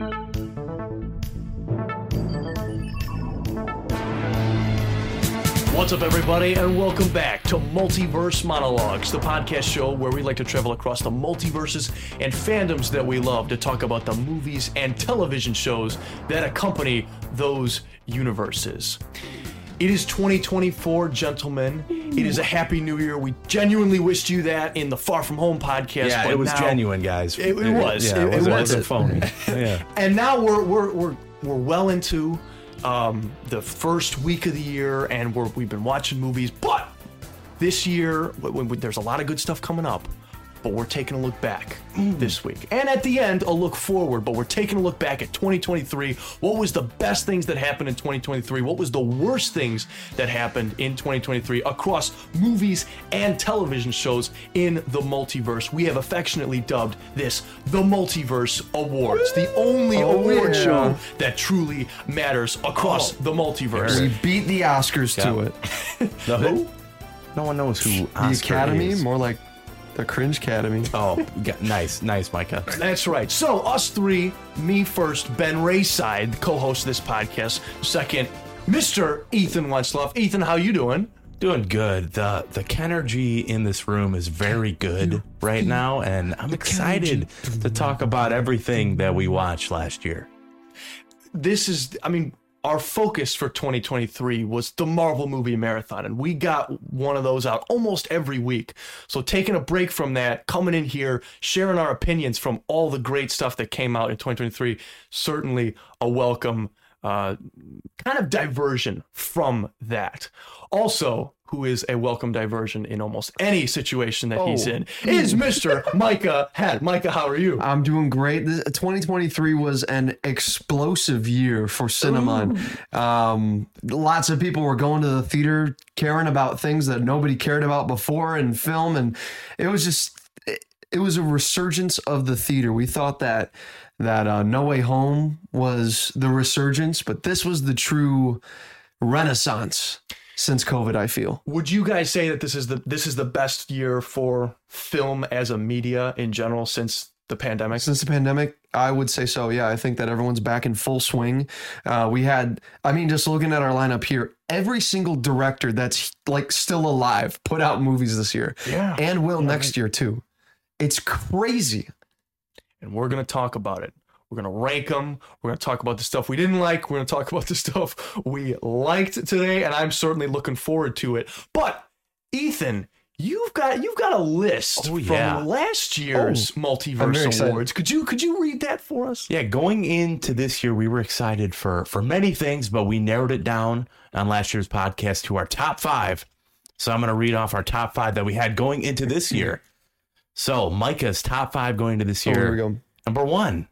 What's up, everybody, and welcome back to Multiverse Monologues, the podcast show where we like to travel across the multiverses and fandoms that we love to talk about the movies and television shows that accompany those universes. It is 2024, gentlemen. It is a happy new year. We genuinely wished you that in the Far From Home podcast. Yeah, but it was now- genuine, guys. It- it was. Yeah, It- it, it was, was. wasn't phony. yeah. And now we're we're we're we're well into um, the first week of the year, and we're we've been watching movies. But this year, w- w- there's a lot of good stuff coming up. But we're taking a look back this week, and at the end, a look forward. But we're taking a look back at 2023. What was the best things that happened in 2023? What was the worst things that happened in 2023 across movies and television shows in the multiverse? We have affectionately dubbed this the Multiverse Awards, the only oh, award yeah. show that truly matters across oh. the multiverse. We beat the Oscars to it. The who? No one knows who The Oscar Academy, is. more like the Cringe Academy. Oh, yeah, nice, nice, Micah. That's right. So us three, me first, Ben Rayside, co-host of this podcast. Second, Mr. Ethan Wensloff. Ethan, how you doing? Doing good. The the Kenergy in this room is very good right now, and I'm excited to talk about everything that we watched last year. This is, I mean, our focus for 2023 was the Marvel movie marathon, and we got one of those out almost every week. So taking a break from that, coming in here, sharing our opinions from all the great stuff that came out in 2023, certainly a welcome uh, kind of diversion from that. Also, who is a welcome diversion in almost any situation that he's Oh. in, is Mr. Micah Had. Micah, how are you? I'm doing great. This, 2023 was an explosive year for cinema. Um, lots of people were going to the theater caring about things that nobody cared about before in film, and it was just it, it was a resurgence of the theater. We thought that that uh, No Way Home was the resurgence, but this was the true renaissance since COVID. I feel. Would you guys say that this is the this is the best year for film as a media in general since the pandemic? Since the pandemic, I would say so. Yeah, I think that everyone's back in full swing. Uh, we had, I mean, just looking at our lineup here, every single director that's like still alive put out movies this year Yeah. and will next year too. It's crazy. and we're going to talk about it. We're going to rank them. We're going to talk about the stuff we didn't like. We're going to talk about the stuff we liked today, and I'm certainly looking forward to it. But Ethan, you've got you've got a list Oh, yeah. from last year's oh, I'm multiverse awards. Could you could you read that for us? Yeah, going into this year, we were excited for for many things, but we narrowed it down on last year's podcast to our top five. So I'm going to read off our top five that we had going into this year. So Micah's top five going into this Oh, year. here we go. Number one,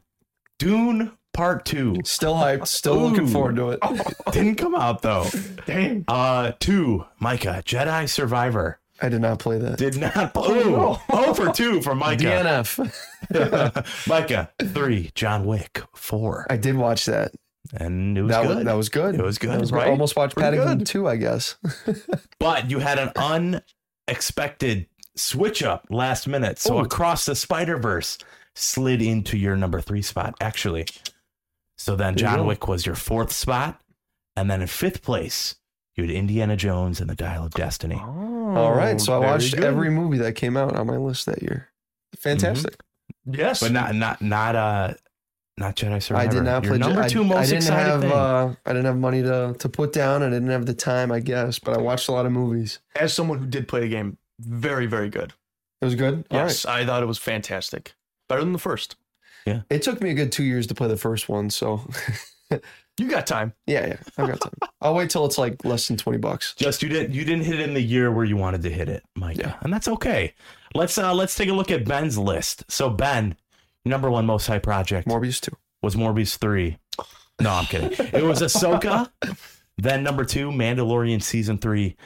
Dune Part Two. Still hyped. Still looking forward to it. Didn't come out though. Dang. Uh, two, Micah, Jedi Survivor. I did not play that. Did not. Oh, oh for two for Micah. DNF. Micah, three, John Wick. Four. I did watch that. And it was That good. was, that was good. It was good, That was- right? Almost watched Pretty Paddington good. 2, I guess. But you had an unexpected switch up last minute. So Oh. across the Spider Verse slid into your number three spot, actually. So then John. Wick was your fourth spot. And then in fifth place, you had Indiana Jones and the Dial of Destiny. All right. So I Oh, very watched good. every movie that came out on my list that year. Fantastic. Yes, But not not not uh not Jedi Survivor. I did not Your play. number I, two I most didn't exciting have. thing. Uh, I didn't have money to to put down. I didn't have the time, I guess. But I watched a lot of movies. as someone who did play the game, very very good. It was good. All right. Yes, I thought it was fantastic. Better than the first. Yeah. It took me a good two years to play the first one. So You got time. yeah, yeah, I got time. I'll wait till it's like less than twenty bucks. Just you didn't you didn't hit it in the year where you wanted to hit it, Mike. Yeah. And that's okay. Let's uh let's take a look at Ben's list. So Ben, number one most high project Morbius two. was Morbius 3. No, I'm kidding. It was Ahsoka. then number two, Mandalorian season three.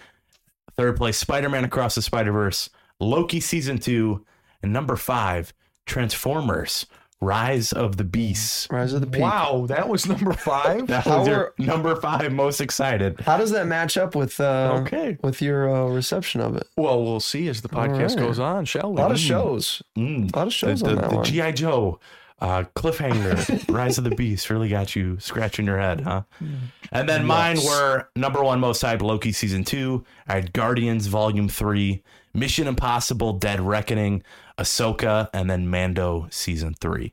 Third place, Spider-Man Across the Spider-Verse, Loki season two, and number five, Transformers, Rise of the Beasts. Rise of the Peak. Wow, that was number five. That was your number five most excited. How does that match up with uh, Okay. with your uh, reception of it? Well, we'll see as the podcast right. goes on, shall we? A lot of shows. Mm. A lot of shows the, on that the one. GI Joe Uh, cliffhanger, Rise of the Beast really got you scratching your head, huh? And then mine were number one most hyped Loki season two. I had Guardians volume three, Mission Impossible Dead Reckoning, Ahsoka, and then Mando season three.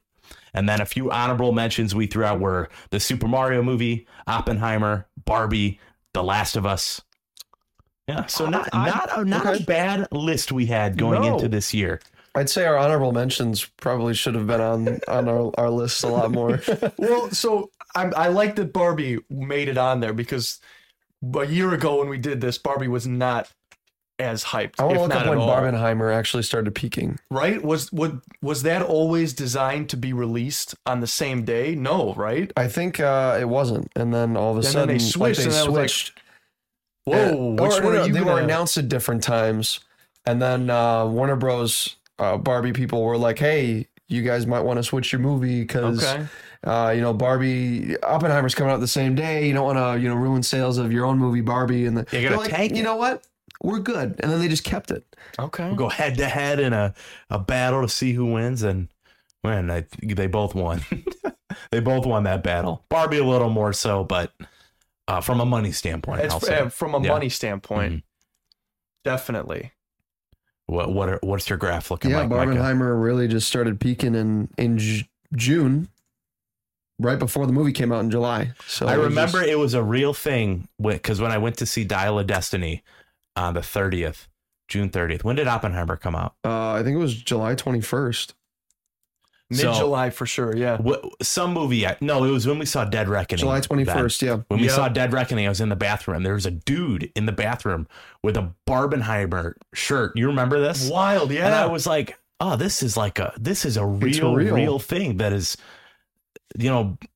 And then a few honorable mentions we threw out were the Super Mario movie, Oppenheimer, Barbie, The Last of Us. Yeah, so not I- not a, not okay. a bad list we had going No. into this year. I'd say our honorable mentions probably should have been on on our, our list a lot more. Well, so I, I like that Barbie made it on there because a year ago when we did this, Barbie was not as hyped. I want to look up when. Barbenheimer actually started peaking. Right? Was would was that always designed to be released on the same day? No, right? I think uh, it wasn't, and then all of a then sudden, they switched, like, they and was like, switched. Whoa, Uh, which or, one no, are you they were gonna- announced at different times, and then uh, Warner Bros. Uh, Barbie people were like, "Hey, you guys might want to switch your movie because Okay. uh, you know Barbie Oppenheimer's coming out the same day. You don't want to you know ruin sales of your own movie Barbie." And the, gonna they're like, tank You know what? We're good, and then they just kept it. Okay. We'll go head to head in a, a battle to see who wins, and when I they both won. they both won that battle. Barbie a little more so, but uh, from a money standpoint, It's, uh, from a Yeah. money standpoint, Mhm. definitely. what what are, what's your graph looking yeah, like? Micah? Barbenheimer really just started peaking in in J- June, right before the movie came out in July. So I it remember just- it was a real thing because when I went to see Dial of Destiny on the thirtieth, June thirtieth. When did Oppenheimer come out? uh, I think it was July twenty first. Mid July for sure. Yeah. What, some movie? I, no, it was when we saw Dead Reckoning. July then. twenty first. Yeah. When we Yep. saw Dead Reckoning, I was in the bathroom. There was a dude in the bathroom with a Barbenheimer shirt. You remember this? Wild. Yeah. And I was like, "Oh, this is like a this is a real, real. real, thing that is, you know, g-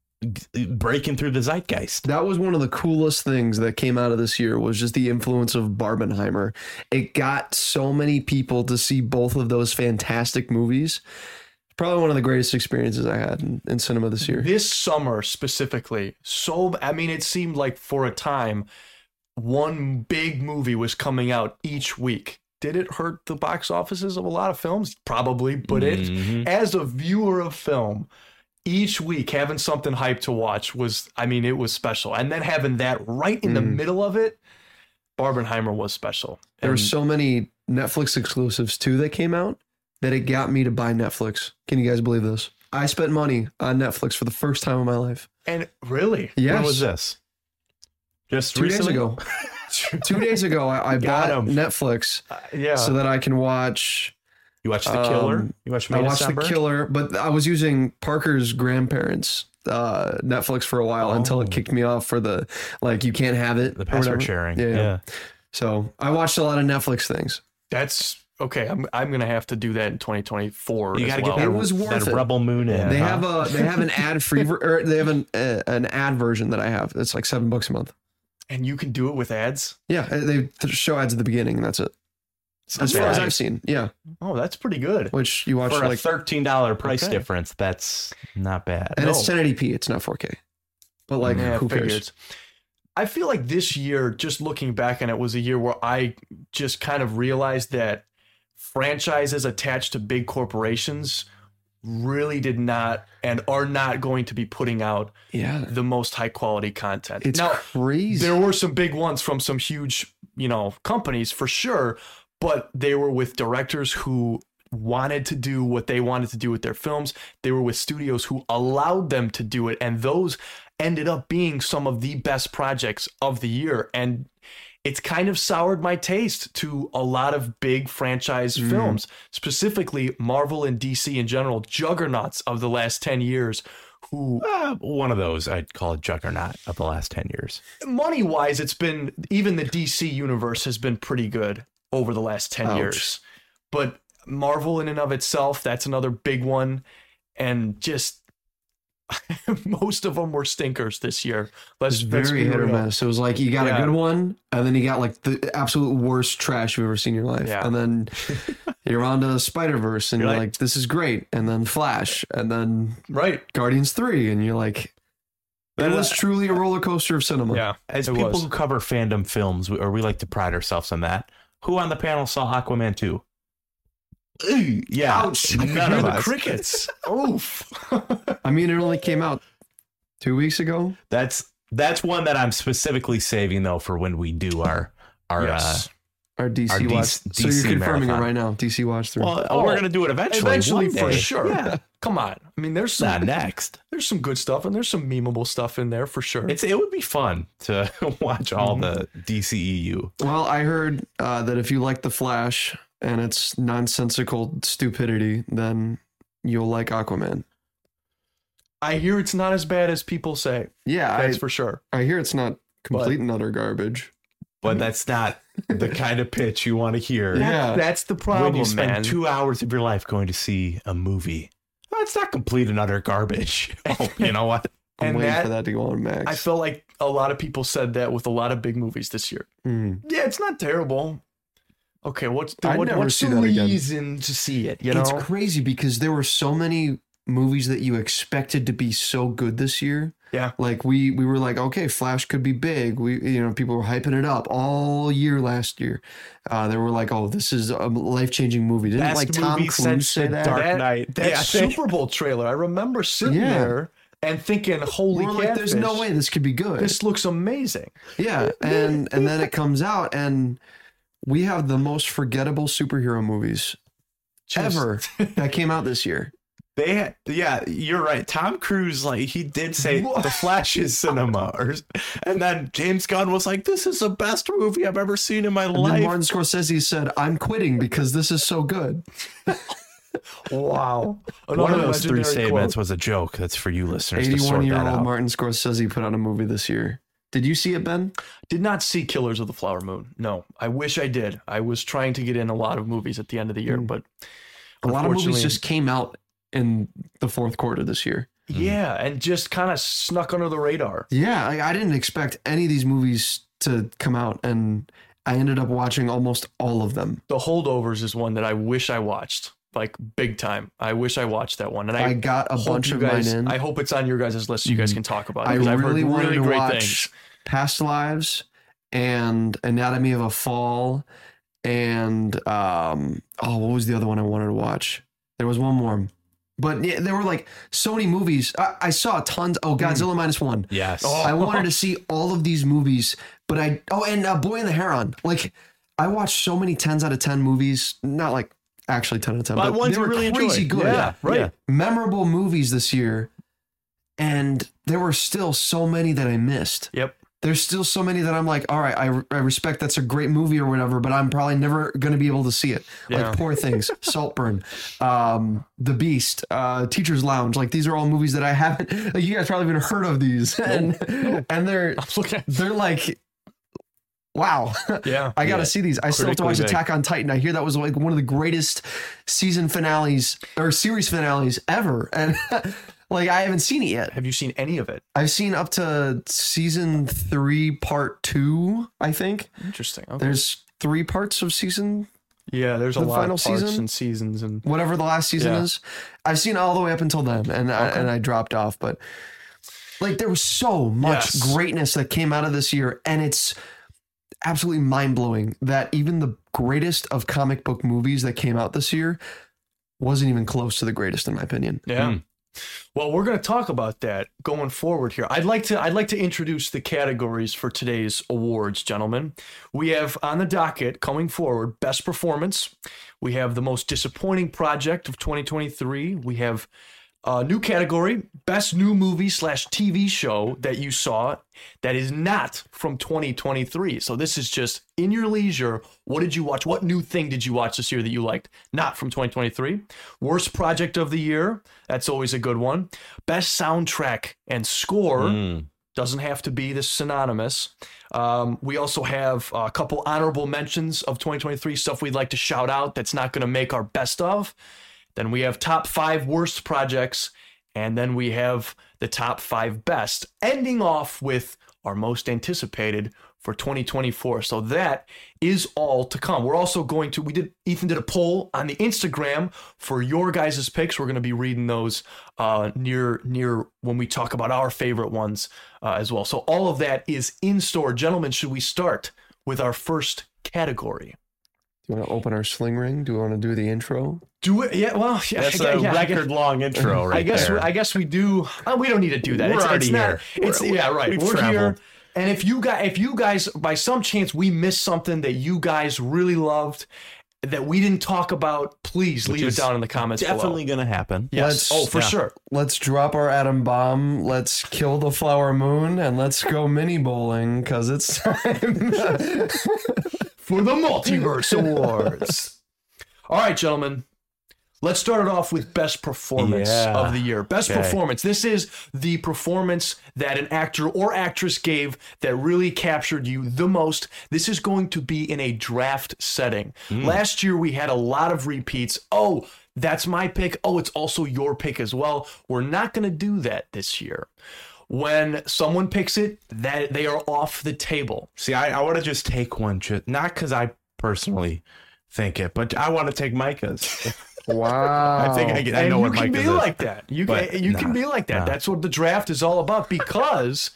breaking through the zeitgeist." That was one of the coolest things that came out of this year was just the influence of Barbenheimer. It got so many people to see both of those fantastic movies. Probably one of the greatest experiences I had in, in cinema this year. this summer specifically so i mean it seemed like for a time one big movie was coming out each week did it hurt the box offices of a lot of films probably but Mhm. it as a viewer of film each week having something hyped to watch was i mean it was special and then having that right in the Mm. middle of it barbenheimer was special There were so many Netflix exclusives too that came out that it got me to buy Netflix. Can you guys believe this? I spent money on Netflix for the first time in my life. and really Yes. When was this? Just Two recently? days ago. Two days ago, I, I bought 'em. Netflix Uh, yeah so that I can watch. You watched The Killer? Um, you watched I May watched December? The Killer, but I was using Parker's grandparents' uh, Netflix for a while until Oh. it kicked me off for the like you can't have it. The or password sharing. Yeah, Yeah. yeah. So I watched a lot of Netflix things. that's okay i'm, I'm gonna have to do that in 2024 You got to well. get that, It was worth that it. Rebel Moon in. They huh? have a they have an ad free ver- or they have an uh, an ad version that I have. It's like seven bucks a month. and you can do it with ads Yeah, they show ads at the beginning, and that's it. As far as. I've seen, yeah. Oh, that's pretty good. Which you watch for like, a thirteen dollar price Okay. difference. That's not bad. and it's no. 1080p. It's not 4K. But like, Yeah, who cares? I feel like this year, just looking back on it, was a year where I just kind of realized that franchises attached to big corporations really did not and are not going to be putting out Yeah, the most high quality content. it's now, crazy. there were some big ones from some huge, you know, companies for sure, but they were with directors who wanted to do what they wanted to do with their films. They were with studios who allowed them to do it, and those ended up being some of the best projects of the year. And it's kind of soured my taste to a lot of big franchise Mhm. films, specifically Marvel and DC in general, juggernauts of the last 10 years who Uh, one of those I'd call a juggernaut of the last ten years. money wise, it's been even the DC universe has been pretty good over the last 10 Ouch. years. But Marvel, in and of itself, that's another big one. And just most of them were stinkers this year. Let's, very hit or miss. It was like you got Yeah. a good one, and then you got like the absolute worst trash you've ever seen in your life. Yeah. And then you're on to Spider Verse, and You're you're, like- like, this is great. And then Flash, and then Right. Guardians 3, and you're like, Then, was truly a roller coaster of cinema. Yeah. As people was. who cover fandom films, or we like to pride ourselves on that. Who on the panel saw Aquaman two? yeah, Ouch. none Hear of the crickets. Oof. I mean, it only came out two weeks ago. That's that's one that I'm specifically saving though for when we do our our. Uh, yes. Our DC Our D- watch. so DC you're confirming marathon. it right now. DC watch through. well, Oh, we're gonna do it eventually. Eventually, for sure. Yeah. Come on. I mean, there's Not some next. there's some good stuff and there's some memeable stuff in there for sure. It's it would be fun to watch all the DCEU. Well, I heard uh, that if you like The Flash and its nonsensical stupidity, then you'll like Aquaman. I hear it's not as bad as people say. Yeah, That's I, for sure. I hear it's not complete and utter garbage. But that's not the kind of pitch you want to hear. Yeah. That's the problem. when problem, you spend man. two hours of your life going to see a movie. Well, it's not complete and utter garbage. Oh, you know what? I'm And waiting that- for that to go on Max. I feel like a lot of people said that with a lot of big movies this year. Hmm. Yeah, it's not terrible. Okay, what's the, what, what's the that again. reason to see it? You know, It's crazy because there were so many movies that you expected to be so good this year. Yeah. Like we we were like, okay, Flash could be big. We you know, people were hyping it up all year last year. Uh, they were like, oh, this is a life changing movie. Didn't Best like Tom Cruise since say that? Dark that, Knight. that Yeah. Super Bowl trailer. I remember sitting Yeah. there and thinking, "Holy We're like, there's no way this could be good. This looks amazing." yeah, and and then it comes out and we have the most forgettable superhero movies Just- ever that came out this year. They had, yeah, you're right. Tom Cruise, like he did say, What? "The Flash is cinema," or, and then James Gunn was like, "This is the best movie I've ever seen in my And then life." Martin Scorsese said, "I'm quitting because this is so good." Wow. One of those three legendary statements quote. was a joke. That's for you listeners to 81 sort year that old out. Martin Scorsese put out a movie this year. Did you see it, Ben? Did not see Killers of the Flower Moon. No, I wish I did. I was trying to get in a lot of movies at the end of the year, Mm. but A lot of movies just came out in the fourth quarter this year. yeah, and just kind of snuck under the radar. Yeah, I, I didn't expect any of these movies to come out, and I ended up watching almost all of them. The Holdovers is one that I wish I watched, like big time. I wish I watched that one, and I, I, got a bunch of guys. mine in. I hope it's on your guys' list so you guys Mhm. can talk about it. I because I've really heard wanted really to watch things. Past Lives and Anatomy of a Fall, and um, oh, what was the other one I wanted to watch? There was one more, but yeah, there were like so many movies. I, I saw tons. Oh, Godzilla minus one. Yes. Oh. I wanted to see all of these movies, but I oh, and uh, Boy and the Heron. Like I watched so many tens out of ten movies. Not like actually ten out of ten, But but, ones they you were really crazy enjoyed. good. Yeah, right. Yeah. Memorable movies this year, and there were still so many that I missed. Yep. There's still so many that I'm like, all right, I, I respect that's a great movie or whatever, but I'm probably never going to be able to see it. Yeah. Like Poor Things, Saltburn, um, The Beast, uh, Teacher's Lounge. Like these are all movies that I haven't. Like, you guys probably haven't heard of these, and and they're I'm looking. At, they're like, wow. yeah. I gotta Yeah. see these. I still have to watch big. Attack on Titan. I hear that was like one of the greatest season finales or series finales ever, and like I haven't seen it yet. Have you seen any of it? I've seen up to season three, part two. I think Interesting. Okay. there's three parts of season, yeah, there's a lot final of parts season? and seasons and whatever the last season Yeah. is. I've seen all the way up until then, and I, and I dropped off. But like there was so much Yes. greatness that came out of this year, and it's absolutely mind blowing that even the greatest of comic book movies that came out this year wasn't even close to the greatest, in my opinion. Yeah. Hmm. Well, we're going to talk about that going forward here. I'd like to I'd like to introduce the categories for today's awards, gentlemen. We have on the docket coming forward best performance. We have the most disappointing project of 2023. We have a new category, best new movie slash TV show that you saw that is not from 2023. So this is just in your leisure. What did you watch? What new thing did you watch this year that you liked? Not from 2023. Worst project of the year. That's always a good one. Best soundtrack and score Mm. doesn't have to be this synonymous. Um, we also have a couple honorable mentions of 2023 stuff we'd like to shout out that's not going to make our best of. Then we have top five worst projects, and then we have the top five best, ending off with our most anticipated for 2024. So that is all to come. We're also going to we did Ethan did a poll on the Instagram for your guys' picks. We're going to be reading those uh, near near when we talk about our favorite ones uh, as well. So all of that is in store, gentlemen. Should we start with our first category? You want to open our sling ring? Do we want to do the intro? Do it. Yeah. Well, yeah. That's I, a yeah, I guess- record long intro right I guess there. I guess we do. uh, we don't need to do that. We're it's, already it's not, here. It's We're- yeah, right. we've We're here. And if you guys, if you guys, by some chance, we missed something that you guys really loved that we didn't talk about, please leave it down in the comments. below. Definitely gonna happen. Yes. Let's- oh, for yeah. sure. Let's drop our atom bomb. Let's kill the flower moon, and let's go mini bowling because it's time. for the Multiverse Awards. All right, gentlemen. Let's start it off with best performance Yeah. of the year. Best Okay. performance. This is the performance that an actor or actress gave that really captured you the most. This is going to be in a draft setting. Mm. Last year we had a lot of repeats. Oh, that's my pick. Oh, it's also your pick as well. We're not going to do that this year. When someone picks it, that they are off the table. See, I, I want to just take one, ju- not because I personally think it, but I want to take Micah's. wow. I think I, get- I and know you what can Micah's be is. like that. You But can you can be like that. nah. That's what the draft is all about. Because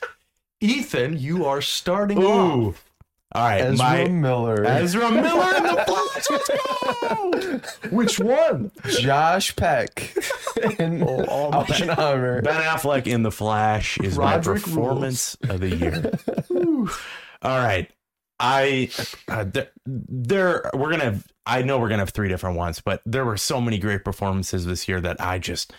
Ethan, you are starting Ooh. off. All right, Ezra my Miller, Ezra Miller in the Flash. Let's go. Which one? Josh Peck, and oh my- Oppenheimer. Ben Affleck in the Flash is Roderick my performance of the year. All right, I uh, there, there we're gonna. Have, I know we're gonna have three different ones, but there were so many great performances this year that I just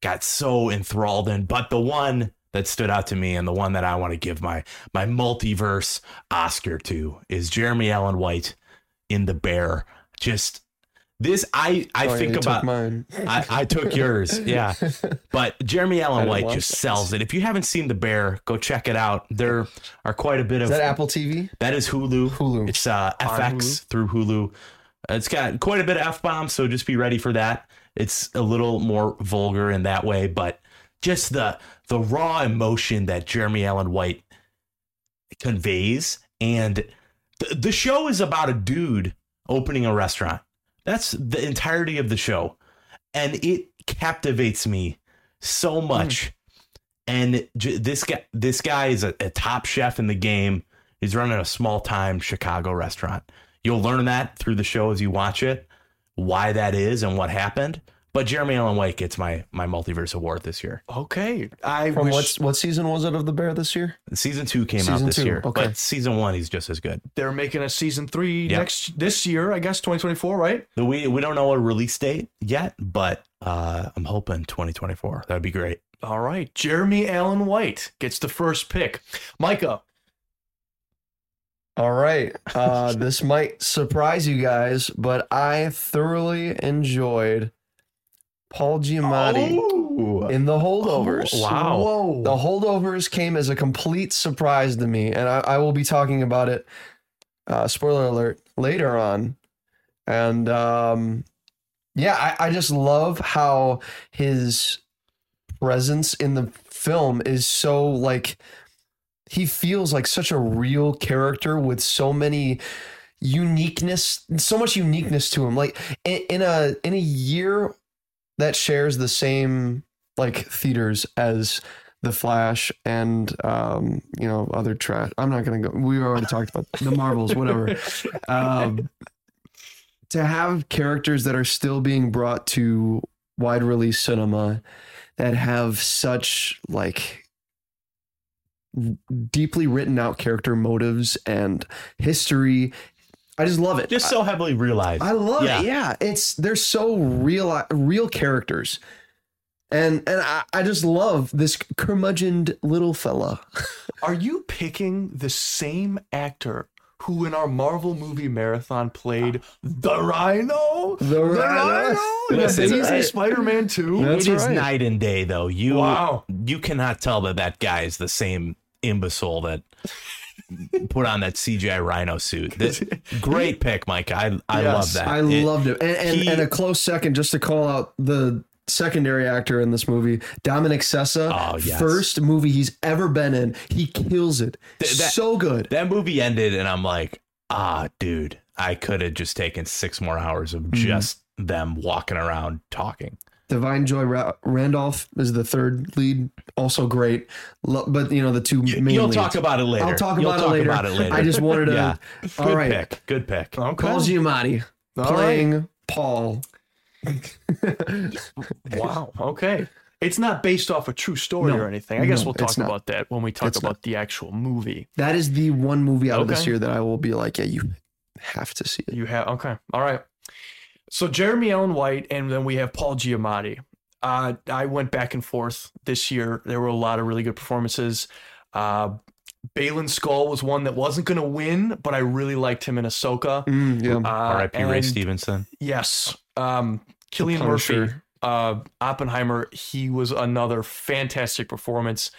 got so enthralled in. But the one that stood out to me and the one that I want to give my my multiverse Oscar to is Jeremy Allen White in The Bear. Just this, I I yeah, think about mine. I, I took yours, yeah. But Jeremy Allen White just sells it. If you haven't seen The Bear, go check it out. There are quite a bit of Is that Apple TV? that is Hulu. Hulu. It's uh, FX through Hulu. It's got quite a bit of f bombs, so just be ready for that. It's a little more vulgar in that way, but just the the raw emotion that Jeremy Allen White conveys, and the, the show is about a dude opening a restaurant. That's the entirety of the show, and it captivates me so much. And j- this guy, this guy is a, a top chef in the game. He's running a small time Chicago restaurant. You'll learn that through the show as you watch it, why that is and what happened. But Jeremy Allen White gets my my multiverse award this year. Okay. I From wish what what season was it of The Bear this year? Season two came out this two, year, okay. but season one he's just as good. they're making a season three Yeah. next this year, I guess 2024, right? We we don't know a release date yet, but uh, I'm hoping 2024. That'd be great. All right. Jeremy Allen White gets the first pick. Micah. All right. Uh, this might surprise you guys, but I thoroughly enjoyed Paul Giamatti Oh, in The Holdovers. wow. Whoa. The Holdovers came as a complete surprise to me, and I, I will be talking about it. Uh, spoiler alert later on, and um, yeah, I, I just love how his presence in the film is so like he feels like such a real character with so many uniqueness so much uniqueness to him like in, in a in a year that shares the same like theaters as the flash and um you know other trash i'm not gonna go we already talked about the marvels whatever. Um to have characters that are still being brought to wide release cinema that have such like deeply written out character motives and history i just love it just so heavily realized. I love Yeah. it. Yeah, it's they're so real, real characters, and and I, I just love this curmudgeoned little fella. Are you picking the same actor who in our Marvel movie marathon played the Rhino? The Rhino? in Listen, Amazing I- Spider-Man 2? That's It is right. night and day, though. You Wow. you cannot tell that that guy is the same imbecile that put on that CGI Rhino suit. This, great pick, Mike. I I Yes, love that. I It- loved it, and and, he- and a close second just to call out the secondary actor in this movie, Dominic Sessa. Oh, yes. First movie he's ever been in, he kills it. Th- that- so good. that movie ended, and I'm like, ah, dude, I could have just taken six more hours of Mm-hmm. just them walking around talking. Da'Vine Joy Ra- Randolph is the third lead also great. Lo- But you know the two main You'll leads. talk about it later. I'll talk You'll about, talk it, later. about it later. I just wanted to. Yeah. All Good right, pick. Good pick. Okay. Paul Giamatti All playing Paul. Wow. Okay. It's not based off a true story No. or anything. I guess No, we'll talk about that when we talk It's about the actual movie. That is the one movie out of this year that I will be like, yeah, you have to see it. You have okay. All right. So Jeremy Allen White, and then we have Paul Giamatti. Uh, I went back and forth this year. There were a lot of really good performances. Uh, Baylan Skoll was one that wasn't going to win, but I really liked him in Ahsoka. Mm, yeah. Uh, R.I.P. Ray Stevenson. Yes. Um, Cillian Murphy, uh, Oppenheimer, he was another fantastic performance.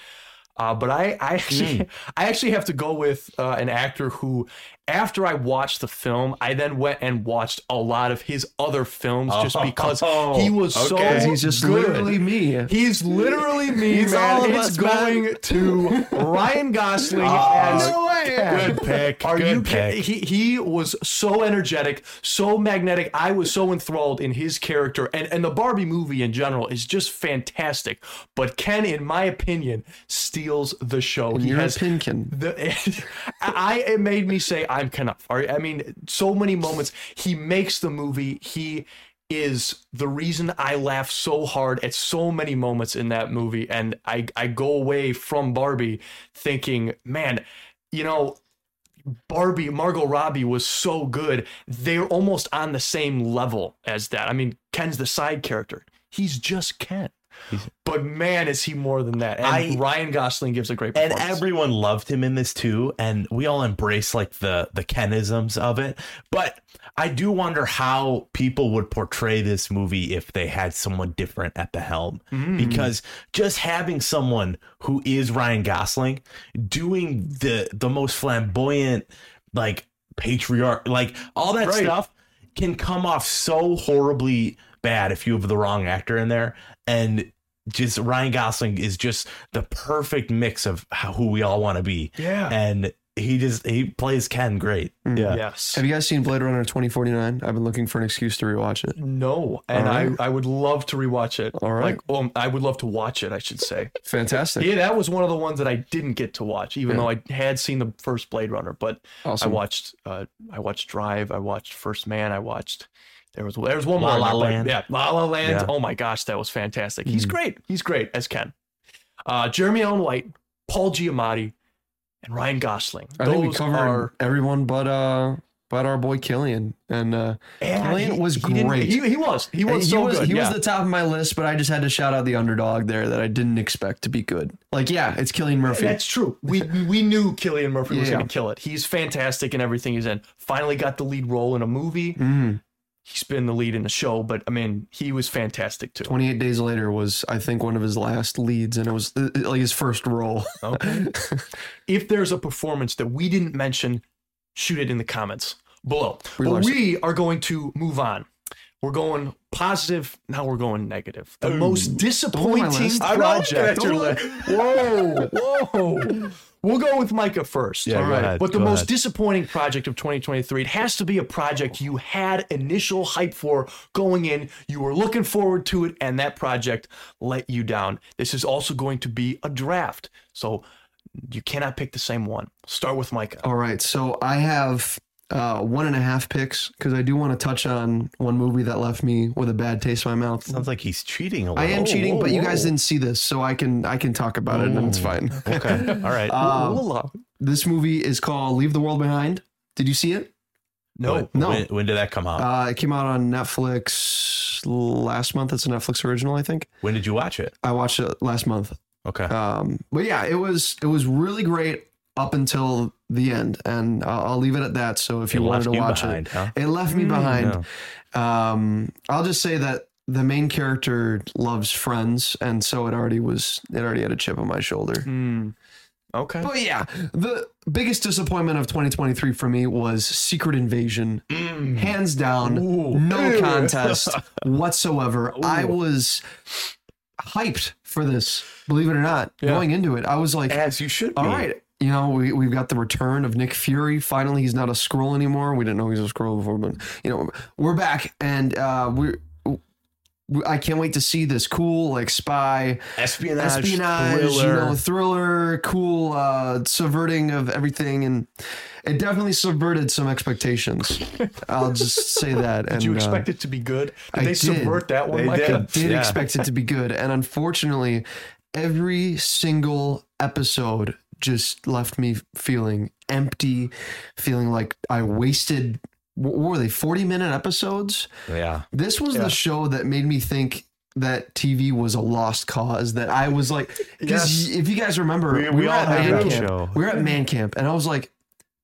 Uh, but I, I actually, I actually have to go with uh, an actor who, after I watched the film, I then went and watched a lot of his other films just oh. because Oh, he was so okay. He's just good. literally me. He's literally me, He's man. all of it's us, going to Ryan Gosling Oh, as no way. Good pick. Are Good you pick. kidding? He he was so energetic, so magnetic. I was so enthralled in his character, and and the Barbie movie in general is just fantastic. But Ken, in my opinion, steals the show. And he you're has pinkin. the, I it made me say I'm Kenough. I mean, so many moments he makes the movie. He is the reason I laugh so hard at so many moments in that movie, and I I go away from Barbie thinking, man, you know. Barbie, Margot Robbie was so good. They're almost on the same level as that. I mean, Ken's the side character. He's just Ken. But man, is he more than that. And I- Ryan Gosling gives a great and everyone loved him in this too and we all embrace like the the kenisms of it but i do wonder how people would portray this movie if they had someone different at the helm Mm. because just having someone who is ryan gosling doing the the most flamboyant like patriarch like all that Right. stuff can come off so horribly bad if you have the wrong actor in there and just Ryan Gosling is just the perfect mix of how, who we all want to be. Yeah. And he just he plays Ken great. Yeah. Yes. Have you guys seen Blade Runner 2049? I've been looking for an excuse to rewatch it. No, and All right. I, I would love to rewatch it. All right. Like, um, I would love to watch it, I should say. Fantastic. Yeah, that was one of the ones that I didn't get to watch, even Yeah. though I had seen the first Blade Runner. But Awesome. I watched, uh, I watched Drive, I watched First Man, I watched. There was there was one La more. La but Land. Yeah, La La Land. Yeah. Oh my gosh, that was fantastic. He's Mhm. great. He's great as Ken. Uh, Jeremy Allen White, Paul Giamatti, and Ryan Gosling. I think we covered are everyone but uh but our boy Cillian. And uh Yeah, Cillian he- was he great. He, he was. He was he so was good. he yeah. was the top of my list, but I just had to shout out the underdog there that I didn't expect to be good. Like, yeah, it's Cillian Murphy. That's true. We we knew Cillian Murphy was Yeah. going to kill it. He's fantastic in everything he's in. Finally got the lead role in a movie. Mhm. He's been the lead in the show, but I mean, he was fantastic too. 28 Days Later was, I think, one of his last leads, and it was uh, like his first role. Okay. if there's a performance that we didn't mention, shoot it in the comments below. But we are going to move on. We're going positive. Now we're going negative. The most disappointing. I'm project. at your list. Whoa, whoa. We'll go with Micah first. Yeah, all go right. ahead, But the go most ahead. disappointing project of 2023, it has to be a project you had initial hype for going in. You were looking forward to it, and that project let you down. This is also going to be a draft. So you cannot pick the same one. Start with Micah. All right, so I have uh, one and a half picks because I do want to touch on one movie that left me with a bad taste in my mouth. Sounds like he's cheating a I little. I am cheating, whoa, but you guys whoa. didn't see this, so I can I can talk about it and it's fine. Okay. All right. Uh, We'll allow this movie is called Leave the World Behind. Did you see it? no. When- no. When, when did that come out? Uh, it came out on Netflix last month. It's a Netflix original, I think. when did you watch it? I watched it last month. Okay. Um, but yeah, it was it was really great up until the end, and I'll, I'll leave it at that. So if you It wanted to watch behind, it, huh? it left me Mm, behind. Um, I'll just say that the main character loves Friends, and so it already was it already had a chip on my shoulder. Hmm. Okay. But yeah, the biggest disappointment of 2023 for me was Secret Invasion. Hands down, Ooh. no Ew. contest whatsoever. I was hyped for this, believe it or not. Yeah. Going into it, I was like, As you should be. all right. You know, we, we've got the return of Nick Fury. Finally, he's not a Skrull anymore. We didn't know he was a Skrull before, but, you know, we're back. And uh, we're, I can't wait to see this cool like spy espionage, espionage, you thriller. know, thriller, cool uh, subverting of everything, and it definitely subverted some expectations. I'll just say that. Did and, you uh, expect it to be good? Did I they did. subvert that one, They Micah? did. did Yeah. expect it to be good, and unfortunately, every single episode just left me feeling empty, feeling like I wasted. What were they? Forty minute episodes. yeah. This was Yeah. the show that made me think that TV was a lost cause. That I was like, because Yes. if you guys remember, We- we were all at man camp. show. We were at man camp, and I was like,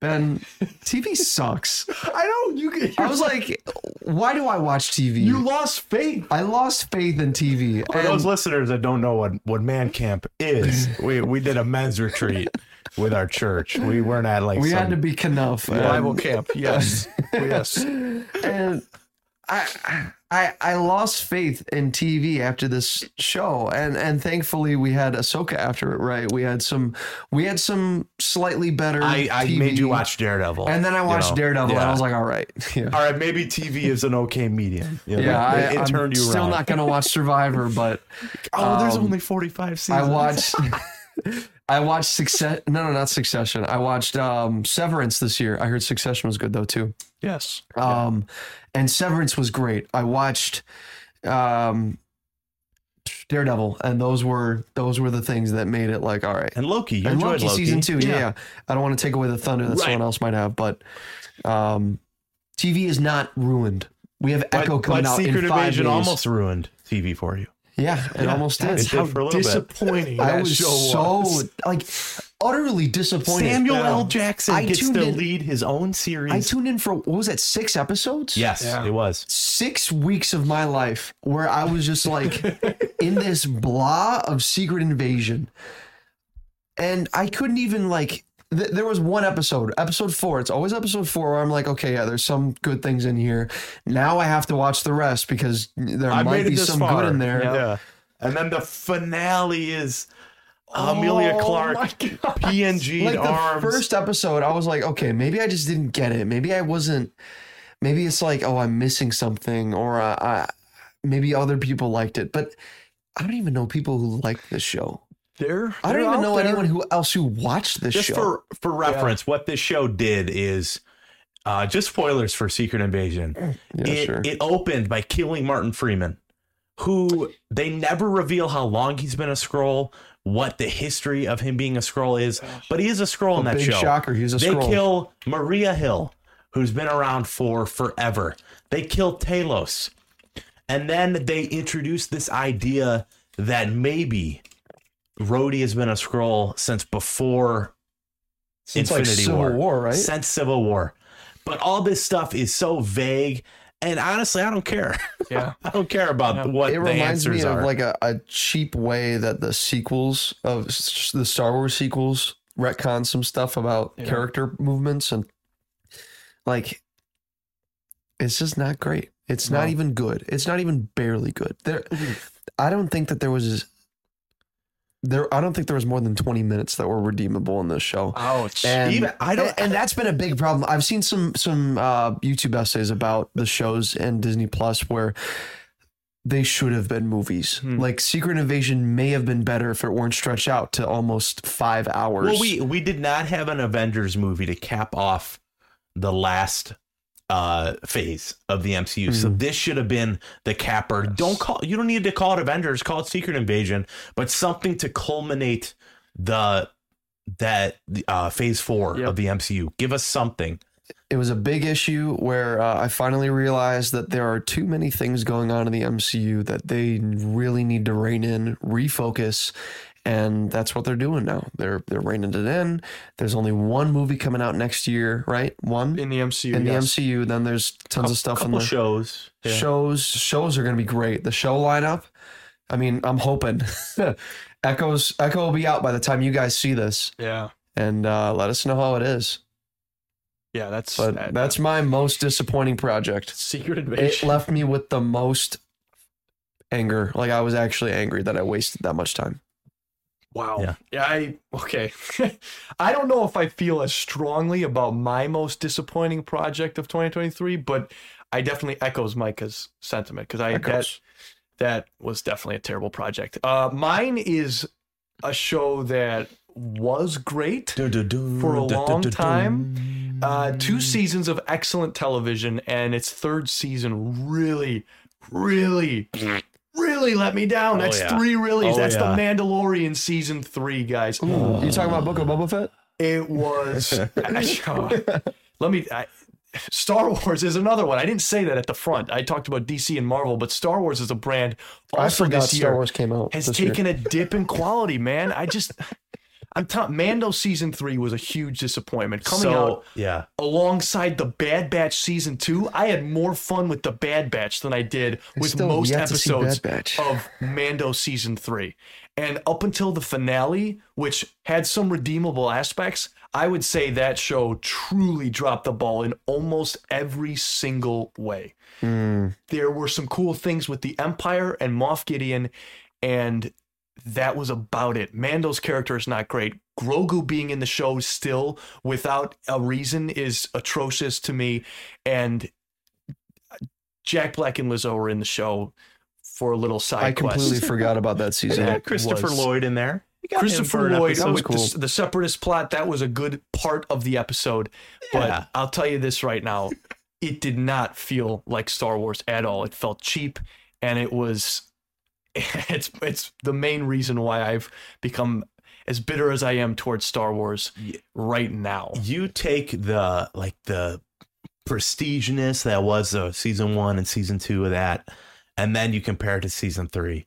Ben, TV sucks. I know you. I was like, why do I watch TV? you lost faith. I lost faith in TV. For and- those listeners that don't know what, what man camp is, we, we did a men's retreat with our church. We weren't at like we some, had to be enough. Bible um, camp. Yes. yes. and I, I, I lost faith in TV after this show, and and thankfully we had Ahsoka after it. Right, we had some, we had some slightly better. I, I made you watch Daredevil. and then I you watched know? Daredevil, and I was like, all right, yeah. all right, maybe TV is an okay medium. You know, Yeah, it, I, it I'm turned you still around. not gonna watch Survivor, but oh, there's um, only 45 seasons. I watched. I watched Success. No, no, not Succession. I watched um, Severance this year. I heard Succession was good though too. Yes. Um, and Severance was great. I watched um, Daredevil, and those were those were the things that made it like all right. And Loki, you And enjoyed Loki, Loki season two, yeah. yeah. I don't want to take away the thunder that Right. someone else might have, but um, TV is not ruined. We have But, Echo coming but out Secret in five Invasion days. almost ruined TV for you. yeah, it almost did. It did for a little bit. disappointing I that was so was. like utterly disappointed. Samuel Yeah. L. Jackson I gets tuned to in- lead his own series. I tuned in for what was that six episodes? yes, Yeah. it was. six weeks of my life where I was just like in this blah of Secret Invasion. And I couldn't even like, th- there was one episode, episode four. It's always episode four where I'm like, okay, yeah, there's some good things in here. Now I have to watch the rest because there I might made it be this some far. good in there. Yeah. And then the finale is Emilia Oh Clarke, my God. PNG Like the arms. first episode, I was like, okay, maybe I just didn't get it. Maybe I wasn't. Maybe it's like, oh, I'm missing something, or uh, I, maybe other people liked it. But I don't even know people who like this show. They're, I don't even know there. anyone who else who watched this show. just show. for for reference, what this show did is uh, just spoilers for Secret Invasion. yeah, it, sure. it opened by killing Martin Freeman, who they never reveal how long he's been a Skrull, what the history of him being a Skrull is, oh, but he is a Skrull in that Big show. shocker. He's a they Skrull. kill Maria Hill, who's been around for forever. They kill Talos. And then they introduce this idea that maybe Rhodey has been a Skrull since before Since like Infinity Civil War. War, right? Since Civil War. But all this stuff is so vague. And honestly, I don't care. Yeah. I don't care about Yeah. what it the reminds answers me are. of like a, a cheap way that the sequels of the Star Wars sequels retcon some stuff about Yeah. character movements and like it's just not great. It's not even good. It's not even barely good. There mm-hmm. I don't think that there was there I don't think there was more than 20 minutes that were redeemable in this show. Ouch. And, Even- I don't- and, that's been a big problem. I've seen some some uh, YouTube essays about the shows and Disney Plus where they should have been movies. Hmm. Like Secret Invasion may have been better if it weren't stretched out to almost five hours. Well, we we did not have an Avengers movie to cap off the last uh phase of the MCU. So Mhm. this should have been the capper. Don't call you don't need to call it Avengers, call it Secret Invasion, but something to culminate the that uh phase 4 Yep. of the MCU. Give us something. it was a big issue where uh, I finally realized that there are too many things going on in the MCU that they really need to rein in, refocus, and that's what they're doing now. They're they're reining it in. There's only one movie coming out next year, right? One in the MCU. in the yes. MCU. Then there's tons of stuff in the shows. Yeah. shows. Shows are going to be great. The show lineup. I mean, I'm hoping Echoes Echo will be out by the time you guys see this, Yeah. and uh, let us know how it is. Yeah. That's But that- that's my most disappointing project. Secret Invasion. It left me with the most anger. Like I was actually angry that I wasted that much time. Wow. Yeah. Yeah. I okay. I don't know if I feel as strongly about my most disappointing project of 2023, but I definitely echoes Micah's sentiment because I that that was definitely a terrible project. Uh, mine is a show that was great for a long time. Uh, two seasons of excellent television, and its third season really, really, really let me down. Oh, That's yeah. three reallys. Oh, That's yeah. the Mandalorian season three, guys. You talking about Book of Boba Fett? It was. let me. I, Star Wars is another one. I didn't say that at the front. I talked about DC and Marvel, but Star Wars is a brand. Also I forgot this year Star Wars came out. has this year. taken a dip in quality, man. I just. I'm telling Mando season three was a huge disappointment. Coming so out yeah, alongside the Bad Batch season two, I had more fun with the Bad Batch than I did with still most yet to see episodes of Mando season three. And up until the finale, which had some redeemable aspects, I would say that show truly dropped the ball in almost every single way. Hmm. There were some cool things with the Empire and Moff Gideon, and that was about it. Mando's character is not great. Grogu being in the show still without a reason is atrocious to me. And Jack Black and Lizzo are in the show for a little side I completely quest. forgot about that season. yeah, Christopher was- Lloyd in there. Christopher Lloyd with cool. the, the separatist plot, that was a good part of the episode. Yeah. But I'll tell you this right now, it did not feel like Star Wars at all. It felt cheap and it was it's it's the main reason why I've become as bitter as I am towards Star Wars right now. you take the like the prestigeness that was uh, season one and season two of that, and then you compare it to season three.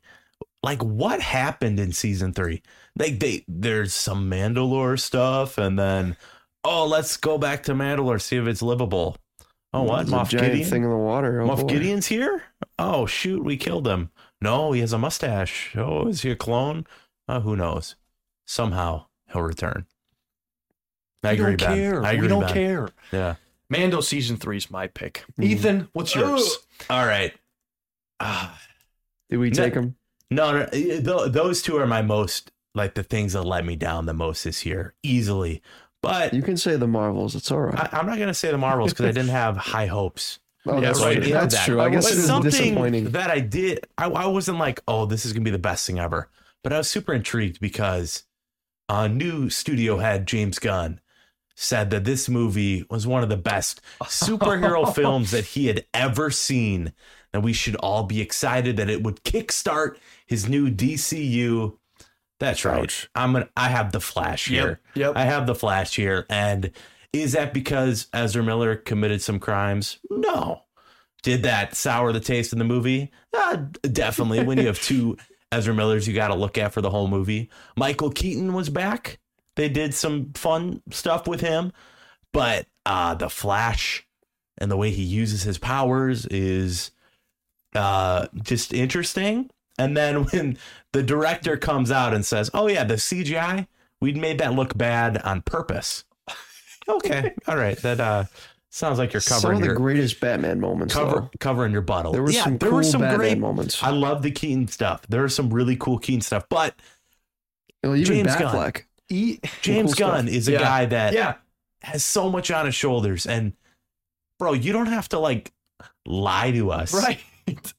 Like what happened in season three? Like they there's some Mandalore stuff, and then oh let's go back to Mandalore see if it's livable. Oh what There's a Moff Gideon? thing in the water. Oh, Moff boy. Gideon's here? Oh shoot, we killed him. No, he has a mustache. Oh, is he a clone? Uh, who knows? Somehow he'll return. I we agree, don't Ben. care. I agree, we don't Ben. care. Yeah. Mando season three is my pick. Mm. Ethan, what's yours? All right. Ah, Did we No. take him? no, no, th- those two are my most like the things that let me down the most this year, easily. But You can say the Marvels. It's all right. I, I'm not gonna say the Marvels because I didn't have high hopes. Oh, yeah, that's right, yeah, That's that- true. I guess it was something disappointing. that I did. I, I wasn't like, oh, this is gonna be the best thing ever. But I was super intrigued because a new studio head, James Gunn, said that this movie was one of the best superhero films that he had ever seen. And we should all be excited that it would kickstart his new DCU. That's right. Ouch. I'm gonna. I have the Flash here. Yep. I have the Flash here. And is that because Ezra Miller committed some crimes? No. Did that sour the taste in the movie? Uh, definitely. when you have two Ezra Millers you got to look at for the whole movie. Michael Keaton was back. They did some fun stuff with him. But uh, the Flash and the way he uses his powers is uh, just interesting. And then when the director comes out and says, "Oh yeah, the CGI, we'd made that look bad on purpose." Okay, all right, that uh, sounds like you're covering Some of the your greatest Batman moments. cover though. covering your buttle. There was yeah, some there cool were some Batman great moments. I love the Keaton stuff. There are some really cool Keaton stuff, but Well, even James Gunn. Batfleck. E- James cool Gunn is a Yeah. guy that yeah. has so much on his shoulders, and bro, you don't have to like lie to us, Right.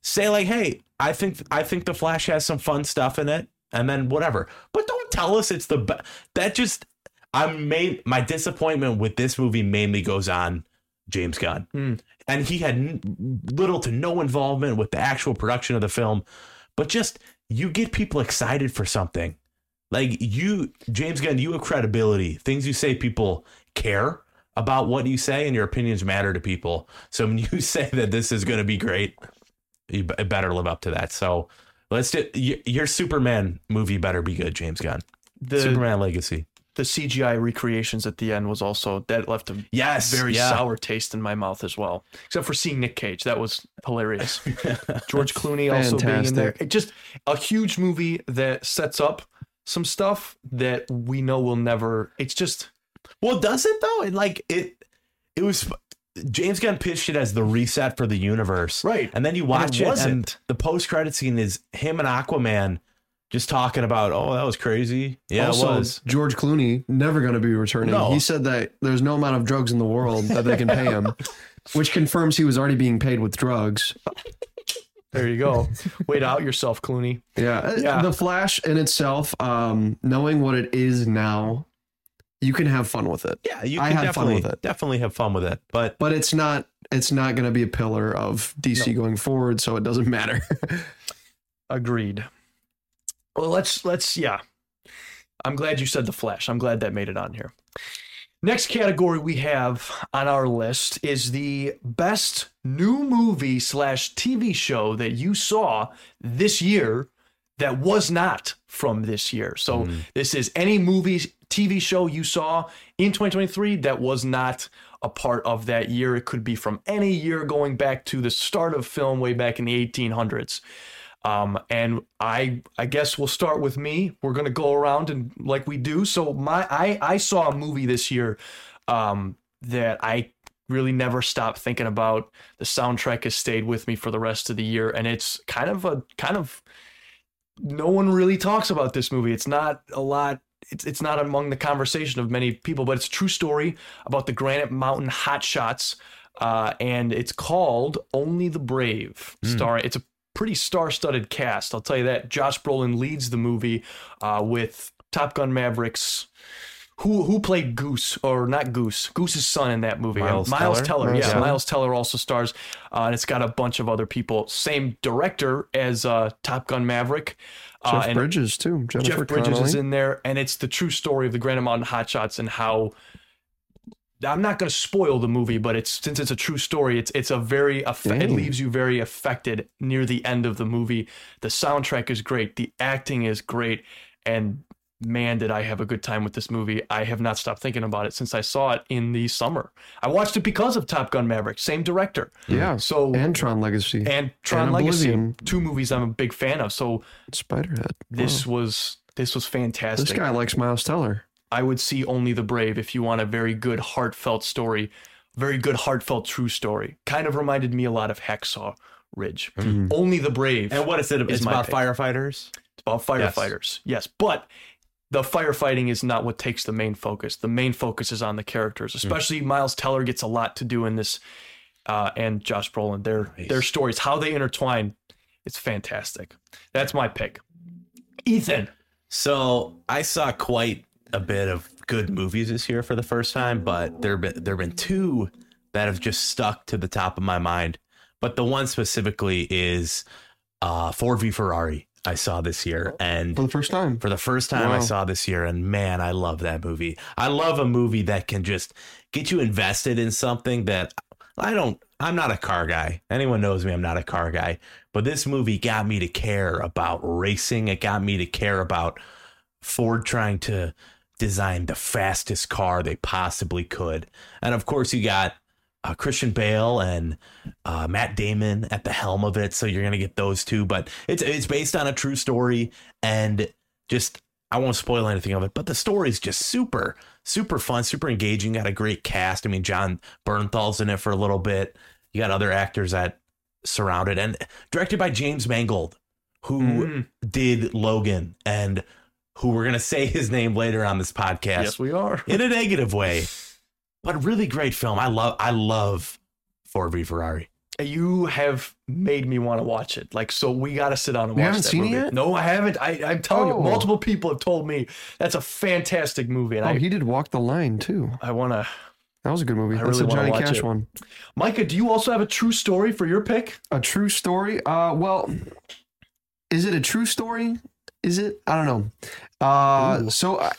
say like, "Hey, I think I think the Flash has some fun stuff in it," and then whatever. But don't tell us it's the be- that just I'm made my disappointment with this movie mainly goes on James Gunn, Hmm. and he had n- little to no involvement with the actual production of the film, but just you get people excited for something. Like you, James Gunn, you have credibility. Things you say, people care about what you say, and your opinions matter to people. So when you say that this is going to be great, you better live up to that. So let's do your Superman movie better be good, James Gunn. The Superman Legacy. The CGI recreations at the end was also that left a Yes, very yeah. sour taste in my mouth as well. Except for seeing Nick Cage, that was hilarious. George Clooney also being in there. Fantastic. It just a huge movie that sets up some stuff that we know will never. It's just Well, does it though? It like it. It was James Gunn pitched it as the reset for the universe, Right. And then you And watch it it, and the post credit scene is him and Aquaman just talking about, oh, that was crazy. Yeah, also, it was. George Clooney never going to be returning. No. He said that there's no amount of drugs in the world that they can pay him, which confirms he was already being paid with drugs. There you go. Wait out yourself, Clooney. Yeah. Yeah. The Flash in itself, um, knowing what it is now, you can have fun with it. Yeah, you I can had fun definitely with it. definitely have fun with it. But But it's not it's not gonna be a pillar of DC going forward, so it doesn't matter. Agreed. Well, let's let's yeah. I'm glad you said the Flash. I'm glad that made it on here. Next category we have on our list is the best new movie slash TV show that you saw this year that was not from this year. So mm-hmm. this is any movie, TV show you saw in 2023 that was not a part of that year. It could be from any year going back to the start of film way back in the 1800s. Um, and I I guess we'll start with me. We're gonna go around and like we do. So my I I saw a movie this year um, that I really never stopped thinking about. The soundtrack has stayed with me for the rest of the year, and it's kind of a kind of no one really talks about this movie. It's not a lot. It's it's not among the conversation of many people, but it's a true story about the Granite Mountain Hotshots, uh, and it's called Only the Brave. Star. it's a pretty star-studded cast. I'll tell you that. Josh Brolin leads the movie uh, with Top Gun Mavericks. Who who played Goose or not Goose? Goose's son in that movie. Miles Uh, Miles Teller? Teller. Miles yeah, Teller. Miles Teller also stars, uh, and it's got a bunch of other people. Same director as uh, Top Gun Maverick. Uh, Jeff Bridges too. Jennifer Jeff Bridges Connelly. is in there, and it's the true story of the Granite Mountain Hotshots and how. I'm not going to spoil the movie, but it's since it's a true story, it's it's a very it leaves you very affected near the end of the movie. The soundtrack is great, the acting is great, and man, did I have a good time with this movie. I have not stopped thinking about it since I saw it in the summer. I watched it because of Top Gun Maverick, same director. Hmm. Yeah. So and Tron Legacy. and Tron and Legacy, two movies I'm a big fan of. So Spiderhead. this was this was fantastic. this guy likes Miles Teller. I would see Only the Brave if you want a very good, heartfelt story, very good, heartfelt, true story. Kind of reminded me a lot of Hacksaw Ridge. Only the Brave. and what is it? Is It's my about pick. firefighters. It's about firefighters. Yes. but the firefighting is not what takes the main focus. The main focus is on the characters, especially Miles Teller gets a lot to do in this, uh, and Josh Brolin. Their their stories, how they intertwine, it's fantastic. That's my pick. Ethan. So I saw quite a bit of good movies this year for the first time, but there been there have been two that have just stuck to the top of my mind. But the one specifically is uh, Ford v Ferrari. I saw this year, and For the first time. for the first time I saw this year, and man, I love that movie. I love a movie that can just get you invested in something that I don't. I'm not a car guy. Anyone knows me. I'm not a car guy. But this movie got me to care about racing. It got me to care about Ford trying to design the fastest car they possibly could. And of course, you got uh, Christian Bale and uh, Matt Damon at the helm of it. So you're gonna get those two. But it's it's based on a true story, and just I won't spoil anything of it. But the story is just super super fun, super engaging. Got a great cast. I mean, Jon Bernthal's in it for a little bit. You got other actors that surround it, and directed by James Mangold, who Mm. did Logan and who we're gonna say his name later on this podcast Yes, we are. in a negative way. But really great film. I love I love Ford v Ferrari. you have made me want to watch it. Like, so we got to sit down and You watch haven't that seen it yet? No, I haven't. I, I'm telling Oh. you, multiple people have told me that's a fantastic movie, and Oh, I, he did Walk the Line too. I want to. That was a good movie. I That's really a wanna Johnny watch Cash it. one. Micah, do you also have a true story for your pick? A true story. Uh, well, is it a true story? Is it? I don't know. Uh, so I,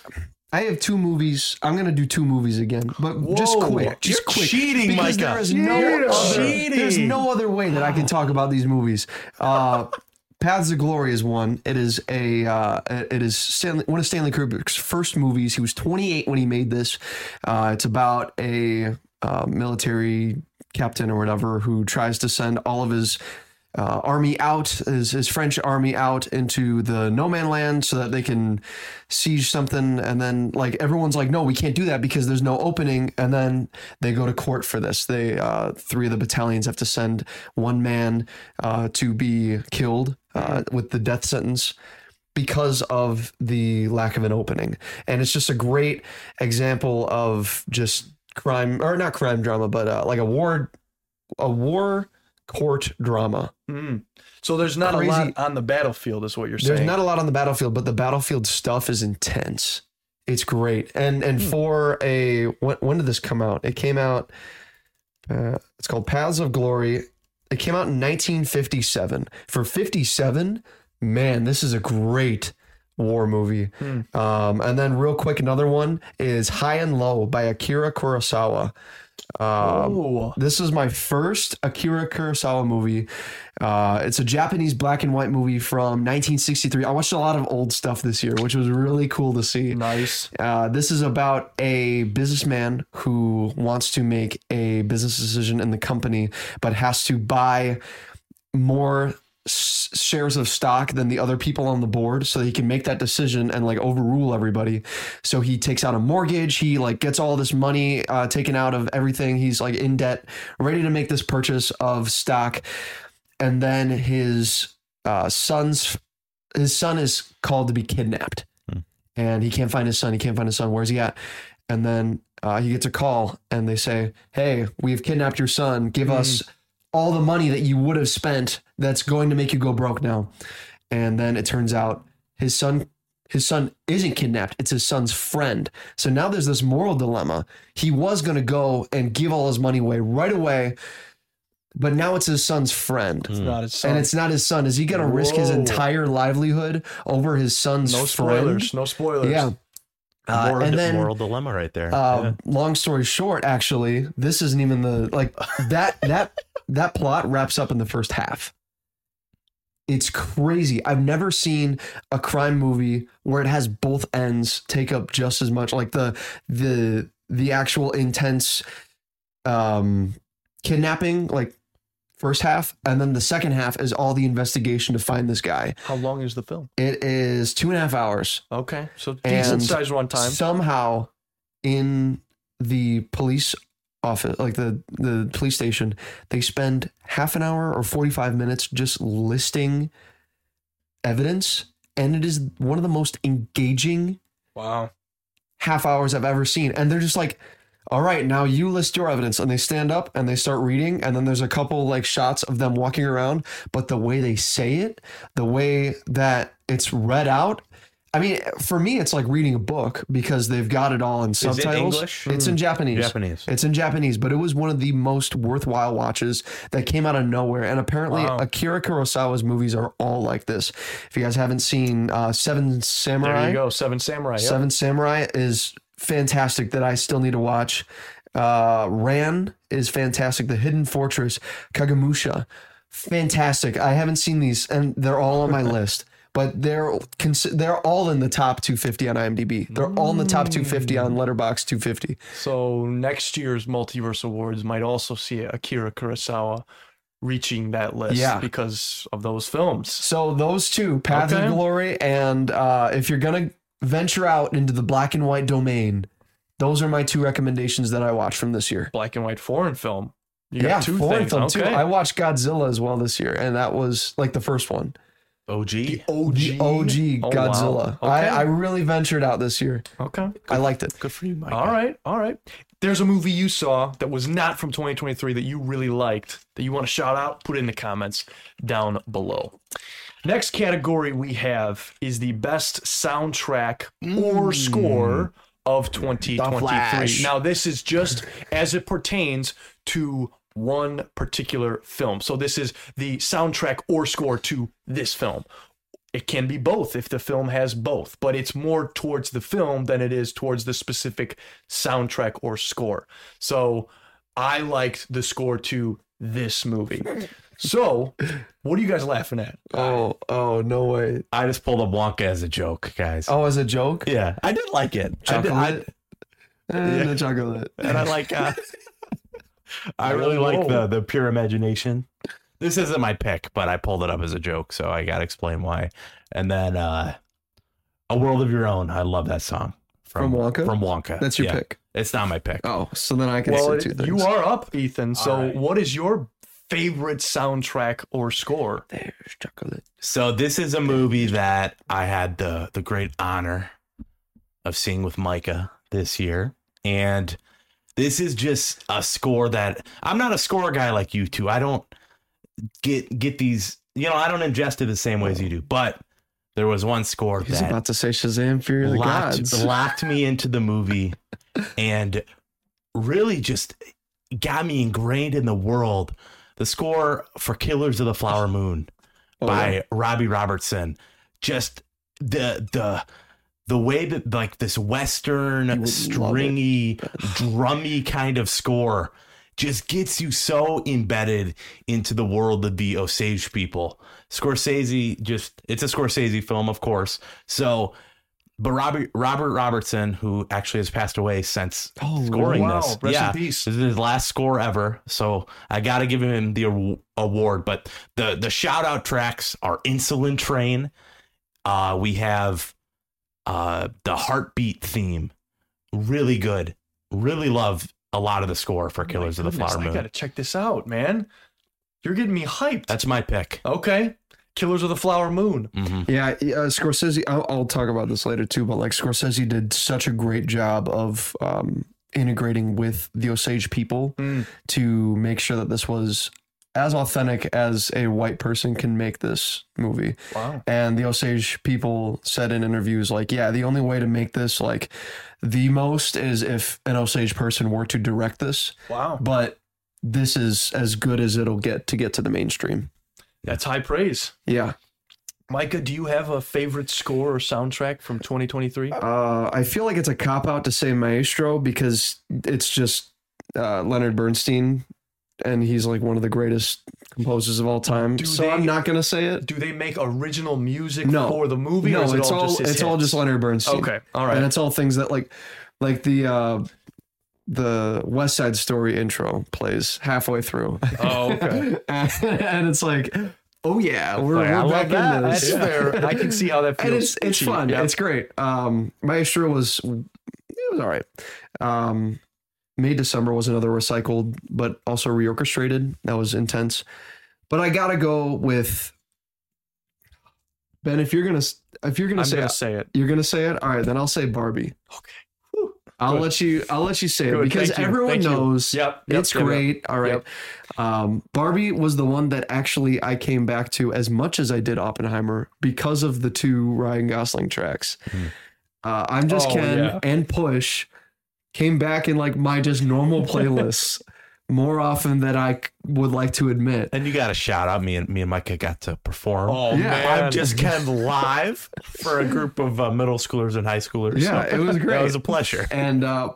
I have two movies. I'm gonna do two movies again, but just Whoa, quick. Just you're quick. cheating, because Micah. there is no other, cheating. There's no other way that I can talk about these movies. Uh, Paths of Glory is one. It is a uh, it is Stanley, one of Stanley Kubrick's first movies. He was 28 when he made this. Uh, it's about a uh, military captain or whatever who tries to send all of his uh, army out, his, his French army out into the no man land so that they can siege something. And then, like, everyone's like, no, we can't do that because there's no opening. And then they go to court for this. They, uh, three of the battalions have to send one man uh, to be killed uh, with the death sentence because of the lack of an opening. And it's just a great example of just crime, or not crime drama, but uh, like a war, a war court drama. Mm. So there's not Crazy. a lot on the battlefield, is what you're saying. There's not a lot on the battlefield, but the battlefield stuff is intense. It's great. And and Hmm. for a when, when did this come out? It came out. Uh, it's called Paths of Glory. It came out in 1957. For 57, man, this is a great war movie. Hmm. Um, and then real quick, another one is High and Low by Akira Kurosawa. Um, oh, this is my first Akira Kurosawa movie. Uh, it's a Japanese black and white movie from 1963. I watched a lot of old stuff this year, which was really cool to see. nice. Uh, this is about a businessman who wants to make a business decision in the company, but has to buy more shares of stock than the other people on the board so he can make that decision and like overrule everybody. So he takes out a mortgage. He like gets all this money uh, taken out of everything. He's like in debt ready to make this purchase of stock. And then his uh, son's his son is called to be kidnapped. And he can't find his son. He can't find his son. Where's he at? And then uh, he gets a call and they say hey we've kidnapped your son. Give us all the money that you would have spent that's going to make you go broke now. And then it turns out his son his son isn't kidnapped. It's his son's friend. So now there's this moral dilemma. He was going to go and give all his money away right away but now it's his son's friend. It's not his son. and it's not his son. Is he going to risk his entire livelihood over his son's no friend? spoilers. No spoilers. yeah Uh, moral, and then moral dilemma right there. uh, Yeah. long story short, actually, this isn't even the like that that that plot wraps up in the first half. It's crazy. I've never seen a crime movie where it has both ends take up just as much. Like the the the actual intense um kidnapping, like first half, and then the second half is all the investigation to find this guy. How long is the film? It is two and a half hours Okay, so decent sized one time. somehow in the police office like the the police station they spend half an hour or 45 minutes just listing evidence and it is one of the most engaging Wow. half hours I've ever seen and they're just like all right now you list your evidence and they stand up and they start reading and then there's a couple like shots of them walking around but the way they say it the way that it's read out I mean, for me, it's like reading a book because they've got it all in it subtitles. English? It's in Japanese. Japanese. It's in Japanese, but it was one of the most worthwhile watches that came out of nowhere. And apparently, Wow. Akira Kurosawa's movies are all like this. If you guys haven't seen uh, Seven Samurai, There you go. Seven Samurai. Yep. Seven Samurai is fantastic that I still need to watch. Uh, Ran is fantastic. The Hidden Fortress, Kagemusha, fantastic. I haven't seen these, and they're all on my list. But they're they're all in the top 250 on IMDb. They're all in the top 250 on Letterboxd 250. So next year's Multiverse Awards might also see Akira Kurosawa reaching that list Yeah. because of those films. So those two, Path Okay. of Glory, and uh, if you're gonna venture out into the black and white domain, those are my two recommendations that I watched from this year. Black and white foreign film. You got yeah, two foreign things. film okay. too. I watched Godzilla as well this year, and that was like the first one, OG. OG. the OG Oh, wow. Godzilla. Okay. I, I really ventured out this year. okay. I liked it. Good for you, Mike. All right, all right. There's a movie you saw that was not from 2023 that you really liked that you want to shout out. Put it in the comments down below. Next category we have is the best soundtrack or hmm. score of 2023. Now, this is just as it pertains to one particular film. So, this is the soundtrack or score to this film it can be both if the film has both, but it's more towards the film than it is towards the specific soundtrack or score. So I liked the score to this movie. So, what are you guys laughing at? Oh, oh no way. I just pulled a Wonka as a joke, guys. Oh, as a joke? Yeah, I did like it. I did, I, Chocolate. Eh, the chocolate. and I like. Uh, I really like the the pure imagination. This isn't my pick, but I pulled it up as a joke, so I got to explain why. And then, uh, "A World of Your Own." I love that song From Wonka? From Wonka. That's your Yeah. pick. It's not my pick. Oh, so then I can Well, say two things. you are up, Ethan. So, All right. what is your favorite soundtrack or score? There's chocolate. So this is a movie that I had the the great honor of seeing with Micah this year, and this is just a score that I'm not a score guy like you two. I don't. get get these. You know, I don't ingest it the same way as you do, but there was one score He's that about to say Shazam Fear of the locked, Gods. locked me into the movie and really just got me ingrained in the world. The score for Killers of the Flower Moon Oh, by yeah. Robbie Robertson. Just the the the way that like this western would love it. stringy drummy kind of score just gets you so embedded into the world of the Osage people. Scorsese just it's a Scorsese film, of course. So but Robert Robert Robertson, who actually has passed away since Oh, scoring wow. this, Rest yeah, this is his last score ever. So I got to give him the award. But the the shout out tracks are Insulin Train. Uh, we have uh, the Heartbeat theme, really good. Really love a lot of the score for Killers Oh My of the Flower I gotta check this out, man. You're getting me hyped. That's my pick. okay. Killers of the Flower Moon. hmm Yeah, uh, Scorsese. I'll, I'll talk about this later too, but like Scorsese did such a great job of um, integrating with the Osage people Mm. to make sure that this was as authentic as a white person can make this movie. Wow. And the Osage people said in interviews, like, yeah, the only way to make this like the most is if an Osage person were to direct this, Wow. but this is as good as it'll get to get to the mainstream. That's high praise. Yeah. Micah, do you have a favorite score or soundtrack from 2023? Uh, I feel like it's a cop out to say Maestro because it's just uh, Leonard Bernstein, and he's like one of the greatest composers of all time. Do so they- I'm not gonna say it. Do they make original music No. for the movie? No, or is it it's all, all it's all just Leonard Bernstein. Okay. all right, and it's all things that like like the uh, the West Side Story intro plays halfway through. Oh, okay. and it's like, oh yeah, we're, Like, we're back that. in this. Fair. I can see how that feels. and it's it's cheap. fun. Yeah. It's great. Um, Maestro was it was all right. Um, May December was another recycled, but also reorchestrated. That was intense. But I gotta go with Ben. If you're gonna if you're gonna I'm say gonna it, say it. you're gonna say it. All right, then I'll say Barbie. Okay. I'll Good. let you. I'll let you say it because Thank everyone you. knows. Yep. yep, It's yep, yep. great. All right. Yep. Um, Barbie was the one that actually I came back to as much as I did Oppenheimer because of the two Ryan Gosling tracks. Mhm. Uh, I'm just Oh, Ken yeah. and Push came back in like my just normal playlists more often than I would like to admit. And you got to shout out me and me and Micah got to perform. Oh Yeah, man. I'm just kind of live for a group of uh, middle schoolers and high schoolers. Yeah, it was great. it was a pleasure. And uh,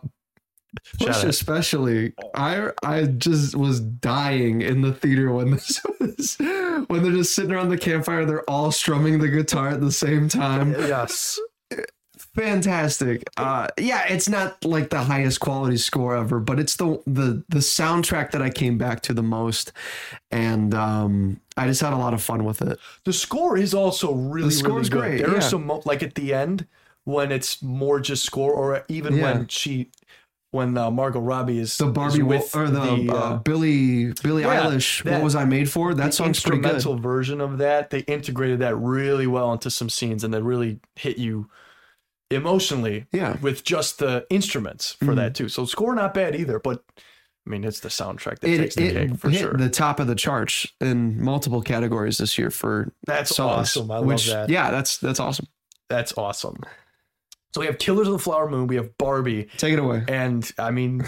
Push especially, I I just was dying in the theater when this was when they're just sitting around the campfire. They're all strumming the guitar at the same time. yes. Fantastic. Uh, yeah, it's not like the highest quality score ever, but it's the the the soundtrack that I came back to the most, and um, I just had a lot of fun with it. The score is also really, The score's really good. great, There are some like at the end when it's more just score, or even Yeah. when she, when uh, Margot Robbie is The Barbie is with or the, uh, uh, Billy Billie yeah, Eilish. that- what was I made for? That the song's pretty good. instrumental version of that. They integrated that really well into some scenes, and they really hit you emotionally Yeah. with just the instruments for Mhm. that too. So score not bad either, but I mean it's the soundtrack that It, takes the cake for hit sure. the top of the charts in multiple categories this year for That's songs. awesome. I which, that. Yeah, that's that's awesome. That's awesome. So we have Killers of the Flower Moon, we have Barbie, Take it away. and I mean,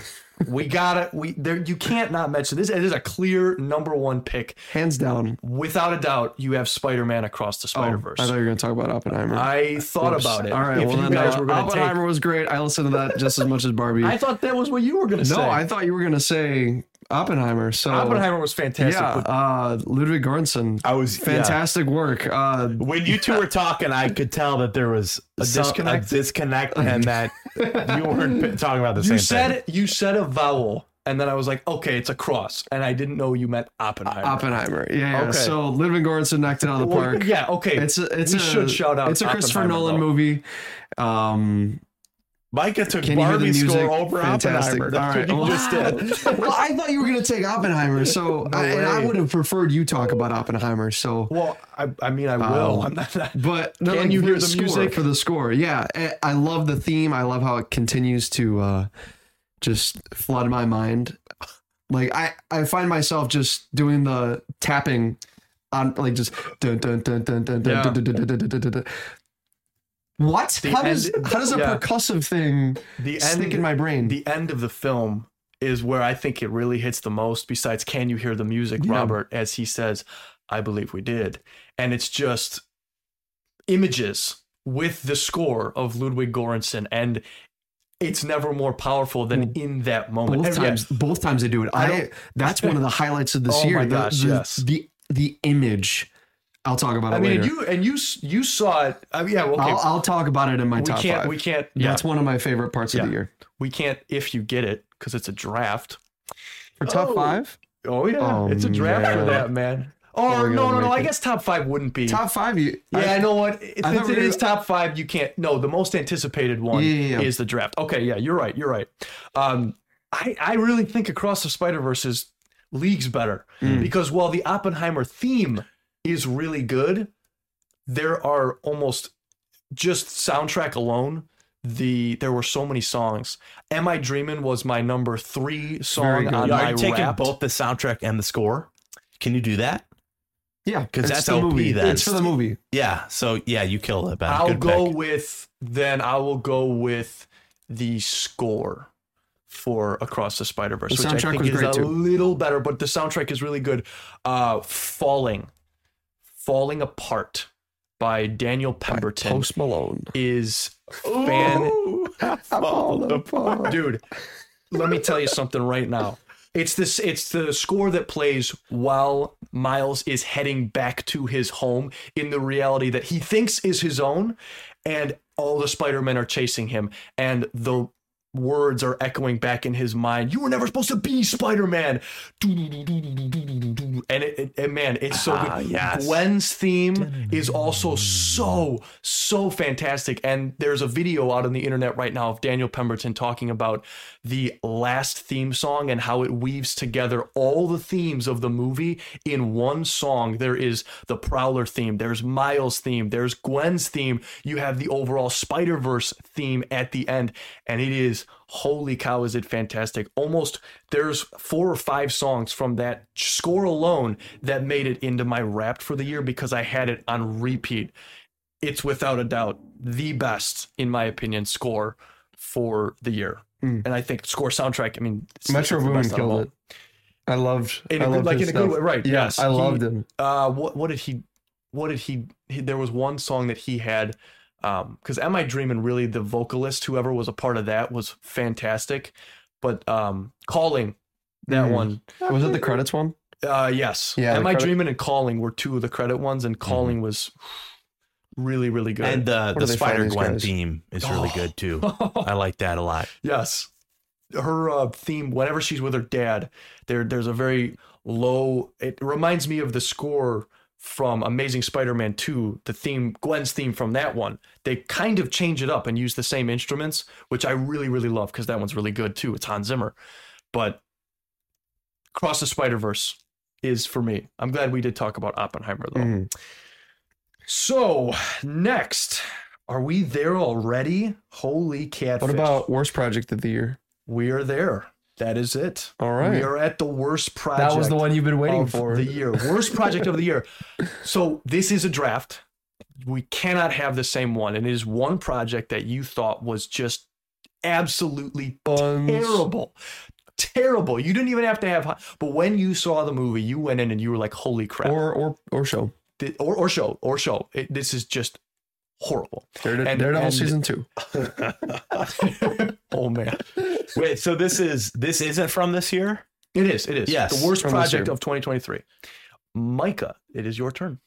we gotta we there you can't not mention this. It is a clear number one pick. Hands down. Without a doubt, you have Spider-Man across the Oh, Spider Verse. I thought you were going to talk about Oppenheimer. I thought Oops. about it. All right, If well you then, guys uh, were gonna take Oppenheimer was great. I listened to that just as much as Barbie. I thought that was what you were gonna no, say. No, I thought you were gonna say Oppenheimer. So Oppenheimer was fantastic. yeah, uh, Ludwig Göransson, I was fantastic work. Uh, When you two were talking, I could tell that there was A some- disconnect? a disconnect, and that you weren't talking about the you same said thing. you said a vowel, and then I was like, okay, it's a cross, and I didn't know you meant Oppenheimer. Oppenheimer, yeah. yeah. Okay. So Ludwig Göransson knocked it out of the Well, park. yeah, okay. It's a, it's we a, should shout out It's a Christopher Nolan though. movie. Um, Micah took Can you hear the Barbie's score over Fantastic. Oppenheimer. That's All right. what you just did. well, I thought you were going to take Oppenheimer, so I, and I would have preferred you talk about Oppenheimer. So, Well, I, I mean, I will. Um, I'm not. but no, Can you hear the score, music? for the score? Yeah, I- love the theme. I love how it continues to uh, just flood my mind. Like I, I find myself just doing the tapping on like just dun dun dun dun dun dun dun dun dun dun dun dun dun. What? The How does how does a yeah. percussive thing The stick end, in my brain? the end of the film is where I think it really hits the most. Besides, can you hear the music, Yeah. Robert? As he says, "I believe we did," and it's just images with the score of Ludwig Göransson, and it's never more powerful than mm. in that moment. both And yeah, times, both times they do it. I I, don't- that's one of the highlights of this Oh year. my the, gosh, the, yes. the the image. I'll talk about it I mean, later. and you and you you saw it. I mean, yeah, well, okay. I'll, I'll talk about it in my we top can't. five. We can't. Yeah, That's one of my favorite parts Yeah. of the year. we can't. If you get it, because it's a draft. For top Oh. five, Oh yeah, Oh, it's a draft for that man. Oh, no, no, no! I it. guess top five wouldn't be. top five. You, Yeah, I know what. Since it is top five, you can't. No, the most anticipated one yeah, yeah. is the draft. Okay, yeah, you're right. You're right. Um, I I really think Across the Spider Verse is leagues better Mm. because while the Oppenheimer theme is really good, there are almost just soundtrack alone. The there were so many songs. "Am I Dreaming" was my number three song on Are my you taking Wrapped. both the soundtrack and the score? Can you do that? Yeah, because that's the OP movie. then. It's for the movie. Yeah. So yeah, you kill it, Ben. I'll Good go pick. with then I will go with the score for Across the Spider Verse, which I soundtrack think was is great, a too. little better, but the soundtrack is really good. Uh, Falling, Falling Apart by Daniel Pemberton Post Malone. is fan. Dude, let me tell you something right now. It's this it's the score that plays while Miles is heading back to his home in the reality that he thinks is his own and all the Spider-Men are chasing him and the words are echoing back in his mind. You were never supposed to be Spider-Man. And it, it- and man, it's so Ah, good. yes. Gwen's theme is also so so fantastic and there's a video out on the internet right now of Daniel Pemberton talking about the last theme song and how it weaves together all the themes of the movie in one song there is the Prowler theme there's Miles theme there's Gwen's theme you have the overall Spider-Verse theme at the end and it is holy cow is it fantastic almost there's four or five songs from that score alone that made it into my wrapped for the year because I had it on repeat it's without a doubt the best in my opinion score for the year Mm. and I think score soundtrack I mean Metro Boomin best out of all. killed it. I loved. In I a good- loved like in a good way, right, Yeah, yes. I He- loved him. uh what what did he what did he, he there was one song that he had um because am i dreaming really the vocalist whoever was a part of that was fantastic but um calling that Mhm. one Was it the credits one? uh yes Yeah, am the i credit- Mm-hmm. dreaming and calling were two of the credit ones and calling was really really good And uh, Where the do they find Spider these Gwen guys? theme is really Oh. good too. I like that a lot. yes her uh, theme whenever she's with her dad there there's a very low it reminds me of the score from amazing spider-man 2 the theme gwen's theme from that one they kind of change it up and use the same instruments which i really really love because that one's really good too it's hans zimmer but cross the spider-verse is for me i'm glad we did talk about oppenheimer though Mhm. so next are we there already holy catfish What about worst project of the year? we are there. That is it. All right. We are at the worst project. That was the one you've been waiting for. the year. Worst project of the year. So this is a draft. We cannot have the same one. And it is one project that you thought was just absolutely Buns. terrible. Terrible. You didn't even have to have but when you saw the movie, you went in and you were like, holy crap. Or or or show. Or, or show. Or show. It, this is just horrible. Darede- And- and- season two. oh man. Wait, so this is this isn't from this year? It is. It is. Yes, The worst from this project year. of 2023. Micah, it is your turn.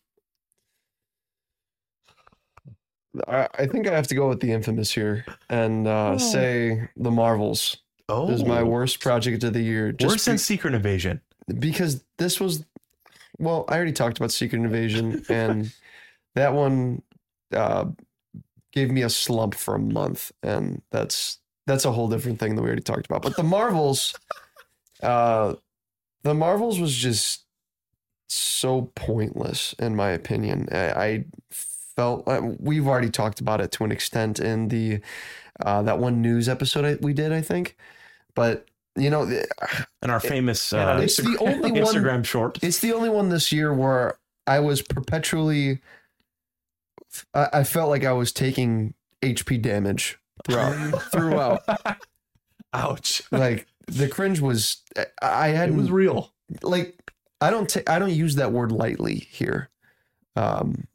I, I think I have to go with the infamous here and uh, Oh. say the Marvels Oh, is my worst project of the year. Worse Just than Secret Invasion. because this was well i already talked about secret invasion and that one uh gave me a slump for a month and that's that's a whole different thing that we already talked about but the marvels uh the marvels was just so pointless in my opinion i, I felt uh, we've already talked about it to an extent in the uh that one news episode I, we did i think but you know, And our famous on uh, it's the only one. Instagram short. It's the only one this year where I was perpetually. I, I felt like I was taking HP damage throughout. throughout, Ouch. like the cringe was. I had It was real. like I don't I don't use that word lightly here. Um,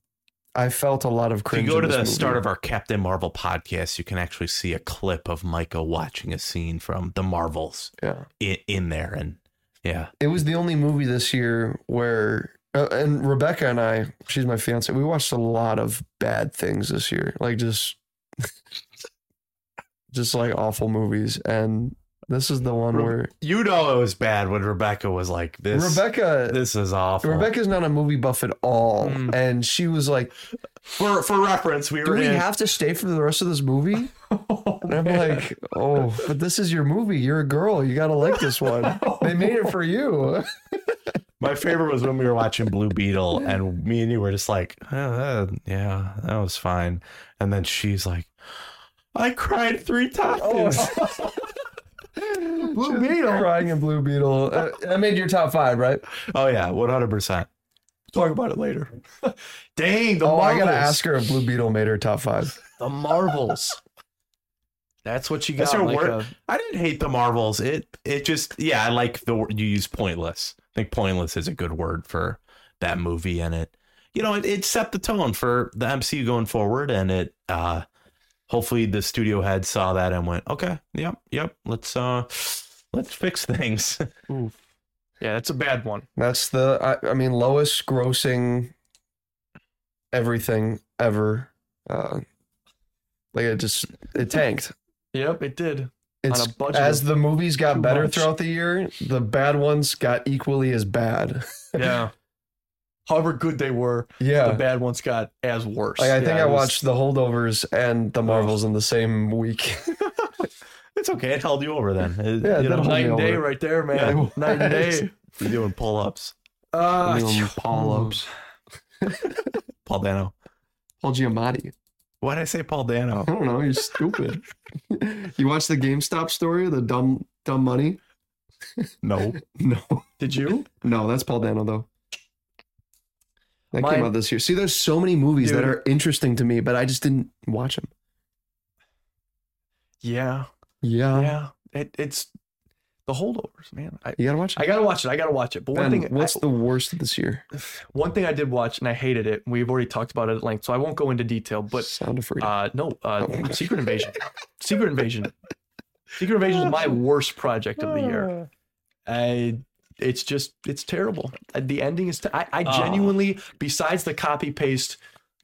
I felt a lot of cringe. If you go to the movie. start of our Captain Marvel podcast, you can actually see a clip of Micah watching a scene from the Marvels yeah, in, in there. And yeah, it was the only movie this year where. Uh, and Rebecca and I, she's my fiance. We watched a lot of bad things this year, like just, just like awful movies. And this is the one where you know it was bad when Rebecca was like, "This, Rebecca, this is awful." Rebecca's not a movie buff at all, Mm. and she was like, for for reference, we "Do were we in. have to stay for the rest of this movie?" And I'm like, "Oh, but this is your movie. You're a girl. You gotta like this one. They made it for you." My favorite was when we were watching Blue Beetle, and me and you were just like, oh, that- "Yeah, that was fine." And then she's like, "I cried three times." Blue Beetle, crying in Blue Beetle. Uh, I made your top five, right? Oh yeah, one hundred percent. Talk about it later. Dang, the oh, I gotta ask her if Blue Beetle made her top five. The Marvels. That's what you got. That's your like word. a- I didn't hate the Marvels. It it just yeah, I like the you use pointless. I think pointless is a good word for that movie, and it you know it, it set the tone for the MCU going forward, and it uh hopefully the studio head saw that and went okay, yep, yep, let's uh let's fix things. Oof. Yeah, that's a bad one. That's the. I, I mean, lowest grossing everything ever. Uh, like it just it tanked. Yep, it did. It's a budget as the movies got better much. throughout the year, the bad ones got equally as bad. Yeah. However good they were, yeah. the bad ones got as worse. Like I think Yeah, I was- watched the holdovers and the Marvels in the same week. it's okay, it held you over then. It- Yeah, you it know, did night and day over. right there, man. Yeah. Night and day. you're doing pull ups. Uh, Doing Paul ups. Paul Dano. Paul Giamatti. Why did I say Paul Dano? I don't know. You're stupid. you watched the GameStop story, the dumb dumb money? No. No, Did you? no, that's Paul Dano though. That came out this year. See, there's so many movies that are interesting to me, but I just didn't watch them. Yeah. Yeah, Yeah. It, it's the holdovers, man. I, you gotta watch it. I gotta watch it. I gotta watch it. But one Ben, thing, what's I- the worst of this year? one thing I did watch and I hated it. We've already talked about it at length, so I won't go into detail. But Sound of Freedom. uh, no, uh, Oh. Secret Invasion. Secret Invasion. Secret Invasion is my worst project of the year. I, it's just, it's terrible. The ending is. T- I, I Oh. genuinely, besides the copy paste,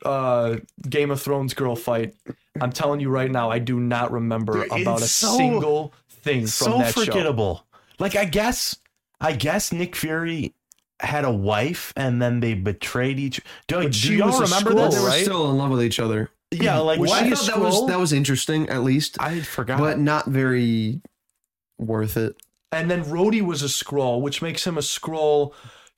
uh, Game of Thrones girl fight, I'm telling you right now, I do not remember Dude, about a so- single thing from so that show. forgettable. Like I guess, I guess Nick Fury had a wife, and then they betrayed each. Do, But do she y'all was remember that? they were right? still in love with each other. Yeah, like Was why- she I a thought that was that was interesting, at least, I forgot. but not very worth it. And then Rhodey was a Skrull, which makes him a Skrull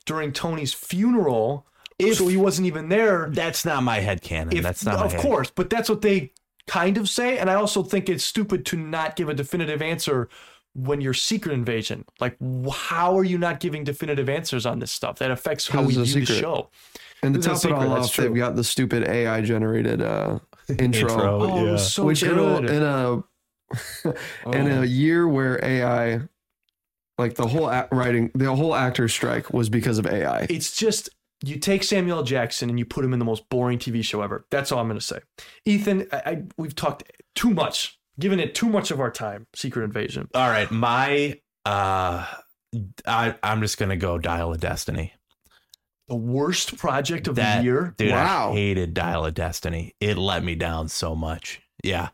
during Tony's funeral. If- so he wasn't even there. that's not my head canon. If, that's not my of head- course, but that's what they kind of say. And I also think it's stupid to not give a definitive answer when you're secret invasion. Like, how are you not giving definitive answers on this stuff? That affects how we view it's a the show. And to It's a top it all off, they've got the stupid AI generated uh, intro, Intro. Oh, yeah. so which in a, good. in a in Oh. a year where AI, like the whole act writing, the whole actors strike was because of AI. it's just you take Samuel L. Jackson and you put him in the most boring TV show ever. That's all I'm going to say. Ethan, I, I, we've talked too much, given it too much of our time. Secret Invasion. All right, my uh, I I'm just gonna go Dial of Destiny. The worst project of That- the year. Dude, Wow. I hated Dial of Destiny. It let me down so much. Yeah.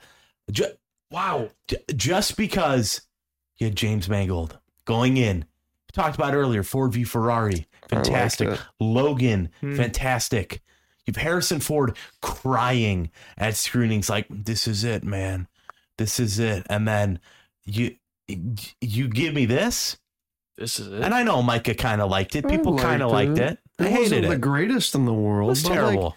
Ju- Wow. Just because you had James Mangold going in, we talked about earlier, Ford v Ferrari, fantastic. it. Logan, Hmm. fantastic. You've Harrison Ford crying at screenings like, "This is it, man. This is it." And then you you give me this, This is it. and I know Micah kind of liked it. People kind of liked liked it. it. I It hated wasn't it. the greatest in the it world. was but, like, terrible.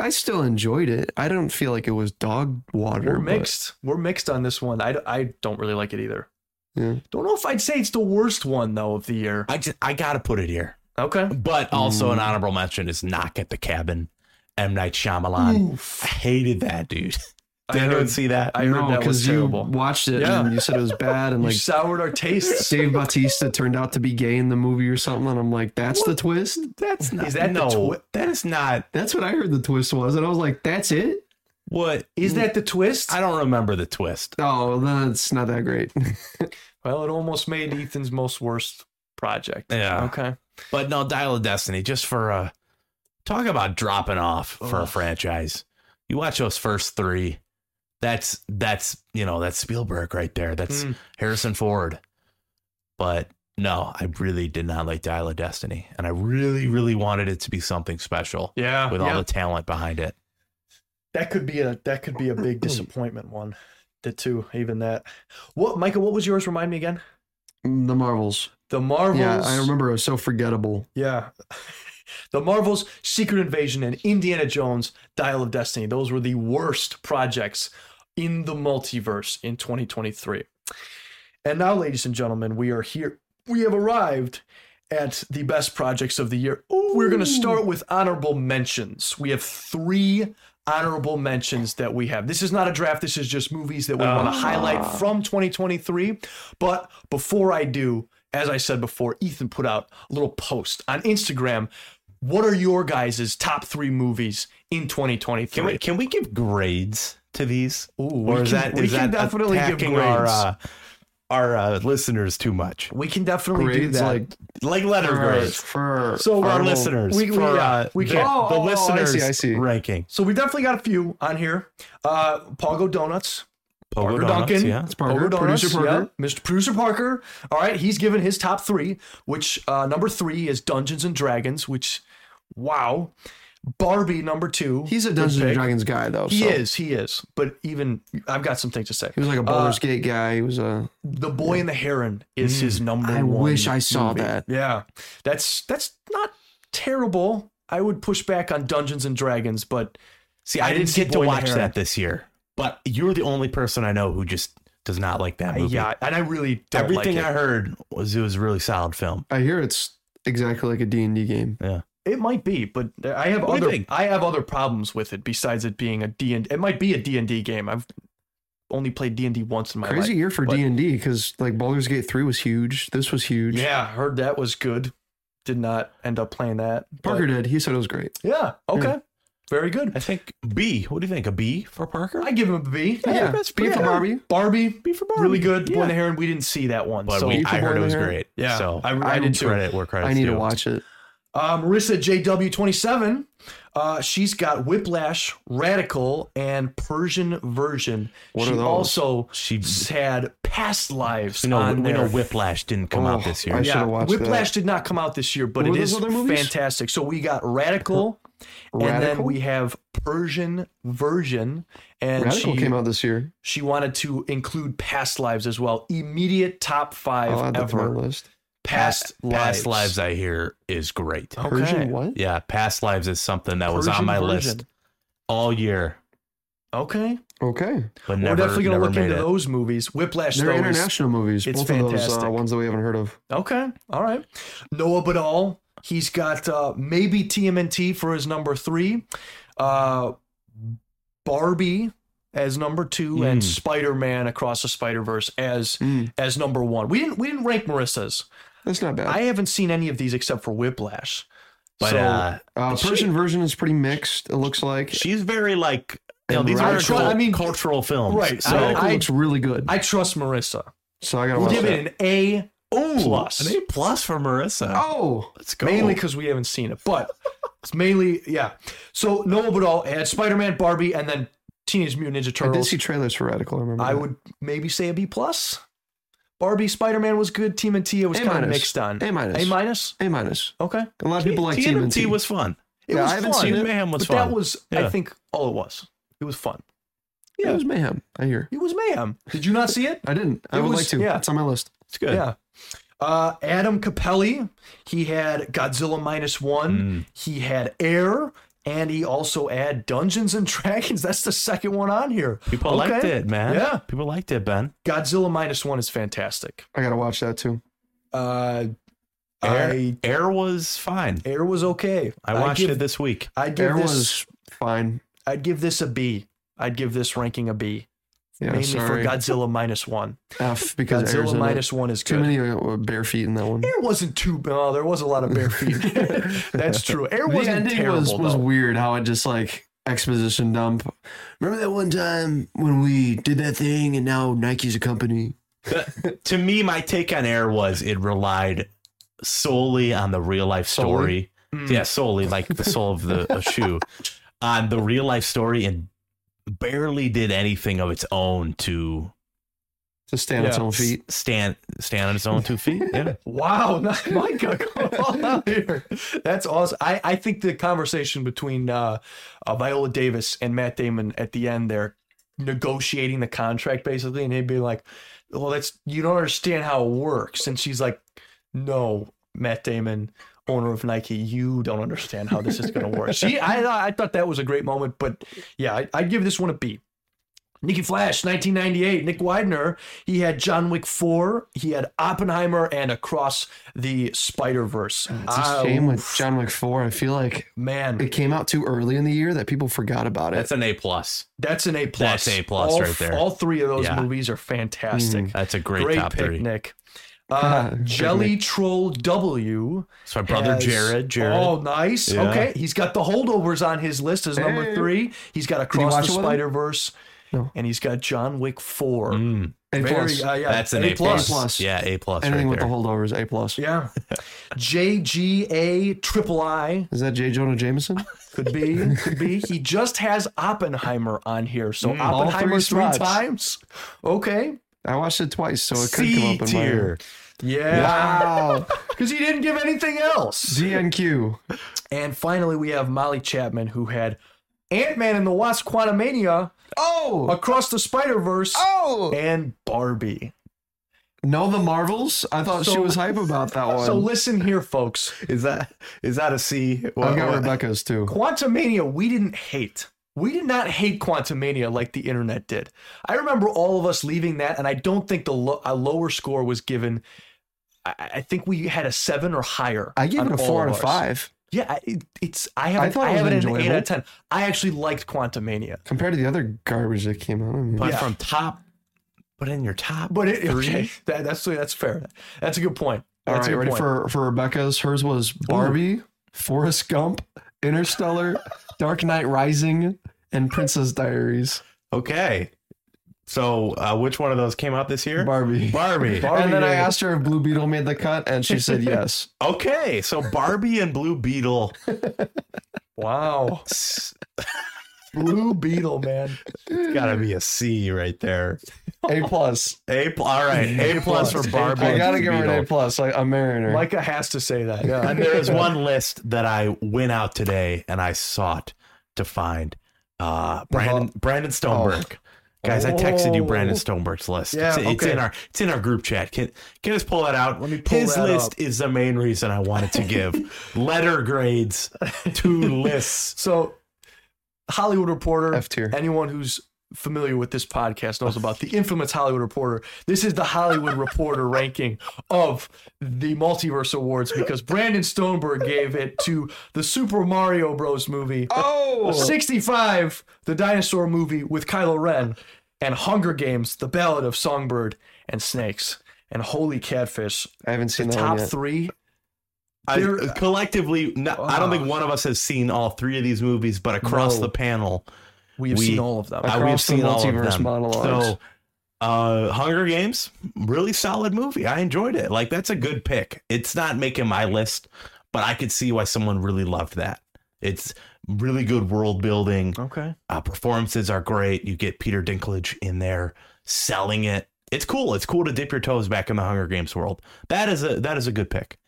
I still enjoyed it. I don't feel like it was dog water. We're but- mixed. We're mixed on this one. I, I don't really like it either. Yeah. Don't know if I'd say it's the worst one though of the year. I just I gotta put it here. Okay. But also an mm. honorable mention is Knock at the Cabin. M Night Shyamalan. I hated that dude. I Did anyone heard- see that? I heard that was you terrible. watched it Yeah. and you said it was bad and You like soured our tastes. Dave Bautista turned out to be gay in the movie or something and I'm like, that's the twist. That's not. Is that no? twi- that is not That's what I heard the twist was, and I was like, that's it. What. Is that the twist? I don't remember the twist. Oh, that's not that great. Well, it almost made Ethan's most worst project. Yeah. Okay. But no, Dial of Destiny. Just for uh, talk about dropping off for a franchise. You watch those first three. That's that's you know that's Spielberg right there. That's Mm. Harrison Ford. But no, I really did not like Dial of Destiny, and I really, really wanted it to be something special Yeah. with yeah. all the talent behind it. That could be a that could be a big disappointment one. The two, even that. What, Michael? What was yours? Remind me again. Mm, the Marvels. The Marvels. Yeah, I remember it was so forgettable. Yeah. the Marvels, Secret Invasion, and Indiana Jones, Dial of Destiny. Those were the worst projects in the multiverse in 2023. And now, ladies and gentlemen, we are here. We have arrived at the best projects of the year. We're going to start with honorable mentions. We have three honorable mentions that we have. This is not a draft, this is just movies that we want to highlight from 2023. But before I do, as I said before, Ethan put out a little post on Instagram. What are your guys' top three movies in 2023? Can we can we give grades to these? Ooh, or we is can- that we is can that definitely give attacking our grades. uh, our uh, listeners too much? we can definitely Grades do that. like Like letter for, grades for So for our honorable- listeners. we- we- for yeah, uh, we the, can- Oh, the oh, oh, I see, listeners I see. ranking. so we've definitely got a few on here. Uh, Pogo Donuts, Pogo Parker Donuts, Duncan, yeah. It's Parker, Pogo Donuts, producer Parker. yeah, Mr. Producer Parker. All right, he's given his top three, which uh, number three is Dungeons and Dragons, which, wow. Barbie number two. He's a Dungeons and. Dragons guy though. He so. is, he is. But even I've got some things to say. He was like a uh, Baldur's Gate guy. He was a. The Boy and the Heron is mm. his number I one. wish I saw movie. that. Yeah, that's that's not terrible. I would push back on Dungeons and Dragons, but See, I, I didn't didn't see get to Boy and the watch that this year, but you're the only person I know who just does not like that I- movie. yeah, and I really don't Everything like I heard was it was a really solid film. I hear it's exactly like a D and D game. It might be, but I have What other? I have other problems with it besides it being a D and it might be a D and D game. I've only played D and D once in my life. Crazy life. year for D and D because like Baldur's Gate three was huge. This was huge. Yeah, heard that was good. Did not end up playing that. Parker did. He said it was great. Yeah. Okay. Very good. I think B. What do you think? A B for Parker? I give him a B. Yeah, that's B for Barbie. Barbie, B for Barbie. really good. Boy Yeah. and the Heron, we didn't see that one. But so we, I heard it was great. Yeah, so I- I, I did did too. credit where credit's I need due. to watch it. Uh, Marissa JW27, uh, she's got Whiplash, Radical, and Persian Version. What she are those? also She, had Past Lives you know, on we know. Whiplash didn't come out Oh, this year. I should've watched Whiplash did not come out this year, but What it were is those other movies? fantastic. So we got Radical, and then we have Persian Version, and Radical she came out this year. she wanted to include Past Lives as well. Immediate top five I'll add that to my ever. list. Past, Lives. Past Lives, I hear, is great. Okay. Persian what? Yeah, Past Lives is something that was on my Version. list all year, Okay. Okay, but We're definitely going to never look into it. those movies. Whiplash, they're though, international movies. it's Both of those fantastic. uh, ones that we haven't heard of. Okay. All right. Noah Badal. He's got uh, maybe TMNT for his number three. Uh, Barbie as number two, and Mm. Spider Man Across the Spider Verse as Mm, as number one. We didn't we didn't rank Marissa's. That's not bad. I haven't seen any of these except for Whiplash. But so, uh, uh, she- Persian version is pretty mixed. It looks like. she's very like you know these are Radical- cultural, I mean- cultural films. Right, So I- Radical I- looks really good. I trust Marissa. so I gotta We'll give that. it an A Ooh, plus. an A plus for Marissa. Oh, Let's go. mainly because we haven't seen it, but it's mainly yeah. So Noah Badal had Spider Man, Barbie, and then Teenage Mutant Ninja Turtles. I did see trailers for Radical. I remember. I that. would maybe say a B plus. Barbie, Spider Man was good. Team and T was kind of mixed on. A minus. A minus. A minus. Okay. A lot of people like Team and T. was fun. It Yeah, was I haven't fun, seen it. Mayhem was but that fun. was I think all it was. It was fun. Yeah, it was mayhem. I hear. It was mayhem. Did you not see it? I didn't. I It would was- like to. yeah. It's on my list. It's good. Yeah. Uh, Adam Capelli, he had Godzilla minus one. Mm. He had Air. And he also add Dungeons and Dragons. That's the second one on here. People liked it, man. Yeah. People liked it, Ben. Godzilla minus one is fantastic. I gotta watch that too. Uh, Air, I Air was fine. Air was okay. I I'd watched give, it this week. I'd give Air this. was fine. I'd give this a B. I'd give this ranking a B. Yeah, mainly sorry. for Godzilla minus one. F because Air's Godzilla in one is Too many uh, bare feet in that one. Air wasn't too. Oh, there was a lot of bare feet. That's true. Air The wasn't ending terrible. was, was weird how it just like exposition dump. Remember that one time when we did that thing and now Nike's a company? to me, my take on Air was it relied solely on the real life story. Mm. Yeah, solely like the sole of the a shoe on the real life story and barely did anything of its own to To stand on its own feet. stand stand on its own two feet. Yeah. Wow, not Micah going all out here. That's awesome. I, I think the conversation between uh, uh, Viola Davis and Matt Damon at the end there, negotiating the contract basically, and he'd be like, "Well, that's you don't understand how it works," and she's like, "No, Matt Damon." Owner of Nike, you don't understand how this is going to work. She, I, I thought that was a great moment, but yeah, I, I'd give this one a B. Nikki Flash, 1998. Nick Widener, he had John Wick 4, he had Oppenheimer, and Across the Spider Verse. It's a shame with John Wick 4. I feel like man, it came out too early in the year that people forgot about it. That's an A plus. that's an A plus. That's A plus all, right there. All three of those Yeah. movies are fantastic. Mm. That's a great, Great top pick, three. Nick. Uh, Jelly Troll W. So my brother has- Jared, Jared. Oh, nice. Yeah. Okay, he's got the holdovers on his list as number Hey. three. He's got Across the? Spider Verse, No. and he's got John Wick Four. Mm, A Very, plus. uh, yeah, that's an A A plus. Plus. Yeah, A plus. Anything right with the holdovers, A plus. Yeah. JGA triple I Is that J. Jonah Jameson? could be could be. He just has Oppenheimer on here. So Mm. Oppenheimer three three, times. Okay. I watched it twice, so it could come up in tier. Yeah. Wow. Because he didn't give anything else. ZNQ. And finally we have Molly Chapman who had Ant-Man and the Wasp Quantumania, Oh. Across the Spider-Verse, Oh. and Barbie. No, the Marvels? I thought she was hype about that one. So listen here, folks. Is that is that a C? I What- got what- Rebecca's too. Quantumania, we didn't hate. We did not hate Quantumania like the internet did. I remember all of us leaving that, and I don't think the lo- a lower score was given. I, I think we had a seven or higher. I gave it a four of out of five. Yeah, I- it, it's I have I I, thought I it have was it an eight out of ten. I actually liked Quantum Mania Compared to the other garbage that came out. I mean, But Yeah. from top, but in your top. but it, Three? okay, that, that's that's fair. That's a good point. All That's right, a good ready point. for for Rebecca's? Hers was Barbie, Forrest Gump, Interstellar, Dark Knight Rising, and Princess Diaries. Okay. So uh, which one of those came out this year? Barbie. Barbie. Barbie, and then I asked her if Blue Beetle made the cut, and she said yes. Okay, so Barbie and Blue Beetle. Wow, Blue Beetle, man. gotta be a C right there. A plus. A pl- all right, A plus for Barbie. I gotta give her an A plus. I, I'm marrying her. Micah has to say that. Yeah. And there is one list that I went out today and I sought to find. Uh, Brandon Brandon Stoneberg. Guys, I texted you Brandon Oh. Stoneberg's list. Yeah, it's, it's in our it's in our group chat. Can can us pull that out? Let me pull His that list up. is the main reason I wanted to give letter grades to lists. So, Hollywood Reporter. F tier. Anyone who's familiar with this podcast knows about the infamous Hollywood Reporter. This is the Hollywood Reporter ranking of the Multiverse Awards because Brandon Stoneberg gave it to the Super Mario Bros. movie, Oh, 65, the dinosaur movie with Kylo Ren, and Hunger Games, the Ballad of Songbird and Snakes. And Holy Catfish, I haven't the seen that one top yet. three. I, collectively, no, I don't think one of us has seen all three of these movies, but across No. the panel, We have We- seen all of them. uh, we've Across the seen all of them. monologues. So, uh, Hunger Games, really solid movie. I enjoyed it. Like that's a good pick. It's not making my list, but I could see why someone really loved that. It's really good world building. Okay. Uh, performances are great. You get Peter Dinklage in there selling it. It's cool. It's cool to dip your toes back in the Hunger Games world. That is a that is a good pick.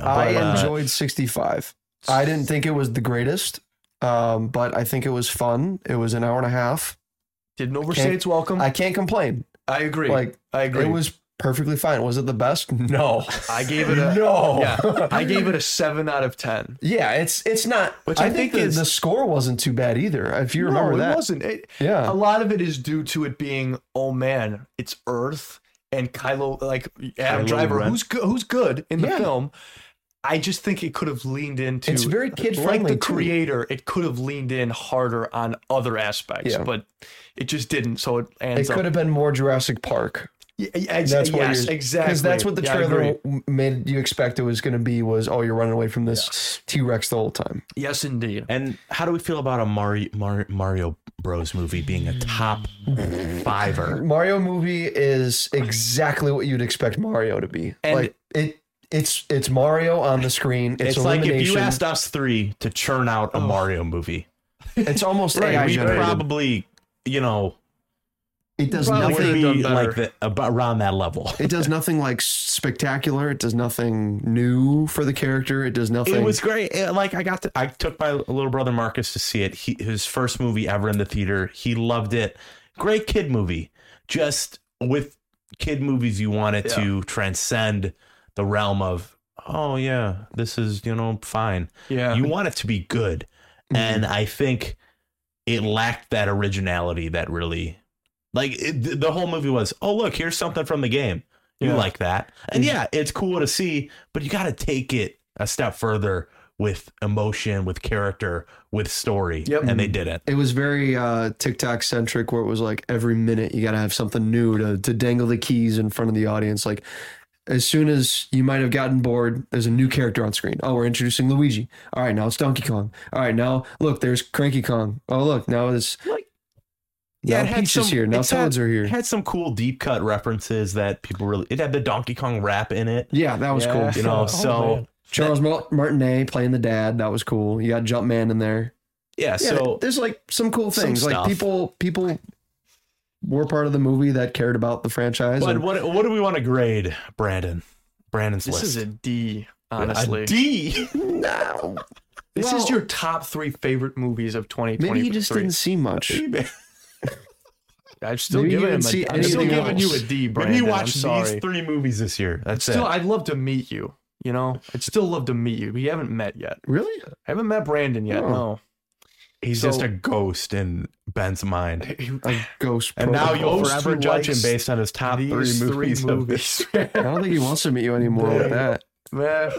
I But, uh, enjoyed 65. I didn't think it was the greatest, um, but I think it was fun. It was an hour and a half. Didn't overstay its welcome. I, I can't complain. I agree. Like I agree. it was perfectly fine. Was it the best? No. I gave it a No. Yeah, I gave it a seven out of ten. Yeah, it's it's not. Which I, I think, think the, is- the score wasn't too bad either. If you remember no, that, it wasn't. It, Yeah. a lot of it is due to it being oh man, it's Earth and Kylo like Adam Kylo Driver, Ren. who's good, who's good in the Yeah. film. I just think it could have leaned into. It's very kid-friendly, Like the too. creator. It could have leaned in harder on other aspects, Yeah. but it just didn't. So it ends. it could up. have been more Jurassic Park. Yeah, yeah, ex- That's what yes, exactly. Because that's what the Yeah, trailer agree. made you expect it was going to be. Was oh, you're running away from this T Rex the whole time. Yes, indeed. And how do we feel about a Mario, Mario, Mario Bros movie being a top fiver? Mario movie is exactly what you'd expect Mario to be. And- like it, it's it's Mario on the screen. It's, It's, like if you asked us three to churn out a Mario movie. it's almost AI we generated. probably, you know, it does probably nothing. be like the, about around that level. It does nothing like spectacular. It does nothing new for the character. It does nothing. It was great. It- like I got to, I took my little brother Marcus to see it. He, his first movie ever in the theater. He loved it. Great kid movie. Just with kid movies, you want it to transcend the realm of oh yeah, this is you know fine. Yeah. You want it to be good, and I think it lacked that originality that really, like it, the whole movie was oh look here's something from the game. You Yeah. like that, and yeah, it's cool to see, but you got to take it a step further with emotion, with character, with story. Yep. and they did it. It was very uh, TikTok centric, where it was like every minute you got to have something new to to dangle the keys in front of the audience. Like as soon as you might have gotten bored, there's a new character on screen. Oh, we're introducing Luigi. All right, now it's Donkey Kong. All right, now look, there's Cranky Kong. Oh, look, now it's Like- now it had Peach is here. Now it's had- Toads are here. It had some cool deep cut references that people really. It had the Donkey Kong rap in it. yeah, that was Yeah. cool. You know, Oh, so man. Charles Mar- Martinet playing the dad. That was cool. You got Jumpman in there. yeah, Yeah, so there's like some cool some things. Like stuff. people, people were part of the movie that cared about the franchise. But and- what what do we want to grade, Brandon? Brandon's This list. is a D, honestly. A D. no, This Well- is your top three favorite movies of 2023. maybe you just didn't see much. I'm still maybe you giving him. didn't see A, I'm still anything giving you a D, else. D, Maybe Brandon. you I'm watched sorry. these three movies this year. That's Still, it. I'd love to meet you. You know, I'd still love to meet you. We haven't met yet. Really? I haven't met Brandon yet. Oh. No. He's so- just a ghost in Ben's mind. A ghost. And now you'll forever judge him based on his top three These movies. three movies. I don't think he wants to meet you anymore with that. Man.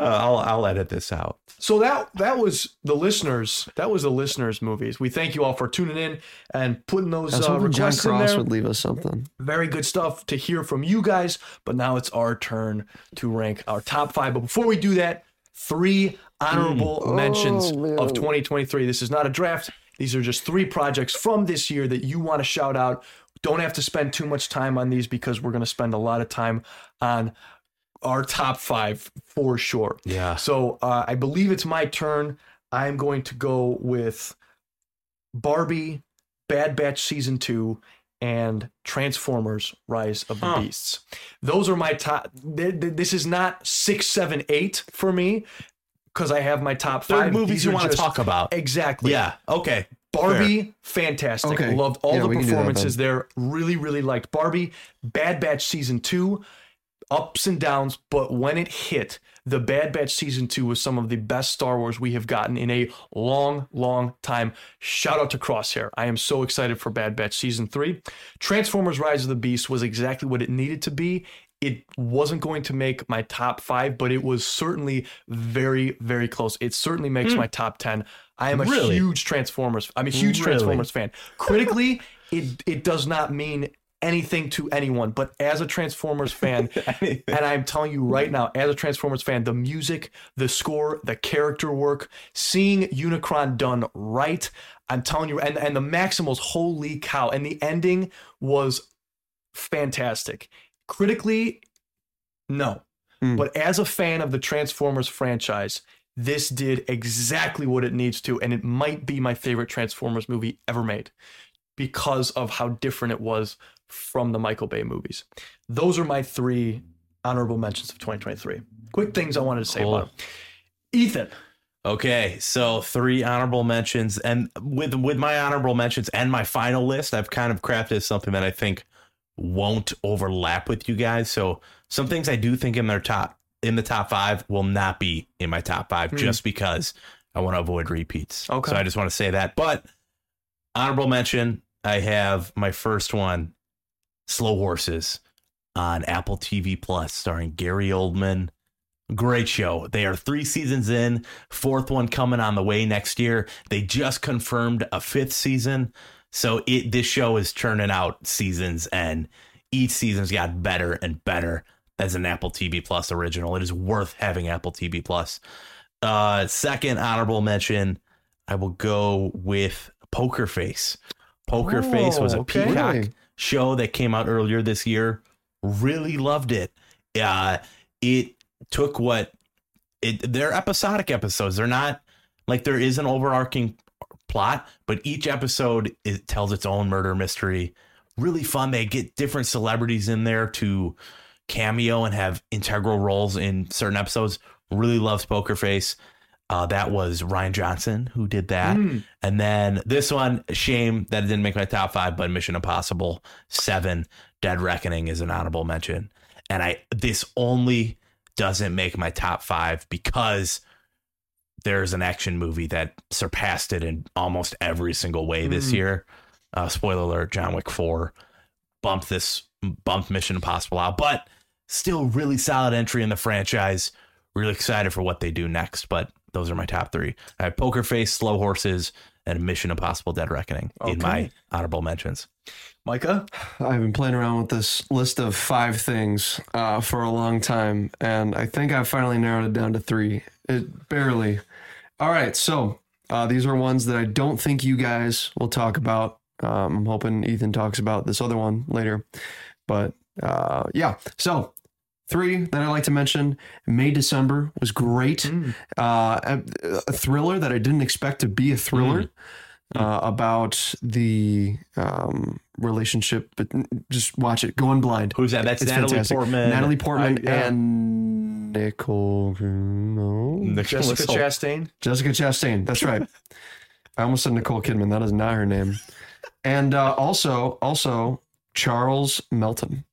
Uh, I'll I'll edit this out. So that that was the listeners. That was the listeners' movies. We thank you all for tuning in and putting those I was uh, hoping John requests in Cross there. would leave us something. Very good stuff to hear from you guys. But now it's our turn to rank our top five. But before we do that, three honorable mentions of 2023. This is not a draft. These are just three projects from this year that you want to shout out. Don't have to spend too much time on these because we're going to spend a lot of time on our top five for sure. Yeah. So uh, I believe it's my turn. I'm going to go with Barbie, Bad Batch Season 2, and Transformers Rise of the Huh. Beasts. Those are my top. th- th- This is not six, seven, eight for me because I have my top Third five. movies These you are want to just- talk about. Exactly. Yeah. Okay. Barbie, fantastic. Okay. Loved all Yeah, the we can do that performances there. Really, really liked Barbie. Bad Batch season two, ups and downs, but when it hit, the Bad Batch season two was some of the best Star Wars we have gotten in a long, long time. Shout out to Crosshair. I am so excited for Bad Batch season three. Transformers Rise of the Beast was exactly what it needed to be. It wasn't going to make my top five, but it was certainly very, very close. It certainly makes hmm. my top 10. I am a Really? huge Transformers. I'm a huge Really? Transformers fan. Critically, it it does not mean anything to anyone, but as a Transformers fan, and I'm telling you right now, as a Transformers fan, the music, the score, the character work, seeing Unicron done right, I'm telling you, and, and the Maximals, holy cow. And the ending was fantastic. Critically, no. Hmm. But as a fan of the Transformers franchise, this did exactly what it needs to, and it might be my favorite Transformers movie ever made because of how different it was from the Michael Bay movies. Those are my three honorable mentions of 2023. Quick things I wanted to say Cool. about them. Ethan, Okay, so three honorable mentions, and with with my honorable mentions and my final list, I've kind of crafted something that I think won't overlap with you guys. So some things I do think in their top in the top five will not be in my top five hmm. just because I want to avoid repeats. Okay. So I just want to say that. But honorable mention, I have my first one, Slow Horses on Apple TV Plus, starring Gary Oldman. Great show. They are three seasons in, fourth one coming on the way next year. They just confirmed a fifth season. So it this show is churning out seasons and each season's got better and better as an Apple TV Plus original. It is worth having Apple TV Plus. Uh second honorable mention, I will go with Poker Face. Poker Face was a Oh, okay. Peacock show that came out earlier this year. Really loved it. Uh, it took what it. They're episodic episodes. They're not like there is an overarching plot, but each episode it tells its own murder mystery. Really fun. They get different celebrities in there to cameo and have integral roles in certain episodes. Really loves Poker Face. Uh, that was Rian Johnson who did that. Mm. And then this one, shame that it didn't make my top five, but Mission Impossible 7 Dead Reckoning is an honorable mention. And I this only doesn't make my top five because there's an action movie that surpassed it in almost every single way this Mm. year. Uh, spoiler alert, John Wick 4 bumped this bumped Mission Impossible out, but still really solid entry in the franchise. Really excited for what they do next, but those are my top three. I have Poker Face, Slow Horses, and Mission Impossible Dead Reckoning in my honorable mentions. Micah? I've been playing around with this list of five things uh, for a long time, and I think I've finally narrowed it down to three. It barely. All right, so uh, these are ones that I don't think you guys will talk about. Um, I'm hoping Ethan talks about this other one later, but uh, yeah. So three that I like to mention: May December was great. Mm. Uh, a, a thriller that I didn't expect to be a thriller. Uh, about the um, relationship, but just watch it. Going blind. Who's that? That's It's Natalie fantastic. Portman. Natalie Portman I- yeah. and Nicole. No, Nicola Jessica Holt. Chastain? Jessica Chastain. That's right. I almost said Nicole Kidman. That is not her name. And uh, also, also Charles Melton.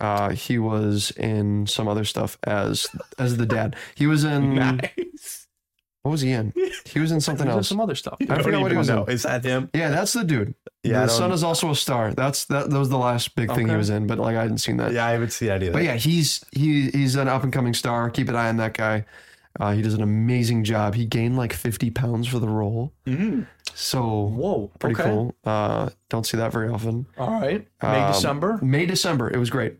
Uh, he was in some other stuff as as the dad. He was in Nice. What was he in? He was in something There's else. some other stuff. I don't forgot what he was know. in. Is that him? Yeah, that's the dude. Yeah, I the don't- son is also a star. That's that. That was the last big thing he Okay. was in, but like I hadn't seen that. Yeah, I haven't seen that either. But yeah, he's he he's an up and coming star. Keep an eye on that guy. Uh, he does an amazing job. He gained like 50 pounds for the role. Mhm. So Whoa. pretty okay. cool. Uh, don't see that very often. All right. May, Um, December. May, December. It was great.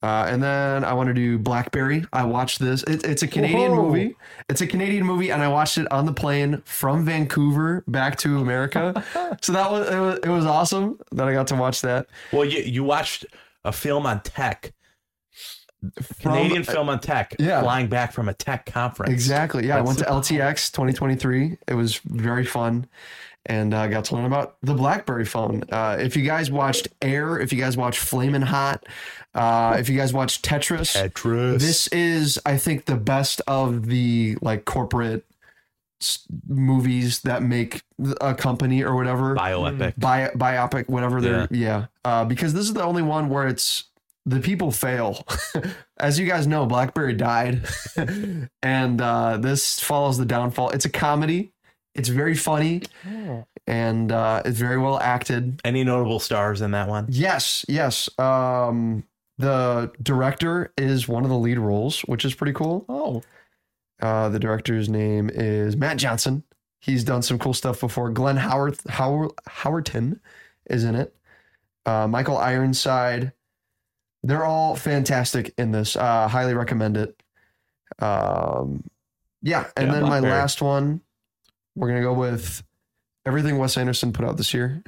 Uh, and then I want to do Blackberry. I watched this. It, it's a Canadian Whoa. movie. It's a Canadian movie, and I watched it on the plane from Vancouver back to America. so that was it, was it was awesome that I got to watch that. Well, you you watched a film on tech, From- Canadian film on tech, yeah. flying back from a tech conference. Exactly. Yeah, I went to LTX 2023. It was very fun, and I got to learn about the BlackBerry phone. Uh, if you guys watched Air, if you guys watched Flamin' Hot, uh, if you guys watched Tetris, Tetris. this is, I think, the best of the like corporate movies that make a company or whatever bioepic. bi- biopic, whatever they're yeah. Uh, because this is the only one where it's the people fail. As you guys know, BlackBerry died, and uh, this follows the downfall. It's a comedy. It's very funny, and uh, it's very well acted. Any notable stars in that one? Yes, yes. Um, the director is one of the lead roles, which is pretty cool. Oh. Uh, the director's name is Matt Johnson. He's done some cool stuff before. Glenn Howard Howard Howerton is in it. Uh, Michael Ironside. They're all fantastic in this. Uh, highly recommend it. Um, yeah, and Yeah, then my last one, we're gonna go with everything Wes Anderson put out this year,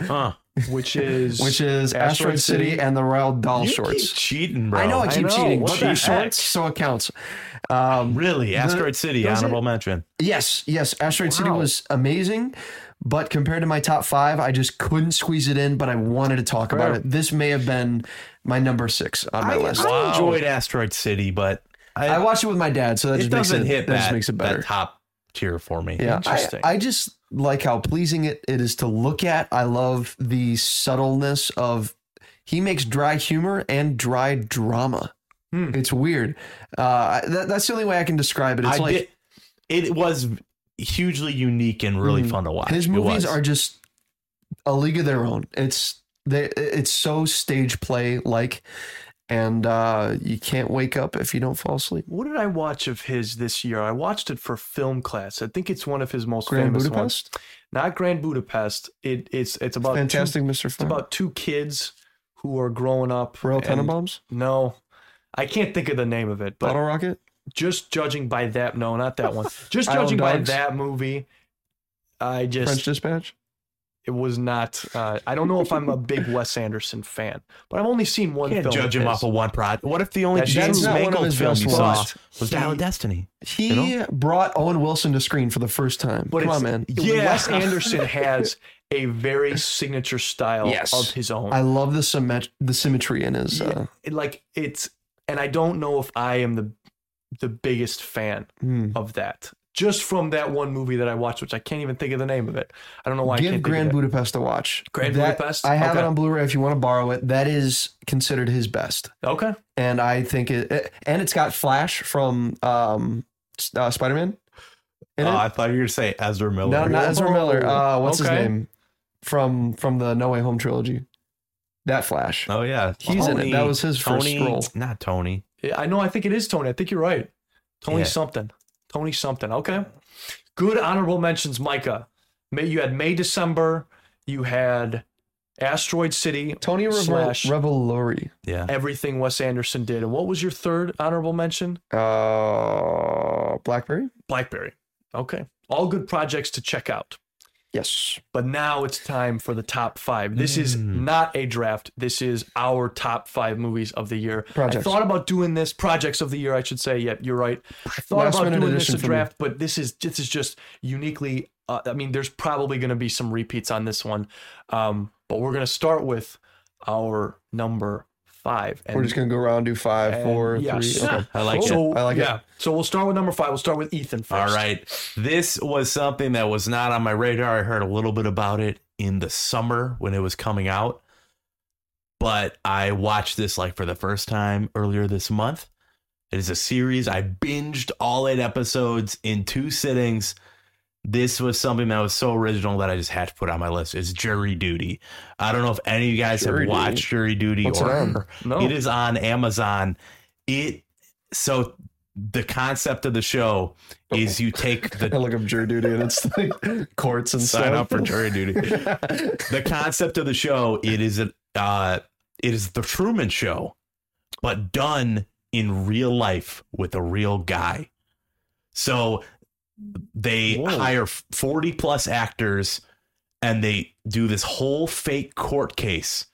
Huh. Which is which is Asteroid, Asteroid City, City. and the Roald Dahl you shorts. keep cheating, bro. I know I keep know. cheating, What but the they're heck? shorts, so it counts. Um, Really, Asteroid City, does it? honorable mention. Yes, yes. Asteroid City was amazing, but compared to my top five, I just couldn't squeeze it in. But I wanted to talk about it. This may have been my number six on my I- list. I I, enjoyed Asteroid City, but I, watched it with my dad, so that it just makes doesn't it hit that that, just makes it better. that top tier for me. yeah, Interesting. I, I just like how pleasing it, it is to look at. I love the subtleness of he makes dry humor and dry drama. Hmm. It's weird. Uh, that, that's the only way I can describe it. It's I like did, it was hugely unique and really Mhm. fun to watch. his movies are just a league of their own. It's they it's so stage play like, and uh, you can't wake up if you don't fall asleep. What did I watch of his this year? I watched it for film class. I think it's one of his most Grand famous Budapest, ones. Not Grand Budapest. It, it's it's about two- Fantastic Mr. it's about two kids who are growing up. Royal Tenenbaums, No, I can't think of the name of it. But Bottle Rocket. just judging by that, no, not that one. Just judging by that movie, I just French Dispatch. It was not. Uh, I don't know if I'm a big Wes Anderson fan, but I've only seen one can't film. judge of him his. off of one project. What if the only That's James not one of Mangold his film best you saw ones. was Dial of Destiny? He You know? brought Owen Wilson to screen for the first time. But Come on, man. Yeah. Wes Anderson has a very signature style Yes. of his own. I love the symmet- the symmetry in his. Yeah. Uh, It- like it's, and I don't know if I am the the biggest fan hmm. of that. Just from that one movie that I watched, which I can't even think of the name of it. I don't know why. I Give can't Grand think of it. Budapest a watch. Grand That- Budapest? I have Okay. it on Blu-ray if you want to borrow it. That is considered his best, Okay. and I think it. it- and it's got Flash from um, uh, Spider-Man. In Oh, it. I thought you were going to say Ezra Miller. no, not Ezra Miller. Uh, what's Okay. his name? From from the No Way Home trilogy. That Flash. Oh yeah, He's in it. That was his first role. Not Tony. Yeah, I know. I think it is Tony. I think you're right. Tony Yeah. something. Tony something. Okay. Good honorable mentions, Micah. May you had May December. You had Asteroid City. Tony Revel- Slash. Revolori. Yeah, Everything Wes Anderson did. And what was your third honorable mention? Uh, Blackberry. Blackberry. Okay. All good projects to check out. Yes. But now it's time for the top five. This is Mm. not a draft. This is our top five movies of the year. Projects. I thought about doing this projects of the year. I should say. Yep, you're right. I thought Last about doing this a draft, but this is this is just uniquely. Uh, I mean, there's probably going to be some repeats on this one, um, but we're going to start with our number five. And We're just gonna go around and do five, and four, yes. three. Okay. I like it. so, I like it. yeah. So we'll start with number five. We'll start with Ethan first. All right. This was something that was not on my radar. I heard a little bit about it in the summer when it was coming out. But I watched this like for the first time earlier this month. It is a series. I binged all eight episodes in two sittings. This was something that was so original that I just had to put on my list. It's Jury Duty. I don't know if any of you guys Jury have watched Duty. Jury Duty What's or on? No. it is on Amazon. It so the concept of the show is you take I the look up jury duty and it's like courts and sign stuff. up for jury duty. The concept of the show it is a uh, it is the Truman Show, but done in real life with a real guy. So they Whoa. hire 40 plus actors and they do this whole fake court case.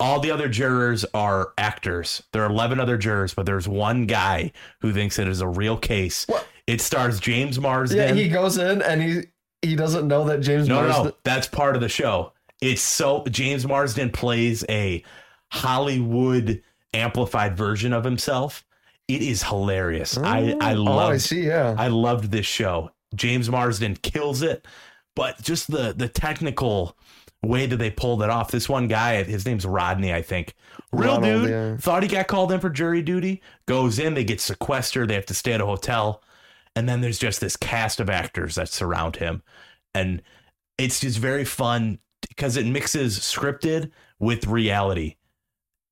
All the other jurors are actors. There are 11 other jurors, but there's one guy who thinks it is a real case. What? It stars James Marsden. yeah, he goes in and he he doesn't know that James No, no, Marsden. no, that's part of the show. It's so James Marsden plays a Hollywood amplified version of himself. It is hilarious. I mm. I love. oh, I see. Yeah, I loved this show. James Marsden kills it, but just the the technical way that they pulled it off. This one guy, his name's Rodney, I think. Real Ronald, dude. yeah. Thought he got called in for jury duty. Goes in, they get sequestered. They have to stay at a hotel, and then there's just this cast of actors that surround him, and it's just very fun because it mixes scripted with reality.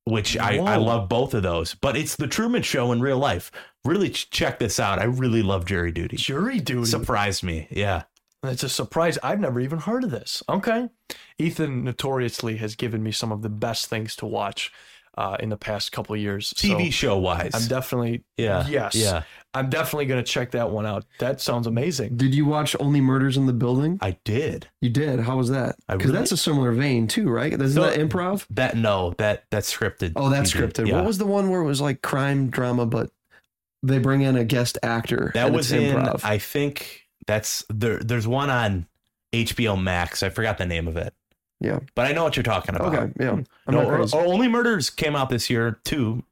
Which I, I love both of those, but it's the Truman Show in real life. Really ch- check this out. I really love Jury Duty. Jury duty. Surprised me. Yeah. It's a surprise. I've never even heard of this. Okay. Ethan notoriously has given me some of the best things to watch uh, in the past couple of years. So TV show wise. I'm definitely, yeah. yes. Yeah. I'm definitely going to check that one out. That sounds amazing. Did you watch Only Murders in the Building? I did. You did. How was that? Because really- that's a similar vein too, right? Isn't So- that improv? That no, that that's scripted. Oh, that's TV. scripted. Yeah. What was the one where it was like crime drama, but they bring in a guest actor? that was in improv. I think that's there there's one on HBO Max. I forgot the name of it. Yeah. But I know what you're talking about. okay, yeah. I'm no, Only Murders came out this year too.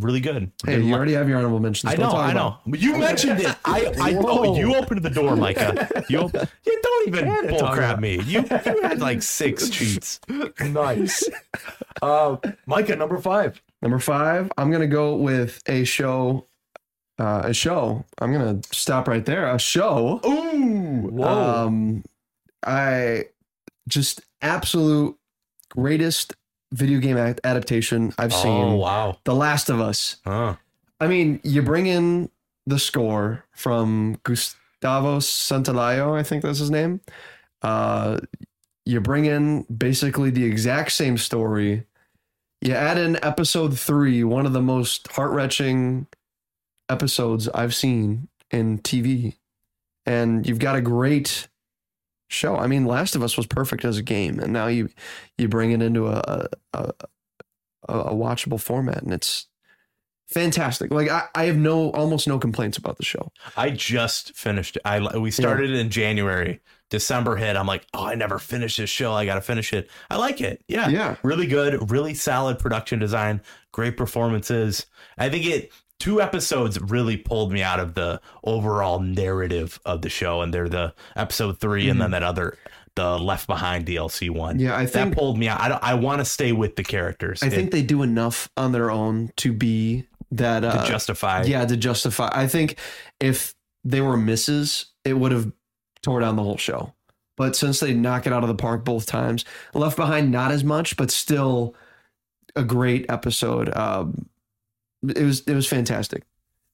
Really good. Hey, Didn't you li- already have your honorable mentions. I Don't know, talk I about know. You mentioned it. I, I Whoa. oh, you opened the door, Micah. You, op- you don't even had to bull talk crap about- me. You, you had like six cheats. nice. Uh, Micah, number five. Number five, I'm gonna go with a show. Uh, a show. I'm gonna stop right there. A show. Ooh, Whoa. Um, I just absolute greatest video game adaptation I've seen. oh seen. wow. The Last of Us. Huh. I mean, you bring in the score from Gustavo Santaolalla, I think that's his name. Uh, you bring in basically the exact same story. You add in episode three, one of the most heart wrenching episodes I've seen in TV, and you've got a great show. I mean, Last of Us was perfect as a game, and now you you bring it into a a, a, a watchable format, and it's fantastic. Like I, I have no almost no complaints about the show. I just finished. it. I we started it in January. December hit. I'm like, oh, I never finished this show. I got to finish it. I like it. Yeah. Yeah. Really good. Really solid production design. Great performances. I think it. Two episodes really pulled me out of the overall narrative of the show, and they're the episode 3 and then that other, the Left Behind DLC one. Mm-hmm. Yeah, I think that pulled me out. I, don't- I want to stay with the characters. I think they do enough on their own to be that to uh, justify. yeah to justify. I think if they were misses, it would have tore down the whole show. But since they knock it out of the park both times, Left Behind not as much, but still a great episode. Um, it was it was fantastic,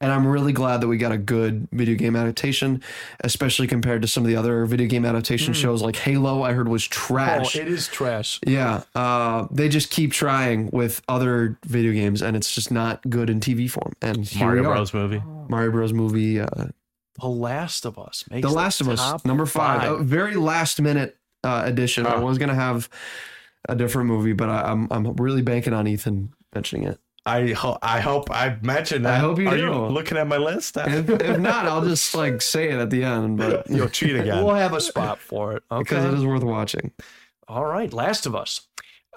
and I'm really glad that we got a good video game adaptation, especially compared to some of the other video game adaptation Hmm. shows like Halo. I heard was trash. Oh, it is trash. Yeah, uh, they just keep trying with other video games, and it's just not good in TV form. And Mario. Bros. movie. Mario Bros. movie, uh, The Last of Us. Makes The Last of Us, number five, a very last minute uh, edition. I was gonna have a different movie, but I, I'm I'm really banking on Ethan mentioning it. I ho- I hope I mentioned that. I hope you Are do. you looking at my list? If, if not, I'll just like say it at the end, but You'll cheat again. We'll have a spot for it. Okay. because it is worth watching. All right. Last of Us.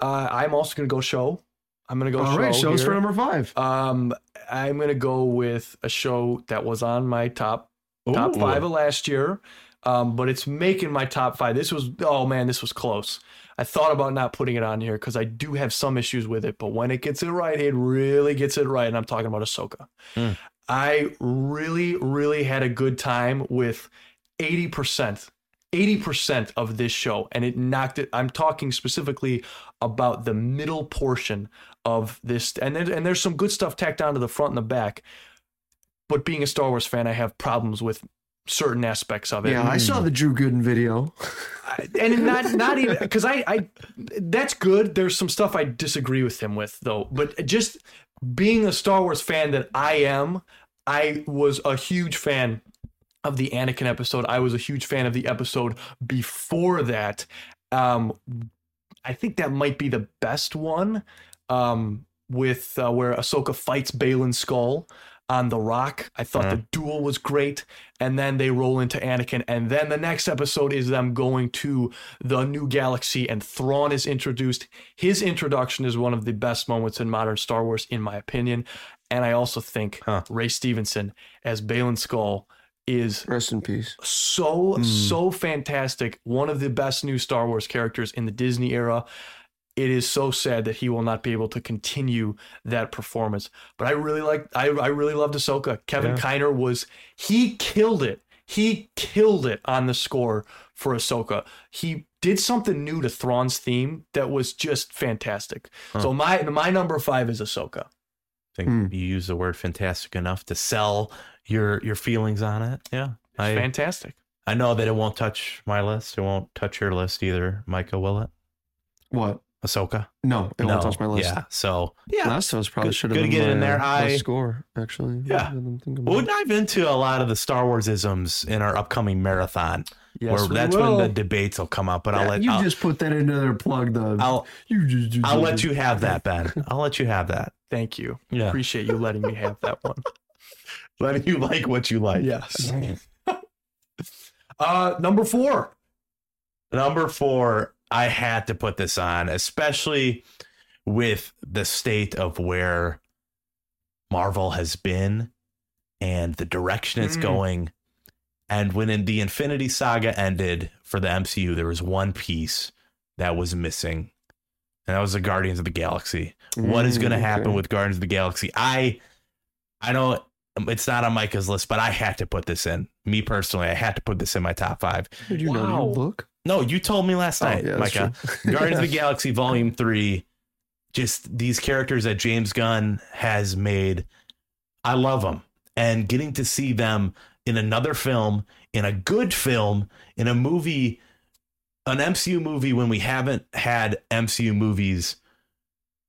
Uh, I'm also going to go show. I'm going to go All show. right, shows here. for number five. Um, I'm going to go with a show that was on my top top five of last year. Um, but it's making my top five. This was oh man, this was close. I thought about not putting it on here because I do have some issues with it, but when it gets it right, it really gets it right. And I'm talking about Ahsoka. Hmm. I really, really had a good time with 80%. 80% of this show and it knocked it i'm talking specifically about the middle portion of this and then, and there's some good stuff tacked on to the front and the back but being a star wars fan i have problems with certain aspects of it Yeah, I saw the Drew Gooden video. And not not even because I I that's good. There's some stuff I disagree with him with though, but just being a Star Wars fan that I am, I was a huge fan of the Anakin episode. I was a huge fan of the episode before that. Um, I think that might be the best one. Um, with uh, where Ahsoka fights Baylan Skoll on the Rock. I thought the mm. duel was great, and then they roll into Anakin, and then the next episode is them going to the new galaxy, and Thrawn is introduced. His introduction is one of the best moments in modern Star Wars, in my opinion, and I also think Huh. Ray Stevenson as Baylan Skoll is Rest in peace. so hmm. so fantastic one of the best new star wars characters in the disney era it is so sad that he will not be able to continue that performance but i really like i, I really loved ahsoka kevin Yeah. kiner was he killed it he killed it on the score for ahsoka he did something new to Thrawn's theme that was just fantastic. So my my number five is Ahsoka. I think Hmm. you use the word fantastic enough to sell your your feelings on it. Yeah. I, Fantastic. I know that it won't touch my list. It won't touch your list either. Micah, will it? What? Ahsoka? No, it won't touch my list. Yeah. So yeah. Last of Us probably should have been get in my, there. uh, I- score actually. Yeah. now that I'm thinking about We'll it. dive into a lot of the Star Wars isms in our upcoming marathon. Yes, where we that's will. when the debates will come up. But I'll let you I'll, just put that into their plug. The I'll you just I'll let you have that, Ben. I'll let you have that. Thank you. Yeah. Appreciate you letting me have that one. Letting you like what you like. Yes. Uh, number four. Number four, I had to put this on, especially with the state of where Marvel has been and the direction it's Mm. going. And when in the Infinity Saga ended for the MCU, there was one piece that was missing. And that was the Guardians of the Galaxy. what is Mm, going to happen okay. with Guardians of the Galaxy? I I know it's not on Micah's list, but I had to put this in. Me personally, I had to put this in my top five. Did you know? Wow. You look. No, you told me last Oh, night, yeah, Micah. Guardians of the Galaxy Volume 3, just these characters that James Gunn has made. I love them. And getting to see them in another film, in a good film, in a movie, an MCU movie when we haven't had MCU movies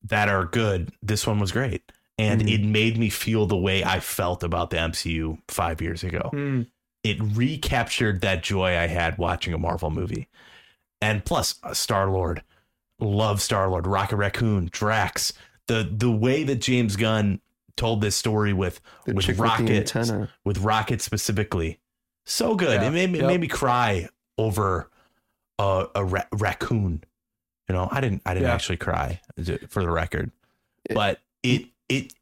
that are good, this one was great. And Mhm. it made me feel the way I felt about the MCU five years ago Hmm. It recaptured that joy I had watching a Marvel movie. And plus, uh, Star Lord, love Star Lord, Rocket Raccoon, Drax. The the way that James Gunn told this story with The with chick with Rocket, with Rocket specifically, so good. Yeah, It made me, yep. made me cry over a, a ra- raccoon. You know, I didn't I didn't Yeah. actually cry uh, for the record, It- but it it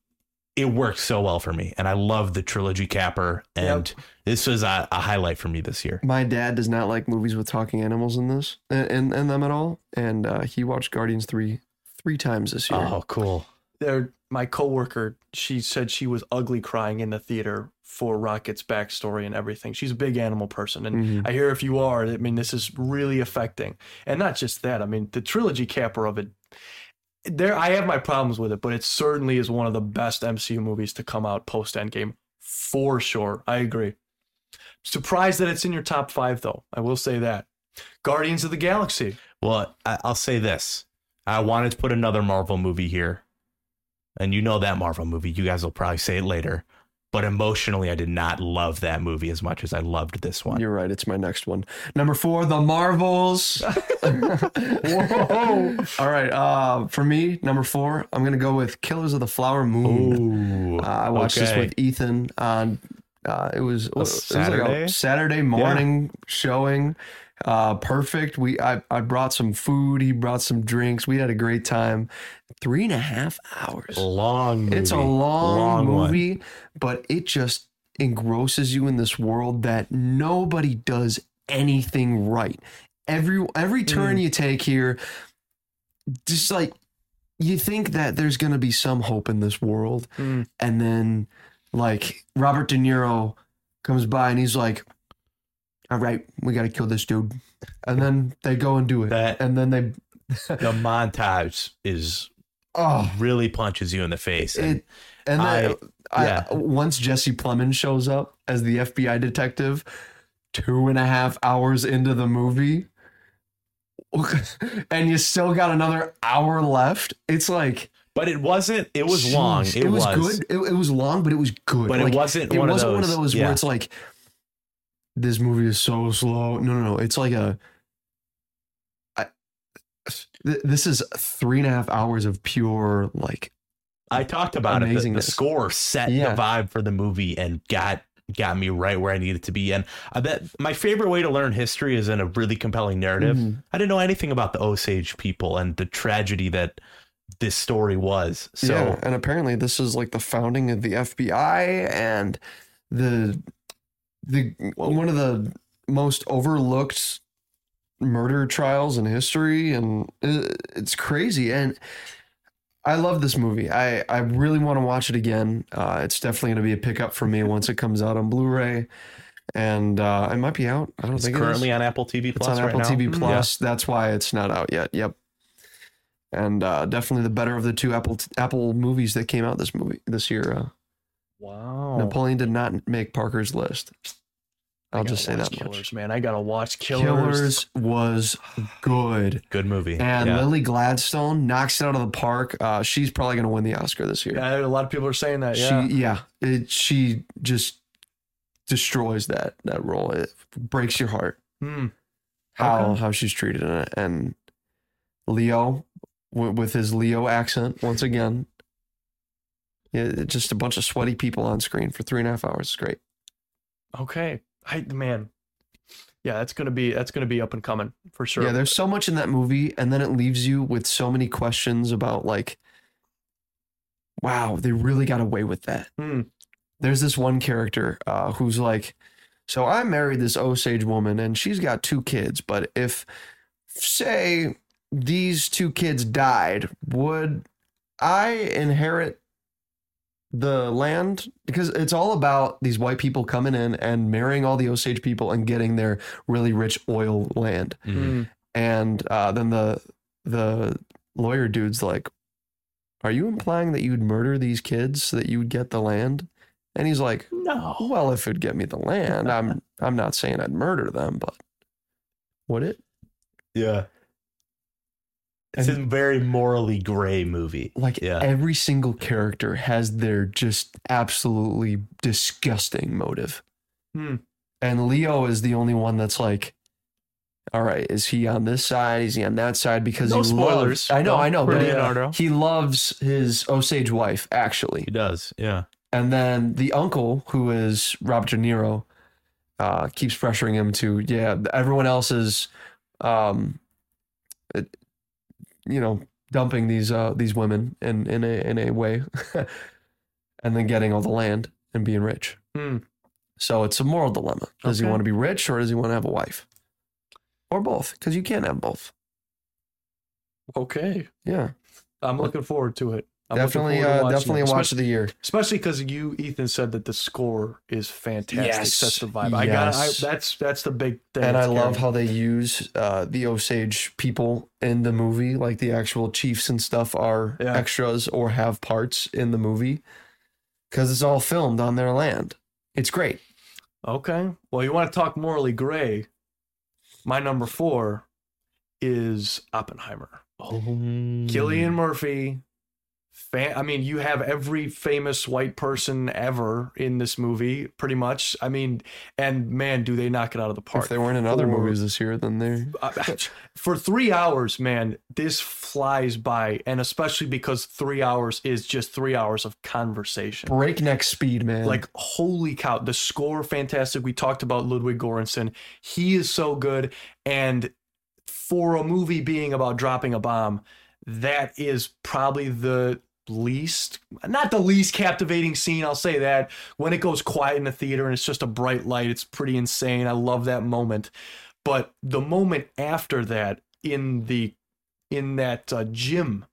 it worked so well for me, and I love the trilogy capper, and this was a, a highlight for me this year. My dad does not like movies with talking animals in this and, in, in them at all, and uh, he watched Guardians three three times this year. Oh, cool. There, my coworker, she said she was ugly crying in the theater for Rocket's backstory and everything. She's a big animal person, and Mhm. I hear if you are, I mean, this is really affecting. And not just that, I mean, the trilogy capper of it. There, I have my problems with it, but it certainly is one of the best MCU movies to come out post Endgame for sure. I agree. Surprised that it's in your top five, though. I will say that. Guardians of the Galaxy. Well, I'll say this. I wanted to put another Marvel movie here. And you know that Marvel movie. You guys will probably say it later. But emotionally, I did not love that movie as much as I loved this one. You're right. It's my next one. Number four, The Marvels. Whoa! All right. Uh, for me, number four, I'm gonna go with Killers of the Flower Moon. Ooh. Uh, I watched this with Ethan on. Uh, it was, it was like Saturday? a Saturday morning showing. Uh, perfect. We I, I brought some food. He brought some drinks. We had a great time. Three and a half hours. long movie. It's a long, one. movie, but it just engrosses you in this world that nobody does anything right. Every every Mm. turn you take here, just like you think that there's gonna be some hope in this world, Mm. and then like Robert De Niro comes by and he's like, "All right, we got to kill this dude," and then they go and do it, That- and then they The montage is oh really punches you in the face. And it and then I- I, yeah. once Jesse Plemons shows up as the FBI detective, two and a half hours into the movie, and you still got another hour left. It's like but it wasn't. It was long. jeez, It, was, good. It, it was long, but it was good. but Like, it wasn't. It one wasn't of those, one of those yeah. where it's like this movie is so slow. No, no, no. It's like a. Th- this is three and a half hours of pure like I talked about it. The, the score set Yeah. the vibe for the movie and got got me right where I needed to be. And I bet my favorite way to learn history is in a really compelling narrative. Mhm. I didn't know anything about the Osage people and the tragedy that this story was. So yeah, and apparently this is like the founding of the FBI and the the one of the most overlooked murder trials in history, and it's crazy. And I love this movie. I I really want to watch it again. Uh, it's definitely going to be a pickup for me once it comes out on Blu-ray, and uh, it might be out. I don't it's think currently it is. on Apple TV It's Plus on right Apple now. TV Mm, Plus. That's why it's not out yet. Yep. And uh, definitely the better of the two Apple Apple movies that came out this movie this year. Uh, Wow. Napoleon did not make Parker's list. I I'll just say watch that Killers, much. man. I gotta watch Killers. Killers was good, Good movie. and yeah. Lily Gladstone knocks it out of the park. Uh, she's probably going to win the Oscar this year. Yeah, a lot of people are saying that. Yeah. She, yeah, it, she just destroys that that role. It breaks your heart. Hmm. how Okay. how she's treated in it. And Leo, w- with his Leo accent once again, yeah, just a bunch of sweaty people on screen for three and a half hours. It's great. Okay. I the man. Yeah, that's gonna be that's gonna be up and coming for sure. Yeah, there's so much in that movie, and then it leaves you with so many questions about like wow, they really got away with that. Hmm. There's this one character uh, who's like, so I married this Osage woman and she's got two kids, but if, say, these two kids died, would I inherit the land? Because it's all about these white people coming in and marrying all the Osage people and getting their really rich oil land. Mm. And uh, then the the lawyer dude's like, "Are you implying that you'd murder these kids so that you would get the land?" And he's like, No. "Well, if it'd get me the land, I'm I'm not saying I'd murder them, but would it?" Yeah. It's a very morally gray movie. Like Yeah. every single character has their just absolutely disgusting motive. Hmm. And Leo is the only one that's like, all right, is he on this side? Is he on that side? Because No he spoilers. Loves, I know, No, I know. but Leonardo. He loves his Osage wife, actually. He does. Yeah. And then the uncle, who is Robert De Niro, uh, keeps pressuring him to, yeah, everyone else is, um, it- you know, dumping these uh, these women in in a in a way, and then getting all the land and being rich. Hmm. So it's a moral dilemma. Does he want to be rich or does he want to have a wife, or both? Because you can't have both. Okay. Yeah, I'm looking forward to it. I'm definitely, uh, definitely it. a watch of the year. Especially because you, Ethan, said that the score is fantastic. Yes. Sets the vibe. I got. I, Yes. that's that's the big thing. and I love how they use uh, the Osage people in the movie, like the actual chiefs and stuff are Yeah. extras or have parts in the movie because it's all filmed on their land. It's great. Okay. Well, you want to talk morally gray? My number four is Oppenheimer. Oh. Cillian Murphy. Fan, I mean, you have every famous white person ever in this movie, pretty much. I mean, and man, do they knock it out of the park. If they weren't in other For- movies this year, then they're uh, for three hours, man, this flies by, and especially because three hours is just three hours of conversation. breakneck speed, man. Like holy cow, the score fantastic. We talked about Ludwig Göransson. He is so good, and for a movie being about dropping a bomb, that is probably the least not the least captivating scene i'll say that when it goes quiet in the theater and it's just a bright light it's pretty insane i love that moment but the moment after that in the in that uh, gym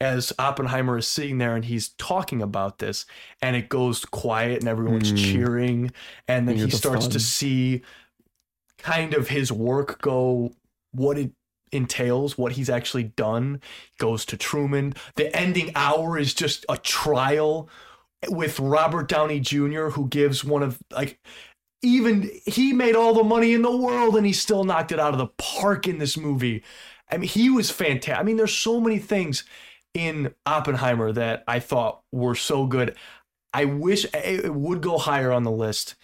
as oppenheimer is sitting there and he's talking about this and it goes quiet and everyone's Mm. cheering and then he the starts fun. to see kind of his work go what it entails what he's actually done goes to truman the ending hour is just a trial with robert downey jr who gives one of like even he made all the money in the world and he still knocked it out of the park in this movie i mean he was fantastic i mean there's so many things in oppenheimer that i thought were so good i wish it would go higher on the list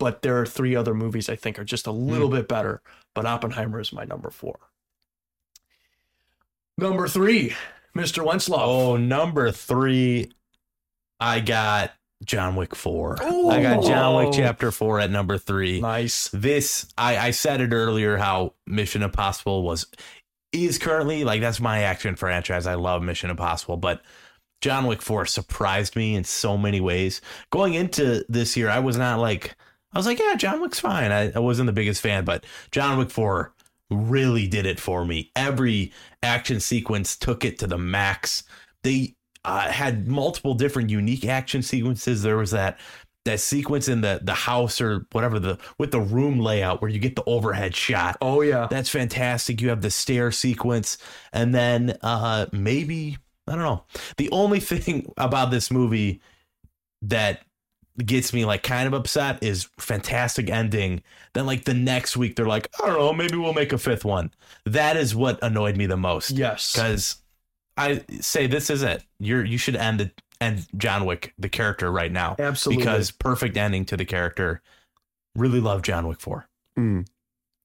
but there are three other movies I think are just a hmm. little bit better. But Oppenheimer is my number four. Number three, Mr. Wenslaw. Oh, number three, I got John Wick 4. Oh. I got John Wick Chapter 4 at number three. nice. This, I, I said it earlier how Mission Impossible was, is currently, like, that's my action franchise. I love Mission Impossible, but John Wick 4 surprised me in so many ways. Going into this year, I was not like, I was like, yeah, John Wick's fine. I, I wasn't the biggest fan, but John Wick 4 really did it for me. Every action sequence took it to the max. They uh, had multiple different unique action sequences. There was that that sequence in the the house or whatever the with the room layout where you get the overhead shot. Oh yeah. That's fantastic. You have the stair sequence, and then uh maybe I don't know. The only thing about this movie that gets me like kind of upset is fantastic ending. Then like the next week they're like, I don't know, maybe we'll make a fifth one. That is what annoyed me the most. Yes. Because I say this is it. You're you should end the end John Wick, the character right now. Absolutely. Because perfect ending to the character. Really love John Wick 4. Mm,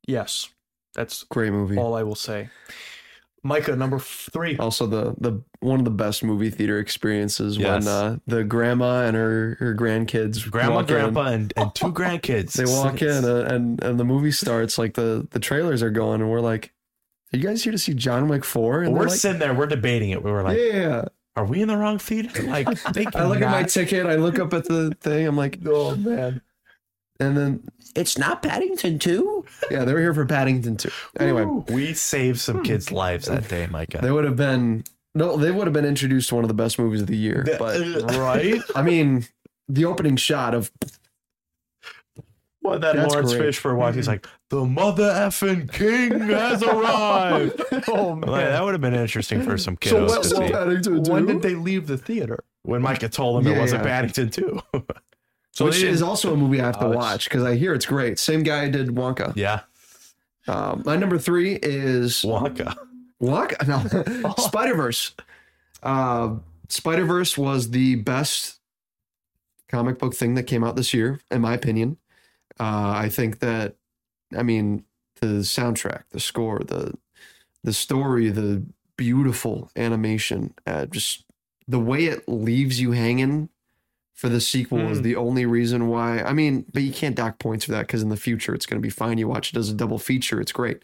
yes, that's great movie. all I will say. Micah, number three. Also, the the one of the best movie theater experiences Yes. when uh, the grandma and her her grandkids Grandma, walk in. grandpa, and, and two grandkids. They walk in uh, and and the movie starts like the the trailers are going and we're like, "Are you guys here to see John Wick 4? And we're like, sitting there, we're debating it. We were like, "Yeah." Are we in the wrong theater? Like, I look at my ticket. I look up at the thing. I'm like, Oh man. and then it's not Paddington two. Yeah, they were here for Paddington two. Anyway, we saved some hmm. kids' lives that day, Micah. they would have been no, they would have been introduced to one of the best movies of the year. But uh, Right? I mean, the opening shot of What that That's Lawrence great. Fishburne watch, he's mm-hmm. like, the mother effing king has arrived. oh man. Like, that would have been interesting for some kids. So kiddos what- to what- see. Paddington when did they leave the theater? when Micah told him it wasn't yeah. Paddington too. So which is also a movie I have to Oh, watch because I hear it's great. Same guy did Wonka. yeah, Um, my number three is Wonka. Wonka. No, Spider Verse. Uh, Spider Verse was the best comic book thing that came out this year, in my opinion. Uh, I think that, I mean, the soundtrack, the score, the the story, the beautiful animation, uh, just the way it leaves you hanging for the sequel is Hmm. the only reason why. I mean, but you can't dock points for that because in the future it's going to be fine. You watch it as a double feature, it's great.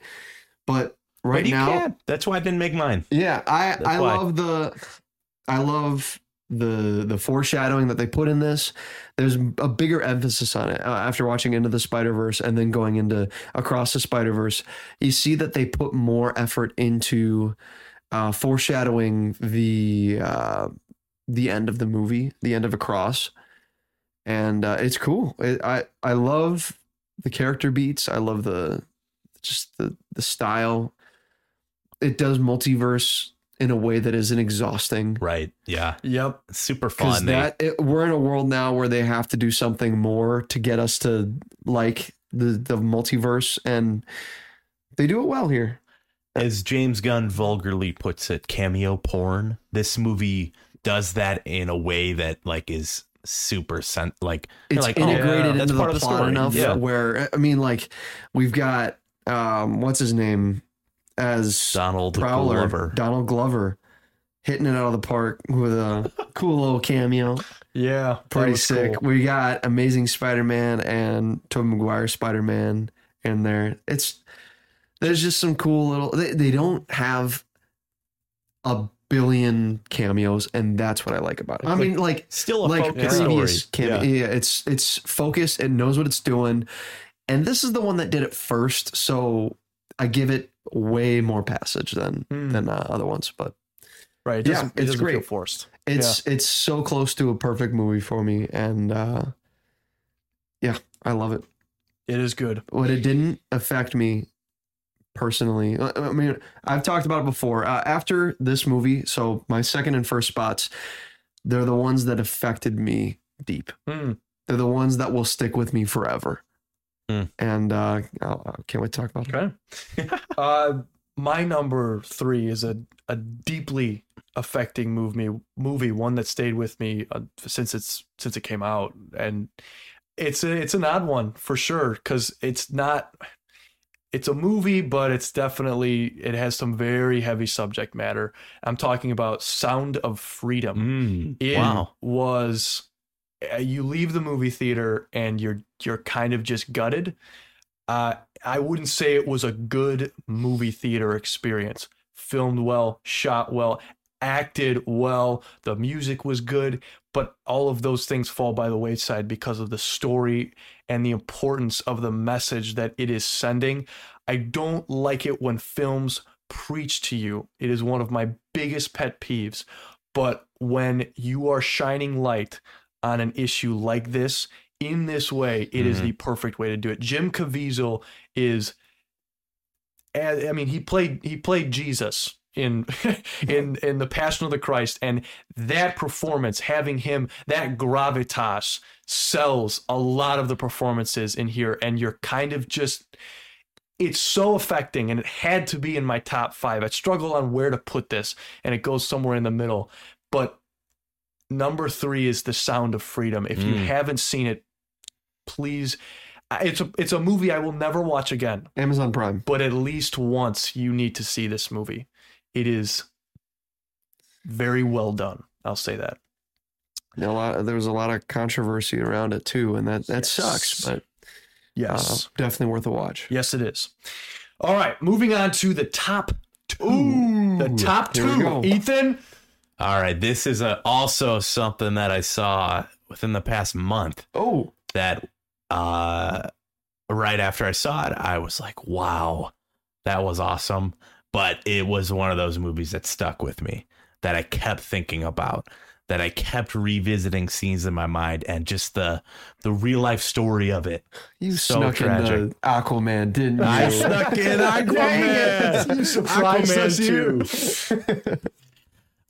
But right But you now, can't. that's why I didn't make mine. yeah, I That's I why. love the I love the the foreshadowing that they put in this. There's a bigger emphasis on it uh, after watching Into the Spider Verse and then going into Across the Spider Verse. You see that they put more effort into uh, foreshadowing the uh, the end of the movie, the end of Across, and uh, it's cool. It, I I love the character beats. I love the just the the style. It does multiverse in a way that isn't exhausting. Right. Yeah. Yep. It's super fun. They- that it, we're in a world now where they have to do something more to get us to like the the multiverse, and they do it well here. as James Gunn vulgarly puts it, cameo porn. This movie does that in a way that like is super sent like It's like, oh, integrated that's into part the, of the plot story. enough Yeah. where I mean, like we've got um, what's his name as Donald Prowler, Glover. Donald Glover, hitting it out of the park with a cool little cameo. Yeah. Pretty sick. cool. We got Amazing Spider-Man and Tobey Maguire Spider-Man in there. It's there's just some cool little. They, they don't have a billion cameos, and that's what I like about it. I mean, like Still a like focused previous story. cameo. Yeah. it's it's focused. It knows what it's doing, and this is the one that did it first. So I give it way more passage than Hmm. than uh, other ones, but. Right. It Yeah, doesn't, it it's doesn't feel great. forced. It's it's so close to a perfect movie for me, and uh, yeah, I love it. It is good. What it didn't affect me personally. I I mean, I've talked about it before. Uh, after this movie, so my second and first spots, they're the ones that affected me deep. Hmm. They're the ones that will stick with me forever. Hmm. And uh, I can't wait to talk about it. Okay. uh, my number three is a, a deeply affecting movie movie one that stayed with me uh, since it's since it came out and it's a it's an odd one for sure because it's not it's a movie but it's definitely it has some very heavy subject matter. I'm talking about sound of freedom. Mm, it wow. was uh, you leave the movie theater and you're you're kind of just gutted. Uh, i wouldn't say it was a good movie theater experience. Filmed well shot well acted well the music was good but all of those things fall by the wayside because of the story and the importance of the message that it is sending i don't like it when films preach to you it is one of my biggest pet peeves but when you are shining light on an issue like this in this way, it is Mhm. the perfect way to do it. Jim Caviezel is, I I mean, he played he played Jesus in in in the Passion of the Christ, and that performance, having him that gravitas, sells a lot of the performances in here, and you're kind of just. It's so affecting, and it had to be in my top five. I struggle on where to put this, and it goes somewhere in the middle. But number three is the sound of freedom if you Mm. haven't seen it please it's a it's a movie i will never watch again Amazon Prime. but at least once you need to see this movie it is very well done i'll say that A lot, there was a lot of controversy around it too, and that that sucks. But yes uh, definitely worth a watch. yes it is all right moving on to the top two the top two ethan All right, this is a, also something that I saw within the past month. Oh, That uh, right after I saw it, I was like, "Wow, that was awesome!" But it was one of those movies that stuck with me, that I kept thinking about, that I kept revisiting scenes in my mind, and just the the real life story of it. you So snuck tragic. into Aquaman, didn't you? I snuck in Aquaman. You surprised us too.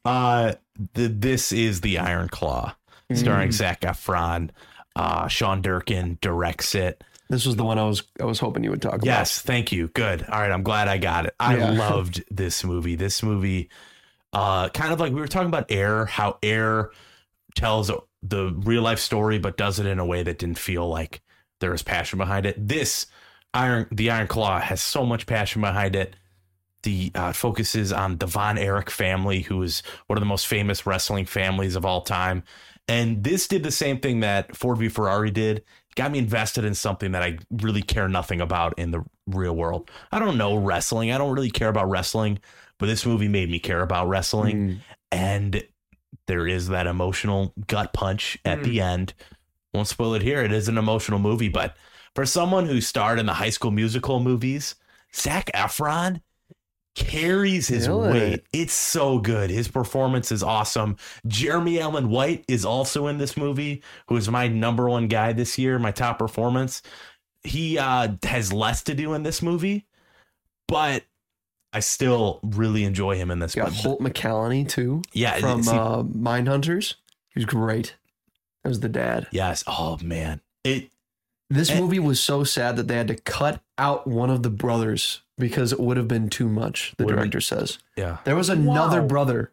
Uh, the, this is the Iron Claw, starring Mm. Zac Efron. Uh, Sean Durkin directs it. This was the one I was I was hoping you would talk about. Yes, thank you. Good. All right, I'm glad I got it. I Yeah. loved this movie. This movie, uh, kind of like we were talking about Air, how Air tells the real life story, but does it in a way that didn't feel like there was passion behind it. This Iron, the Iron Claw, has so much passion behind it. The uh, focuses on the Von Erich family, who is one of the most famous wrestling families of all time. And this did the same thing that Ford v Ferrari did. Got me invested in something that I really care nothing about in the real world. I don't know wrestling. I don't really care about wrestling, but this movie made me care about wrestling. Mm. And there is that emotional gut punch at Mm. the end. Won't spoil it here. It is an emotional movie, but for someone who starred in the high school musical movies, Zac Efron carries his weight. it. It's so good. His performance is awesome. Jeremy Allen White is also in this movie, who is my number one guy this year, my top performance. He uh, has less to do in this movie, but I still really enjoy him in this Got one. Holt McCallany too Yeah, from see- uh, Mindhunters. He was great. That was the dad. yes. Oh man, it This Eh. movie was so sad that they had to cut out one of the brothers because it would have been too much. The Would've been- director says yeah. there was another Wow. brother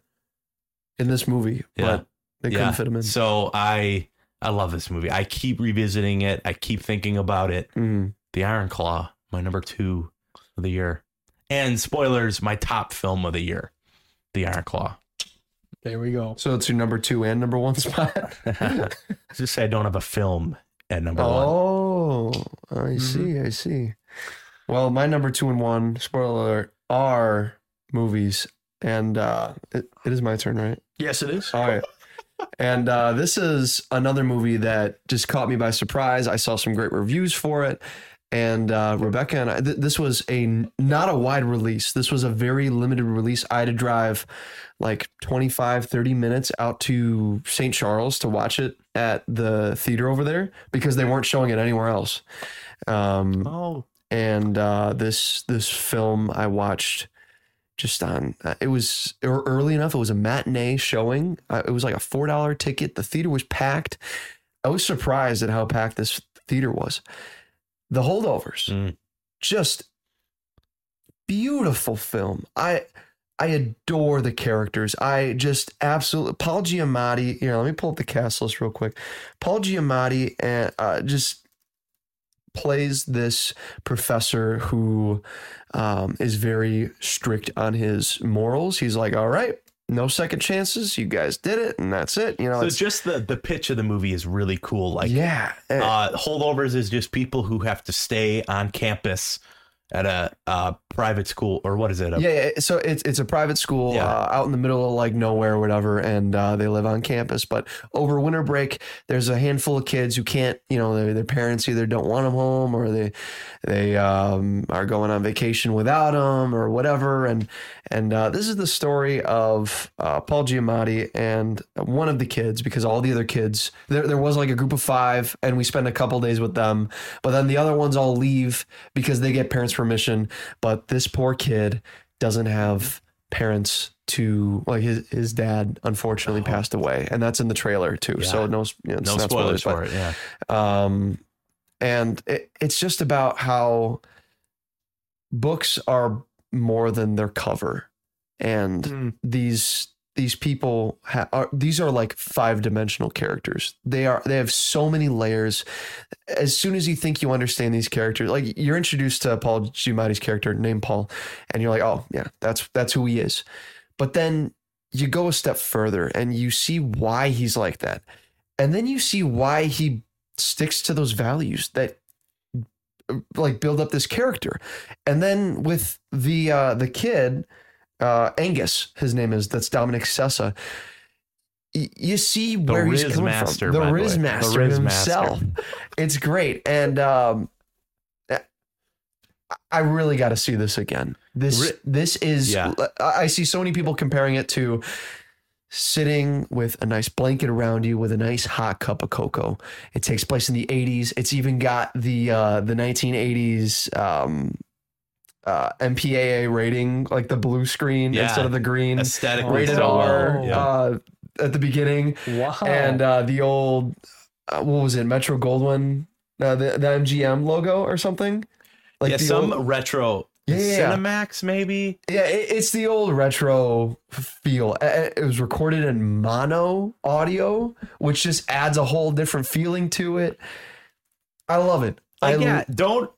in this movie, Yeah. but they couldn't fit him in. So I I love this movie. I keep revisiting it. I keep thinking about it. Mm. The Iron Claw, my number two of the year. And spoilers, my top film of the year. The Iron Claw. There we go. So it's your number two and number one spot. Just say I don't have a film at number one. oh, I see. I see. Well, my number two and one, spoiler alert, are movies. And uh, it, it is my turn, right? Yes, it is. All right. And uh, this is another movie that just caught me by surprise. I saw some great reviews for it. And uh, Rebecca and I, th- this was a not a wide release. This was a very limited release. I had to drive like 25, 30 minutes out to St. Charles to watch it at the theater over there because they weren't showing it anywhere else. Um, Oh, and uh, this this film I watched just on uh, it was early enough. It was a matinee showing. Uh, it was like a four dollar ticket. The theater was packed. I was surprised at how packed this theater was. The holdovers, Mm. just beautiful film. I I adore the characters. I just absolutely Paul Giamatti. You know, let me pull up the cast list real quick. Paul Giamatti and uh, just plays this professor who um, is very strict on his morals. He's like, all right, no second chances. You guys did it, and that's it. You know, so just the the pitch of the movie is really cool. Like, yeah, eh, uh, holdovers is just people who have to stay on campus at a uh, private school or what is it? A- yeah, yeah. So it's it's a private school Yeah. uh, out in the middle of like nowhere or whatever, and uh, they live on campus. But over winter break, there's a handful of kids who can't, you know, their, their parents either don't want them home or they they um, are going on vacation without them or whatever. And and uh, this is the story of uh, Paul Giamatti and one of the kids because all the other kids there there was like a group of five, and we spent a couple days with them. But then the other ones all leave because they get parents' permission. But this poor kid doesn't have parents to like his his dad unfortunately passed away and that's in the trailer too so no you know, it's no spoilers but- for it. Yeah. um, and it, it's just about how books are more than their cover, and Mm. these these people ha- are these are like five dimensional characters. They are they have so many layers. As soon as you think you understand these characters, like you're introduced to Paul Giamatti's character named Paul, and you're like, oh yeah, that's that's who he is. But then you go a step further and you see why he's like that. And then you see why he sticks to those values that like build up this character. And then with the uh the kid, uh, Angus, his name is. That's Dominic Sessa. Y- you see where he's Riz coming Master, from. The Riz way. The Master Riz Master. himself. It's great, and um, I really got to see this again. This this is. Yeah. I see so many people comparing it to sitting with a nice blanket around you with a nice hot cup of cocoa. It takes place in the 80s. It's even got the uh, the 1980s um, uh, MPAA rating, like the blue screen Yeah. instead of the green. Aesthetically, Rated so. R Yeah. uh, at the beginning, Wow. and uh, the old uh, what was it, Metro Goldwyn, uh, the the MGM logo or something. Like yeah, the some old- retro Yeah. Cinemax maybe. Yeah, it, it's the old retro feel. It was recorded in mono audio, which just adds a whole different feeling to it. I love it. I yeah, don't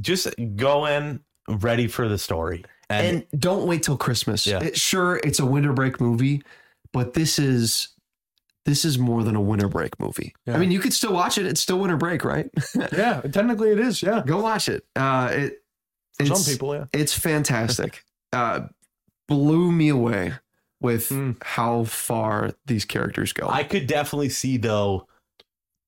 just go in ready for the story. And, and don't wait till Christmas. Yeah. It- sure, it's a winter break movie, but this is this is more than a winter break movie. Yeah. I mean, you could still watch it. It's still winter break, right? yeah, technically it is. Yeah. Go watch it. Uh, it it's, some people, yeah. it's fantastic. uh, blew me away with Mm. how far these characters go. I could definitely see though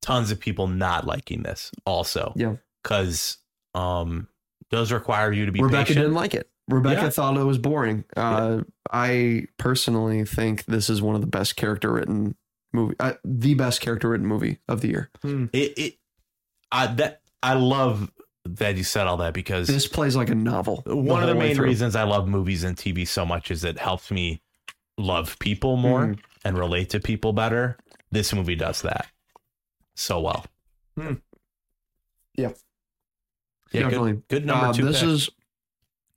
tons of people not liking this also. Yeah. Cuz um does require you to be Rebecca patient. didn't like it. Rebecca Yeah. thought it was boring. Uh, I personally think this is one of the best character written movie, uh, the best character written movie of the year. It it I that I love that you said all that because This plays like a novel. one of the main reasons I love movies and TV so much is it helps me love people more Mhm. and relate to people better. This movie does that so well. Hmm. Yeah. Yeah, Definitely. good, good number Uh, two. this pick. is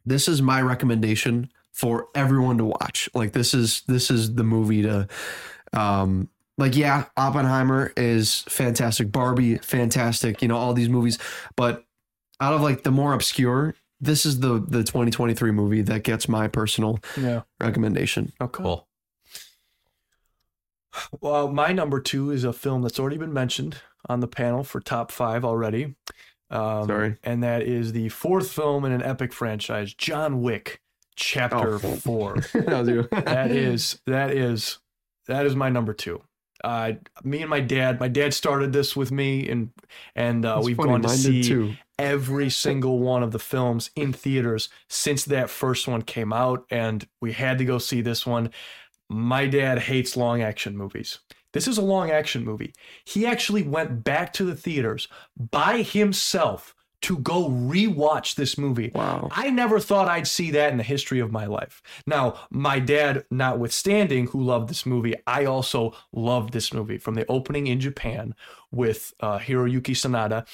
this is my recommendation for everyone to watch. Like this is this is the movie to um like yeah, Oppenheimer is fantastic, Barbie fantastic, you know, all these movies, but out of like the more obscure, this is the the 2023 movie that gets my personal Yeah. recommendation. Oh, cool. Well, my number two is a film that's already been mentioned on the panel for top five already. Um, Sorry. And that is the fourth film in an epic franchise, John Wick, Chapter Oh. Four. that was you. that is that is that is my number two. Uh, me and my dad. My dad started this with me, and and uh, we've funny, gone to mine see too. Every single one of the films in theaters since that first one came out, and we had to go see this one. My dad hates long action movies. This is a long action movie. He actually went back to the theaters by himself to go rewatch this movie. Wow. I never thought I'd see that in the history of my life. Now, my dad, notwithstanding, who loved this movie, I also loved this movie from the opening in Japan with uh, Hiroyuki Sanada,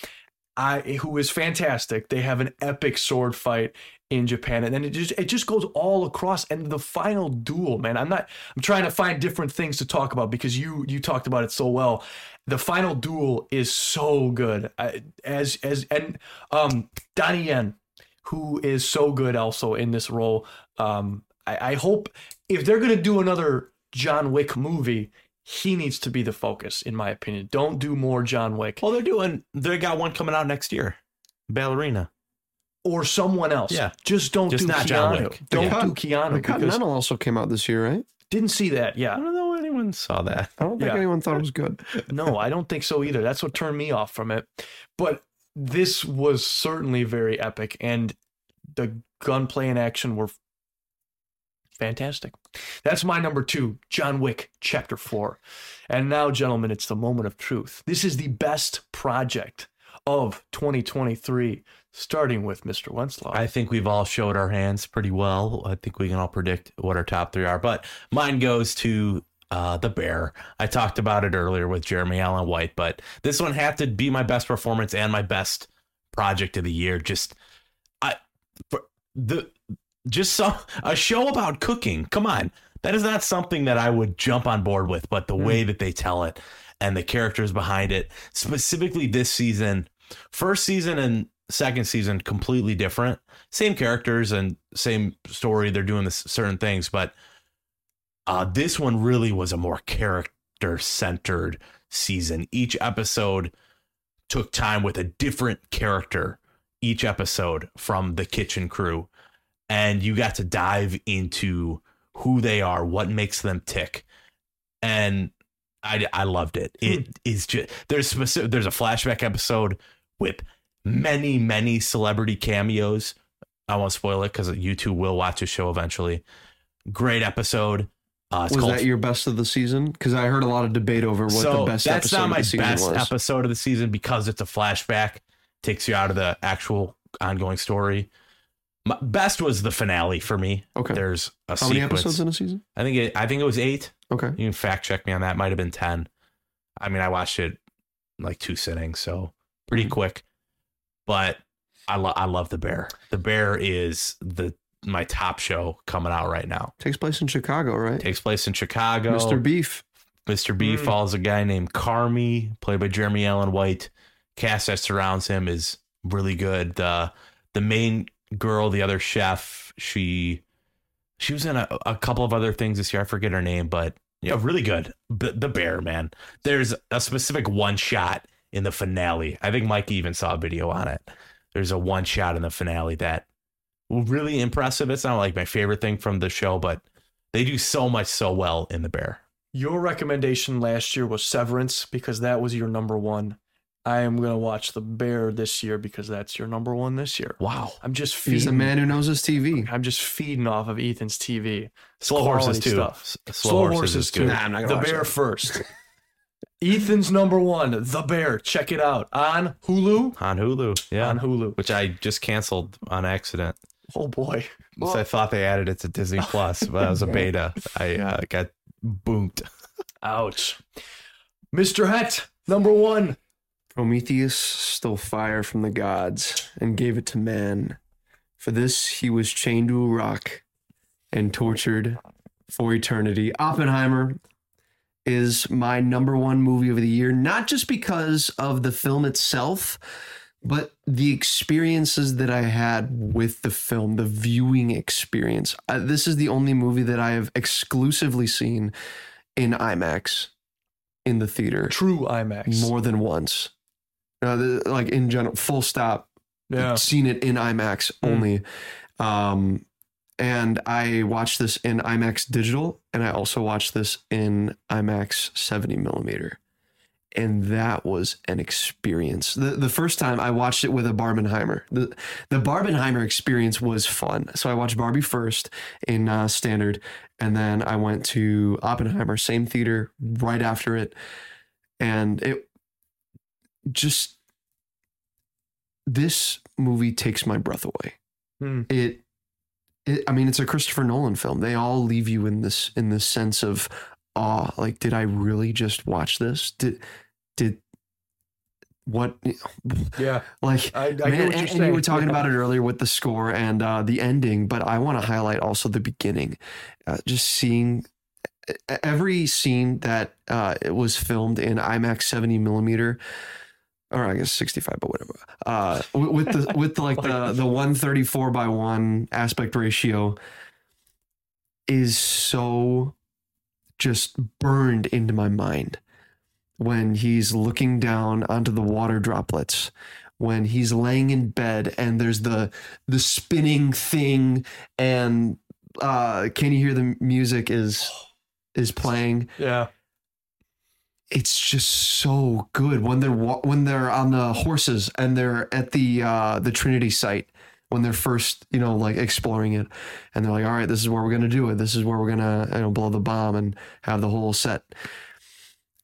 I, who is fantastic. They have an epic sword fight in Japan, and then it just it just goes all across. And the final duel, man, I'm not. I'm trying to find different things to talk about because you you talked about it so well. The final duel is so good. I, as as and um Donnie Yen, who is so good also in this role. Um, I, I hope if they're gonna do another John Wick movie, he needs to be the focus, in my opinion. Don't do more John Wick Well, they're doing. They got one coming out next year. Ballerina. or someone else. Yeah. just don't Just do not Keanu. John Wick. Don't Yeah. do Keanu The because Continental also came out this year, right? didn't see that. Yeah, I don't know anyone saw that. I don't think Yeah. anyone thought it was good. no, I don't think so either. That's what turned me off from it. But this was certainly very epic, and the gunplay and action were fantastic. That's my number two, John Wick, Chapter Four. And now, gentlemen, it's the moment of truth. This is the best project of 2023, starting with Mr. Wenslaw. I think we've all showed our hands pretty well. I think we can all predict what our top three are. But mine goes to uh, the Bear. I talked about it earlier with Jeremy Allen White, but this one had to be my best performance and my best project of the year. Just I for the just so, a show about cooking. Come on, that is not something that I would jump on board with. But the way that they tell it and the characters behind it, specifically this season, first season and second season completely different. Same characters and same story. They're doing this certain things but uh this one really was a more character centered season. Each episode took time with a different character each episode from the kitchen crew and you got to dive into who they are, what makes them tick, and I I loved it. It is just there's specific there's a flashback episode with many many celebrity cameos. I won't spoil it because you two will watch the show eventually. Great episode. Uh, Was called that your best of the season? Because I heard a lot of debate over what so the best that's episode not of my the best was. episode of the season because it's a flashback takes you out of the actual ongoing story my best was the finale for me Okay. there's a How many episodes in a season? i think it i think it was eight Okay. you can fact check me on that might have been 10 i mean i watched it like two sittings so pretty Mhm. quick but i love i love the bear the bear is the my top show coming out right now Takes place in Chicago, right? takes place in chicago Mr. Beef. Mr. B Mm. follows a guy named Carmy, played by Jeremy Allen White. Cast that surrounds him is really good. The the main girl, the other chef, she she was in a, a couple of other things this year. I forget her name, but yeah, really good. B- the bear, man. There's a specific one shot in the finale. I think Mike even saw a video on it. There's a one shot in the finale that really impressive. It's not like my favorite thing from the show, but they do so much so well in the bear. Your recommendation last year was Severance because that was your number one. I am gonna watch The Bear this year because that's your number one this year. Wow. I'm just He's feeding. a man who knows his TV. I'm just feeding off of Ethan's TV. Slow Quality horses too. stuff. S- Slow, horses, is too. Nah, I'm not gonna the watch Bear that. first. Ethan's number one, The Bear. Check it out on Hulu. On Hulu, yeah, On Hulu. which I just canceled on accident. Oh boy. So I thought they added it to Disney Plus, but it was a beta. I uh, got boomed. Ouch. Mr. Het, number one. Prometheus stole fire from the gods and gave it to man. For this, he was chained to a rock and tortured for eternity. Oppenheimer is my number one movie of the year, not just because of the film itself, but the experiences that I had with the film, the viewing experience. Uh, this is the only movie that I have exclusively seen in IMAX in the theater True IMAX. more than once. Uh, the, like in general, full stop. yeah. Seen it in IMAX Mm. only. Um, and I watched this in IMAX digital, and I also watched this in IMAX 70 millimeter. And that was an experience. The the first time I watched it with a Barbenheimer. The the Barbenheimer experience was fun. So I watched Barbie first in uh, standard, and then I went to Oppenheimer, same theater, right after it, and it just this movie takes my breath away. Hmm. It, it, I mean, it's a Christopher Nolan film. They all leave you in this in this sense of awe. Like, did I really just watch this? Did did what? Yeah. Like, I, I man, what and, and you were talking Yeah. about it earlier with the score and uh, the ending, but I want to highlight also the beginning. Uh, just seeing every scene that uh, it was filmed in IMAX 70 millimeter, or I guess 65, but whatever. Uh, with, the with the, like the the 134 by one aspect ratio is so just burned into my mind when he's looking down onto the water droplets when he's laying in bed and there's the the spinning thing and uh can you hear the music is is playing Yeah. It's just so good when they're when they're on the horses and they're at the uh the trinity site when they're first you know like exploring it. And they're like all right this is where we're gonna do it. This is where we're gonna you know blow the bomb and have the whole set.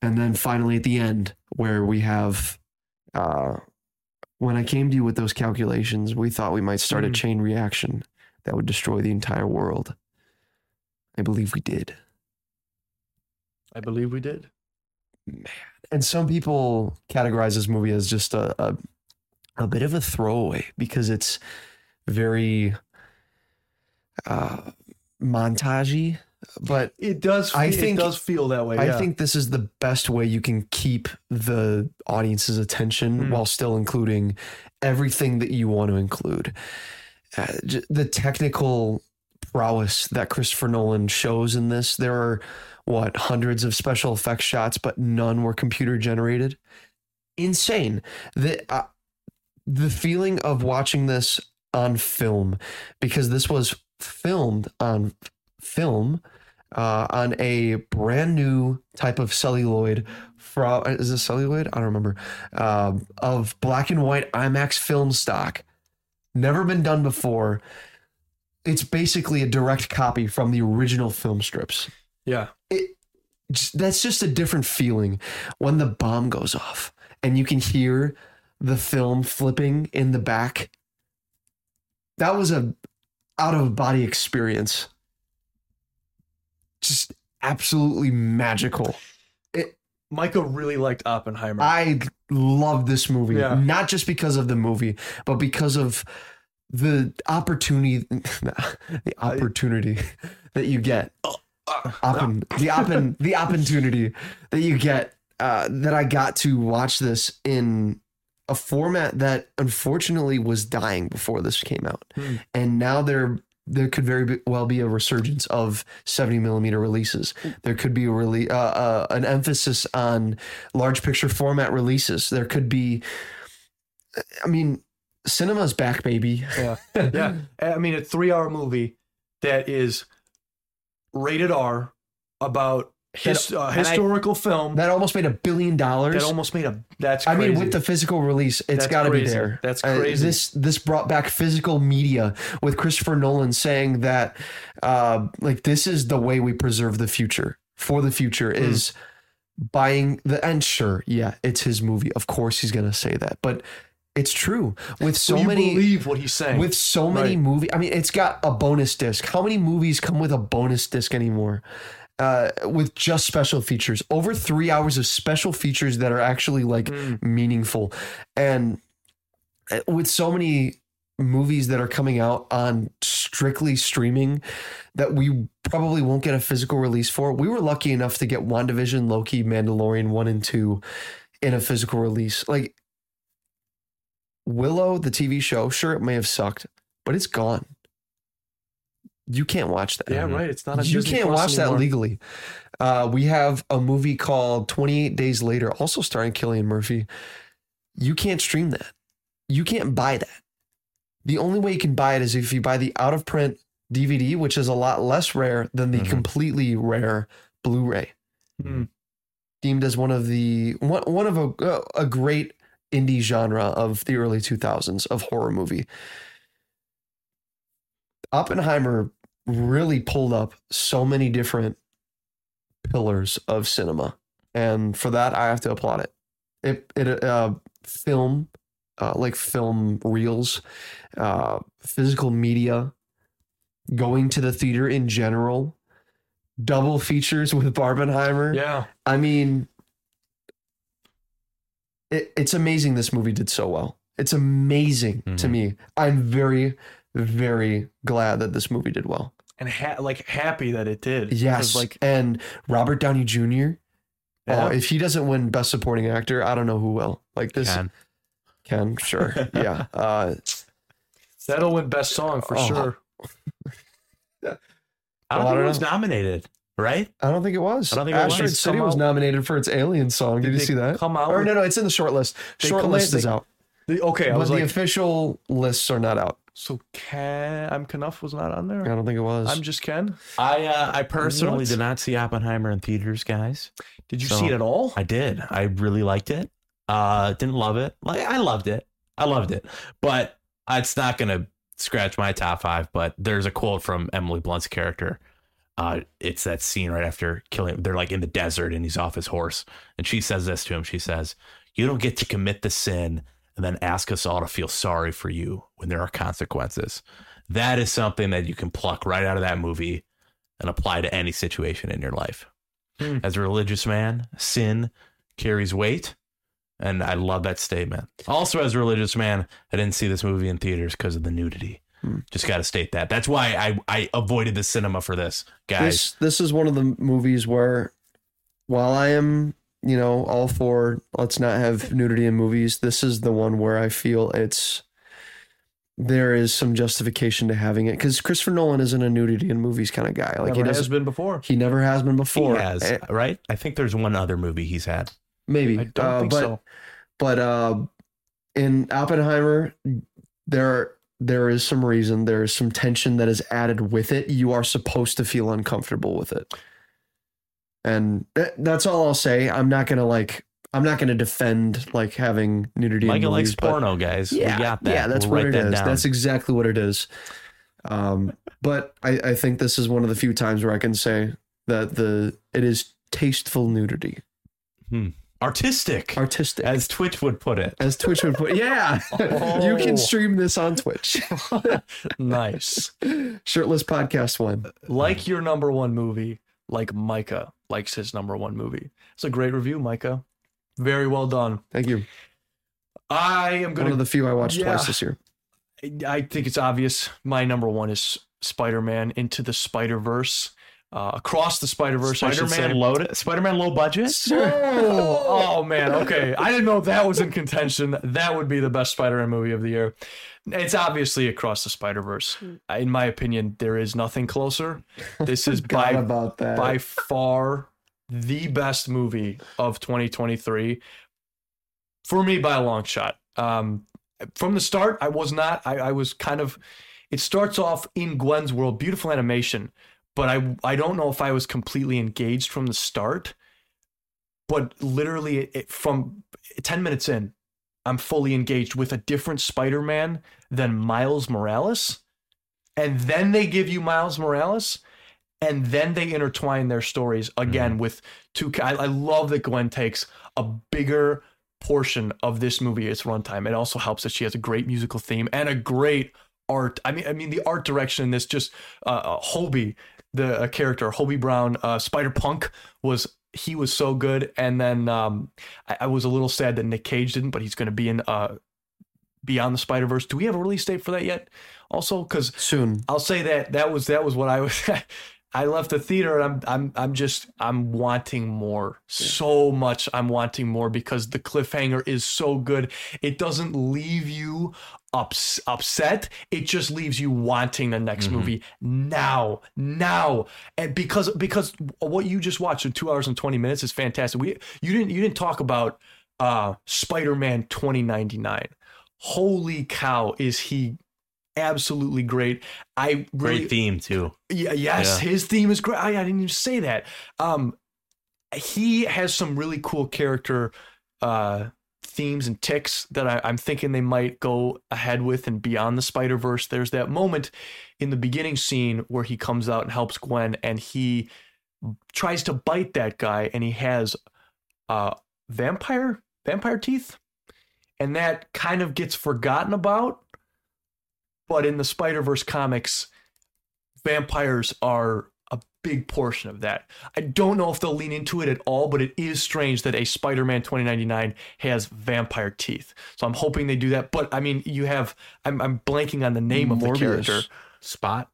And then finally at the end where we have uh when i came to you with those calculations we thought we might start a Mm. chain reaction that would destroy the entire world. I believe we did. I believe we did. And some people categorize this movie as just a, a a bit of a throwaway because it's very uh montagey but It does. I I think- it does feel that way. I yeah. think this is the best way you can keep the audience's attention Hmm. while still including everything that you want to include. Uh, the technical prowess that Christopher Nolan shows in this, there are what hundreds of special effects shots, but none were computer generated. Insane. The uh, the feeling of watching this on film because this was filmed on film uh, on a brand new type of celluloid from is it celluloid? I don't remember. Um, of black and white IMAX film stock. Never been done before. It's basically a direct copy from the original film strips. Yeah. Just- That's just a different feeling when the bomb goes off and you can hear the film flipping in the back. That was a out of body experience. Just absolutely magical. Micah really liked Oppenheimer. I love this movie, Yeah. not just because of the movie, but because of the opportunity, the opportunity that you get, Oppen, the oppen, the opportunity that you get, uh, that I got to watch this in a format that unfortunately was dying before this came out, Hmm. and now there there could very well be a resurgence of 70 millimeter releases. There could be a rele- uh, uh, an emphasis on large picture format releases. There could be, I mean, cinema's back, baby. yeah. Yeah. I mean, a three hour movie that is rated R about his, uh, and I- historical film That almost made a billion dollars. that almost made a. That's I mean, with the physical release, it's got to be there. That's Uh, crazy. this this brought back physical media with Christopher Nolan saying that, uh, like this is the way we preserve the future for the future Hmm. is buying the and sure, yeah, it's his movie. Of course, he's gonna say that, but it's true with so you many believe what he's saying. with so many Right. movie. I mean, it's got a bonus disc. How many movies come with a bonus disc anymore? Uh, with just special features, over three hours of special features that are actually like Mm. meaningful, and uh, with so many movies that are coming out on strictly streaming that we probably won't get a physical release for. We were lucky enough to get WandaVision, Loki, Mandalorian 1 and 2 in a physical release. Like Willow, the TV show, sure it may have sucked, but it's gone. You can't watch that. yeah, right. It's not. You Disney can't Plus watch that legally. Uh, we have a movie called 28 Days Later, also starring Cillian Murphy. You can't stream that. You can't buy that. The only way you can buy it is if you buy the out of print DVD, which is a lot less rare than the Mhm. completely rare Blu-ray. Hmm. Deemed as one of the one, one of a a great indie genre of the early 2000s of horror movie. Oppenheimer really pulled up so many different pillars of cinema, and for that I have to applaud it. It it uh, film, uh, like film reels, uh, physical media, going to the theater in general, double features with Barbenheimer. Yeah. I mean, it, it's amazing this movie did so well. It's amazing to Mhm. me. I'm very, very glad that this movie did well. And ha- like happy that it did. Yes, Like and Robert Downey Jr. Yeah. Oh, if he doesn't win Best Supporting Actor, I don't know who will. Like this, Ken. Ken, sure, yeah. Uh, that'll win best song for Oh. sure. I don't I don't it was nominated, right? I don't think it was. I don't think it Asteroid was. City was nominated for its Alien song. Did, you see that? Come out. Or no, no, it's in the short list. They Short collect- list is out, the- okay, I but was the like, official lists are not out. so Ken, I'm Knuff was not on there. I there. don't think it was. I'm just Ken. I uh, I personally What? did not see Oppenheimer in theaters, guys. Did you So- see it at all? I did. I really liked it. Uh, didn't love it. Like I loved it. I loved it, but it's not gonna scratch my top five. But there's a quote from Emily Blunt's character. Uh, it's that scene right after killing. They're like in the desert, and he's off his horse, and she says this to him. She says, "You don't get to commit the sin and then ask us all to feel sorry for you when there are consequences." That is something that you can pluck right out of that movie and apply to any situation in your life. Hmm. As a religious man, sin carries weight. And I love that statement. Also, as a religious man, I didn't see this movie in theaters because of the nudity. Just got to state that. That's why I, I avoided the cinema for this, guys. This this is one of the movies where, while I am you know all for let's not have nudity in movies, this is the one where I feel it's there is some justification to having it because Christopher Nolan isn't a nudity in movies kind of guy. Like he Never has been before. He never has been he before. has, Eh, right? I think there's one other movie he's had. maybe, I don't Uh, think but so. but uh, in Oppenheimer, there there is some reason, there is some tension that is added with it. You are supposed to feel uncomfortable with it. And th- that's all I'll say. I'm not gonna like I'm not gonna defend like having nudity in Micah likes porno, guys. yeah, we got that. Yeah, that's We'll what it that is. down. That's exactly what it is. Um, but I, I think this is one of the few times where I can say that the it is tasteful nudity, artistic, artistic, as Twitch would put it. as Twitch would put. Yeah, you Oh. can stream this on Twitch. nice. Shirtless podcast one. Like your number one movie, like Micah likes his number one movie. It's a great review, Micah. Very well done. Thank you. I am gonna One of the few I watched Yeah. twice this year. I think it's obvious. My number one is Spider Man Into the Spider Verse. Uh, across the Spider Verse, I should say. Spider-Man low, Spider-Man low budget. Oh, oh, man. Okay. I didn't know that was in contention. That would be the best Spider Man movie of the year. It's obviously Across the Spider Verse. In my opinion, there is nothing closer. This is by, about that. by far the best movie of 2023 for me by a long shot. Um, from the start, I was not. I, I was kind of. It starts off in Gwen's world, beautiful animation, but I I don't know if I was completely engaged from the start. But literally, it, from ten minutes in, I'm fully engaged with a different Spider-Man than Miles Morales, and then they give you Miles Morales, and then they intertwine their stories again with two. I, I love that Gwen takes a bigger portion of this movie its runtime. It also helps that she has a great musical theme and a great art. I mean, I mean the art direction in this just uh, uh Hobie, the uh, character Hobie Brown, uh, Spider Punk was he was so good. And then um, I, I was a little sad that Nick Cage didn't, but he's going to be in uh, Beyond the Spider Verse. Do we have a release date for that yet? Also, because Soon. I'll say that that was that was what I was. I left the theater and I'm I'm I'm just I'm wanting more so much. I'm wanting more because the cliffhanger is so good. It doesn't leave you ups, upset. It just leaves you wanting the next movie now, now, and because because what you just watched in two hours and twenty minutes is fantastic. We you didn't you didn't talk about uh Spider-Man 2099. Holy cow, is he absolutely great. I really Great theme too. yeah, yes, Yeah. his theme is great. I, I didn't even say that. Um, he has some really cool character uh, themes and ticks that I, I'm thinking they might go ahead with and beyond the Spider Verse. There's that moment in the beginning scene where he comes out and helps Gwen, and he tries to bite that guy, and he has uh, vampire vampire teeth, and that kind of gets forgotten about. But in the Spider Verse comics, vampires are a big portion of that. I don't know if they'll lean into it at all, but it is strange that a Spider-Man 2099 has vampire teeth. So I'm hoping they do that. But I mean, you have I'm I'm blanking on the name of the Morbius. character. Spot.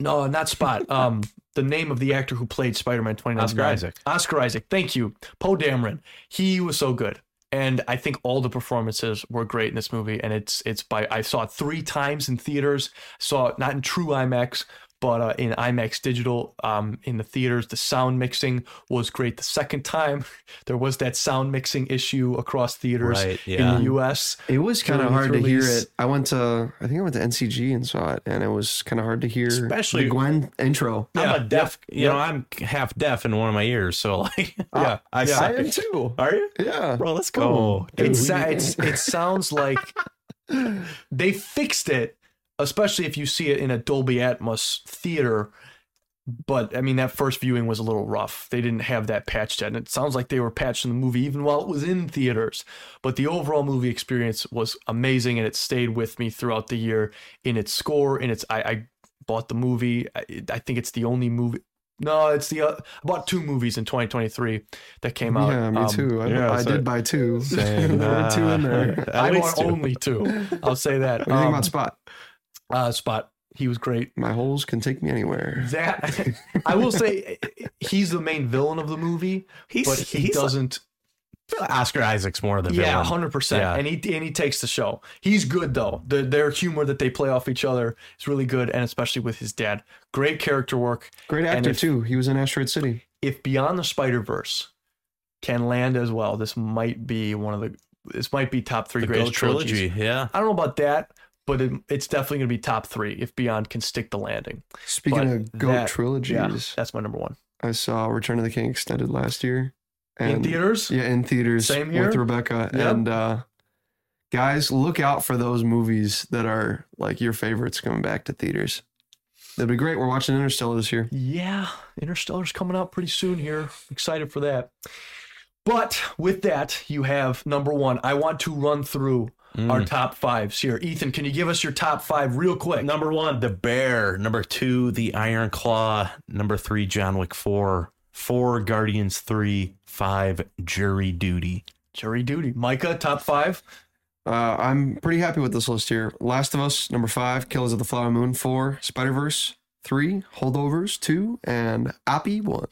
No, not Spot. Um, the name of the actor who played Spider-Man 2099. Oscar Isaac. Oscar Isaac. Thank you. Poe Dameron. He was so good. And I think all the performances were great in this movie. And it's it's by I saw it three times in theaters. Saw it not in true IMAX, but uh, in IMAX digital um, in the theaters. The sound mixing was great. The second time, there was that sound mixing issue across theaters Right, in the U.S. It was kind of during its hard to hear it. I went to, I think I went to NCG and saw it, and it was kind of hard to hear Especially- the Gwen intro. I'm a deaf. You yeah. know, I'm half deaf in one of my ears, so like, Yeah, I yeah. suck. I am too. Are you, Yeah. bro? Let's go. Dude, It, we- it's, it sounds like they fixed it, especially if you see it in a Dolby Atmos theater. But I mean, that first viewing was a little rough. They didn't have that patched yet. And it sounds like they were patching the movie even while it was in theaters. But the overall movie experience was amazing and it stayed with me throughout the year in its score, in its. I, I bought the movie. I, I think it's the only movie. No, it's the. Uh, I bought two movies in 2023 that came out. Yeah, me Um, too. I, yeah, I so- did buy two. Same. there were two in there. I bought two. only two. I'll say that. What do you think Um, about Spot? Uh, Spot. He was great. My holes can take me anywhere. That I will say, he's the main villain of the movie, He's, but he he's doesn't. Oscar Isaac's more of the villain. yeah, villain. hundred percent. And he and he takes the show. He's good though. The, their humor that they play off each other is really good, and especially with his dad, great character work. Great actor if- too. He was in Asteroid City. If Beyond the Spider Verse can land as well, this might be one of the. This might be top three The greatest Go trilogies. trilogy. Yeah. I don't know about that, but it, it's definitely going to be top three if Beyond can stick the landing. Speaking But of goat that- trilogies, Yeah, that's my number one. I saw Return of the King extended last year. In theaters? Yeah, in theaters. Same here. with Rebecca. Yep. And uh, guys, look out for those movies that are like your favorites coming back to theaters. That'd be great. We're watching Interstellar this year. Yeah, Interstellar's coming out pretty soon here. Excited for that. But with that, you have number one. I want to run through Mm. our top fives here. Ethan, can you give us your top five real quick? Number one, The Bear. Number two, The Iron Claw. Number three, John Wick 4. Four, Guardians 3. Five, Jury Duty. Jury duty. Micah, top five. Uh, I'm pretty happy with this list here. Last of Us, number five. Killers of the Flower Moon, four. Spider Verse, three. Holdovers, two. And Appy, one.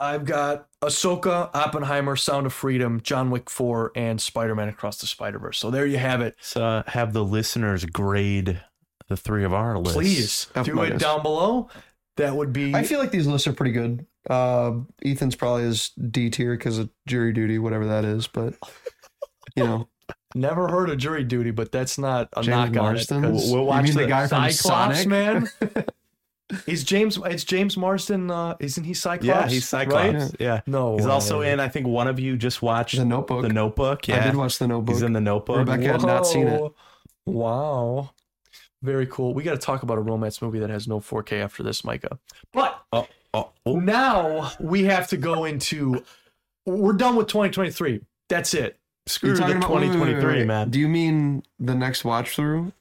I've got Ahsoka, Oppenheimer, Sound of Freedom, John Wick 4, and Spider Man Across the Spider Verse. So there you have it. So uh, have the listeners grade the three of our lists. Please F do it down below. That would be. I feel like these lists are pretty good. Uh, Ethan's probably is D tier because of jury duty, whatever that is. But, you know, Never heard of jury duty, but that's not a James knock Marsden. on it. 'cause You We'll watch mean the, the guy from Cyclops, Sonic? man. Is James? It's James Marsden. Uh, isn't he Cyclops? Yeah, he's Cyclops. Right? Yeah. No, He's also in, I think one of you just watched The Notebook. The Notebook. Yeah. I Yeah. did watch The Notebook. He's in The Notebook. Rebecca had not seen it. Wow. Very cool. We got to talk about a romance movie that has no 4K after this, Micah. But Oh, oh, oh. now we have to go into. We're done with 2023. That's it. Screw the talking about- wait, wait, wait, 2023, wait. man. Do you mean the next watch through?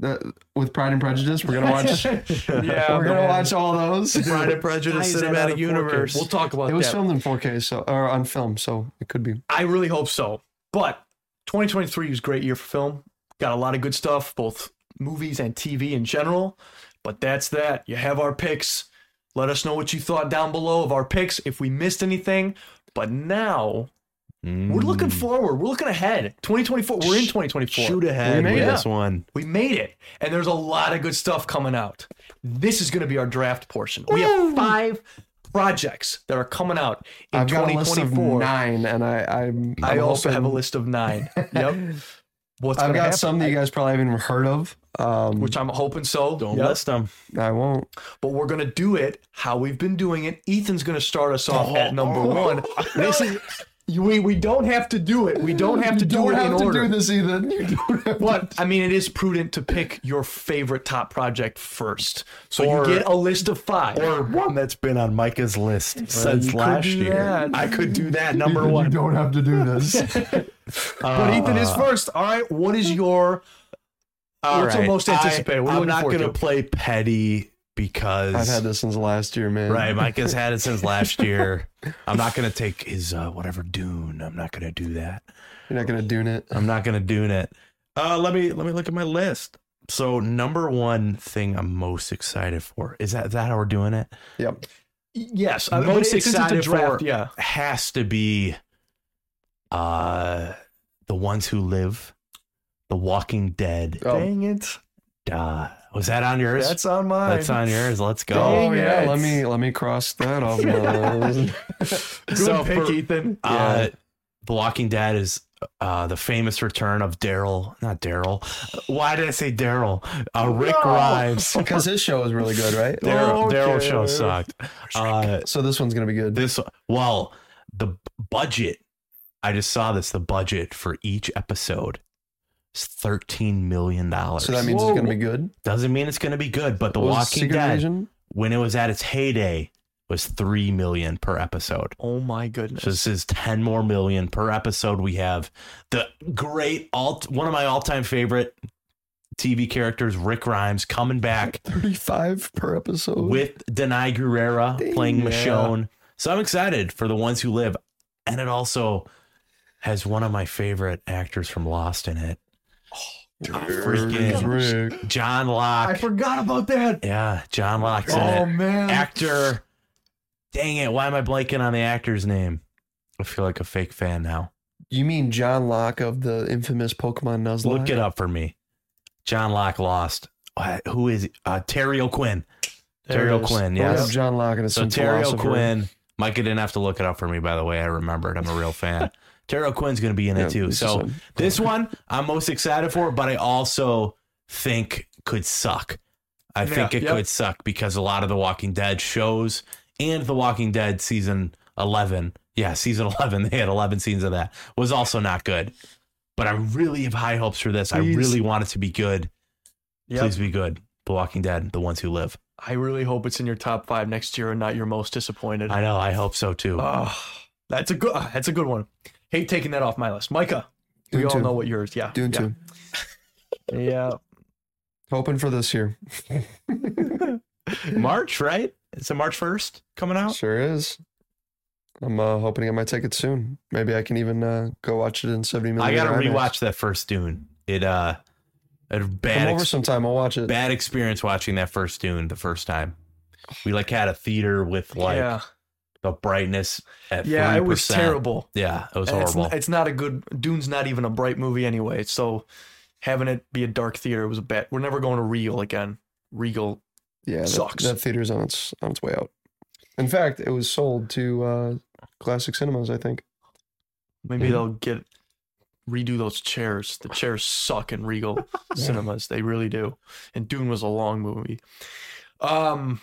That with Pride and Prejudice, we're gonna watch. yeah, we're gonna man. watch all those. Pride and Prejudice Why is that out Cinematic Universe. We'll talk about that. It was that. filmed in 4K, so or on film, so it could be. I really hope so. But 2023 was a great year for film. Got a lot of good stuff, both movies and TV in general. But that's that. You have our picks. Let us know what you thought down below of our picks if we missed anything. But now we're looking Mm. forward. We're looking ahead. 2024. We're in 2024. Shoot ahead We with made it. this one. We made it. And there's a lot of good stuff coming out. This is going to be our draft portion. We have five projects that are coming out in I've got a list of 2024. nine, and I I'm, I I'm also have a list of nine. Yep. What's I've got happen? some that you guys probably haven't even heard of. Um, which I'm hoping so. Don't Yep. list them. I won't. But we're gonna do it how we've been doing it. Ethan's gonna start us off at number one. This is we we don't have to do it. We don't have to do don't it have in to order. do this, Ethan. You don't have But I mean, it is prudent to pick your favorite top project first. So Or- you get a list of five. Or one that's been on Micah's list since could last do year. that. I could do that. Number Ethan, one. You don't have to do this. but Ethan is uh, first. All right. What is your All What's the most anticipated? What are you I, am looking not forward going to to? play petty because I've had this since last year, man. right. Mike has had it since last year. I'm not going to take his uh, whatever Dune. I'm not going to do that. You're not gonna Dune it. I'm not going to Dune it. Uh, let me let me look at my list. So number one thing I'm most excited for is that is that how we're doing it? Yep. yes? I- but most since it's excited draft, for yeah. has to be uh the ones who live, The Walking Dead. Oh. Dang it. Uh, was that on yours? That's on mine. That's on yours. Let's go. Oh yeah. it. Let me let me cross that off. my list. Good So pick, for- Ethan. Uh, The Walking Dead is uh, the famous return of Daryl. Not Daryl. Why did I say Daryl? Uh, Rick No. Grimes. Because his show was really good, right? Daryl Okay. Daryl show sucked. Uh, So this one's gonna be good. this well, the budget. I just saw this. The budget for each episode is thirteen million dollars. So that means it's gonna be good. doesn't mean it's going to be good. But The What was Walking Secret Dead, Invasion? when it was at its heyday, was three million per episode. Oh my goodness. So this is 10 more million per episode. We have the great alt one of my all-time favorite TV characters, Rick Grimes, coming back 35 per episode. with Danai Gurira Dang, playing yeah. Michonne. So I'm excited for the ones who live. And it also has one of my favorite actors from Lost in it. Freaking Rick. John Locke. I forgot about that. Yeah, John Locke's in Oh man. Actor. Dang it. Why am I blanking on the actor's name? I feel like a fake fan now. You mean John Locke of the infamous Pokemon Nuzlocke? Look it up for me. John Locke lost. What- Who is he? Uh, Terry O'Quinn? There Terry. O'Quinn, We have yes. John Locke and So some Terry. O'Quinn. Micah didn't have to look it up for me, by the way. I remembered. I'm a real fan. Terry O'Quinn's going to be in Yeah, it too. So Sun. this one I'm most excited for, but I also think could suck. I think it yep. could suck because a lot of the Walking Dead shows and the Walking Dead season 11, yeah, season 11, they had 11 scenes of that, was also not good. But I really have high hopes for this. I really want it to be good. Yep. Please be good. The Walking Dead, the ones who live. I really hope it's in your top five next year and not your most disappointed. I know. I hope so too. Oh, that's a good. uh, That's a good one. Hate taking that off my list, Micah. We Dune all two. know what yours. Yeah, Dune yeah. two. Yeah, Hoping for this year. March, right? It's a March 1st coming out. Sure is. I'm uh, hoping to get my ticket soon. Maybe I can even uh, go watch it in 70 minutes. I gotta IMAX. rewatch that first Dune. It uh, a Come over ex- sometime. I'll watch it. bad experience watching that first Dune the first time. We like had a theater with like yeah, the brightness at yeah. It was terrible. Yeah, it was And it's, horrible. n- it's not a good. Dune's not even a bright movie anyway. So having it be a dark theater was a bet. We're never going to Regal again. Regal. Yeah, that, Sucks. that theater's on its on its way out. In fact, it was sold to uh, Classic Cinemas. I think. Maybe Yeah. they'll get redo those chairs. The chairs suck in Regal cinemas. They really do. And Dune was a long movie. Um,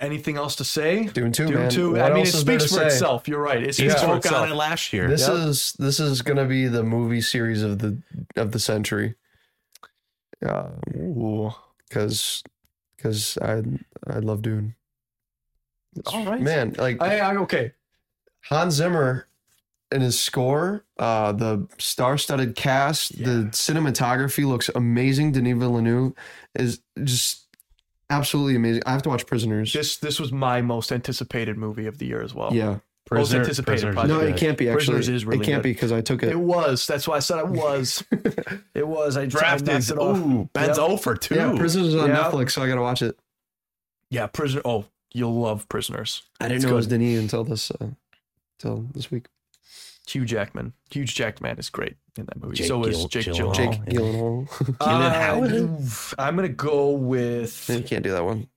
anything else to say? Dune two, Dune man. two. What I mean, it else is there speaks for say? itself. You're right. It he speaks for spoke itself. on it last year. This Yep. is this is gonna be the movie series of the of the century. Yeah, Ooh. because because I I love Dune. All right. man. Like I, I okay. Hans Zimmer and his score, uh, the star-studded cast, the cinematography looks amazing. Denis Villeneuve is just absolutely amazing. I have to watch Prisoners. This this was my most anticipated movie of the year as well. yeah, Most anticipated Prisoners project. no, it can't be actually. Prisoners is really it can't good. be because I took it. It was. That's why I said it was. it was. I Drafted. I it off. Ooh, Ben's Yep. 0 for 2. yeah, Prisoners is on Yeah. Netflix, so I gotta watch it. Yeah, prisoner. Oh, you'll love Prisoners. I didn't It's know it was good. Denis until this, uh, until this week. Hugh Jackman. Hugh Jackman is great in that movie. Jake so is Gil- Jake Gyllenhaal. Gyllenhaal. Jake. Gyllenhaal. Gyllenhaal. Uh, I'm gonna go with. you can't do that one.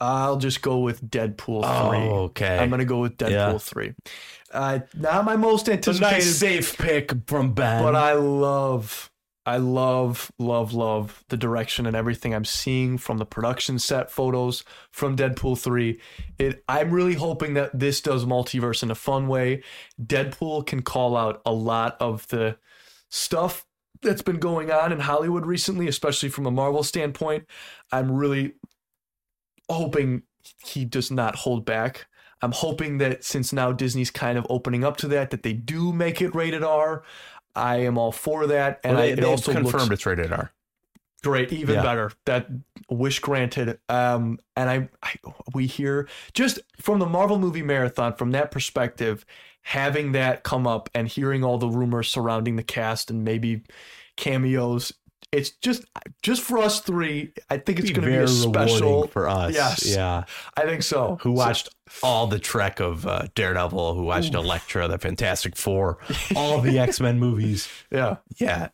I'll just go with Deadpool Oh, three. okay. I'm gonna go with Deadpool Yeah. three. Uh, not my most It's a anticipated, nice safe pick from Ben. but I love, I love, love, love the direction and everything I'm seeing from the production set photos from Deadpool three. It. I'm really hoping that this does multiverse in a fun way. Deadpool can call out a lot of the stuff that's been going on in Hollywood recently, especially from a Marvel standpoint. I'm really hoping he does not hold back. I'm hoping that since now Disney's kind of opening up to that, that they do make it rated R. I am all for that, and Well, they, I, it also confirmed it's rated R. great, even Yeah. better. That wish granted. Um, and I, I, we hear just from the Marvel movie marathon, from that perspective, having that come up and hearing all the rumors surrounding the cast and maybe cameos. It's just, just for us three. I think it's going to be a special. for us. Yes. Yeah. I think so. Who So- watched all the Trek of uh, Daredevil? Who watched Elektra, the Fantastic Four, all the X Men movies? yeah, Yeah,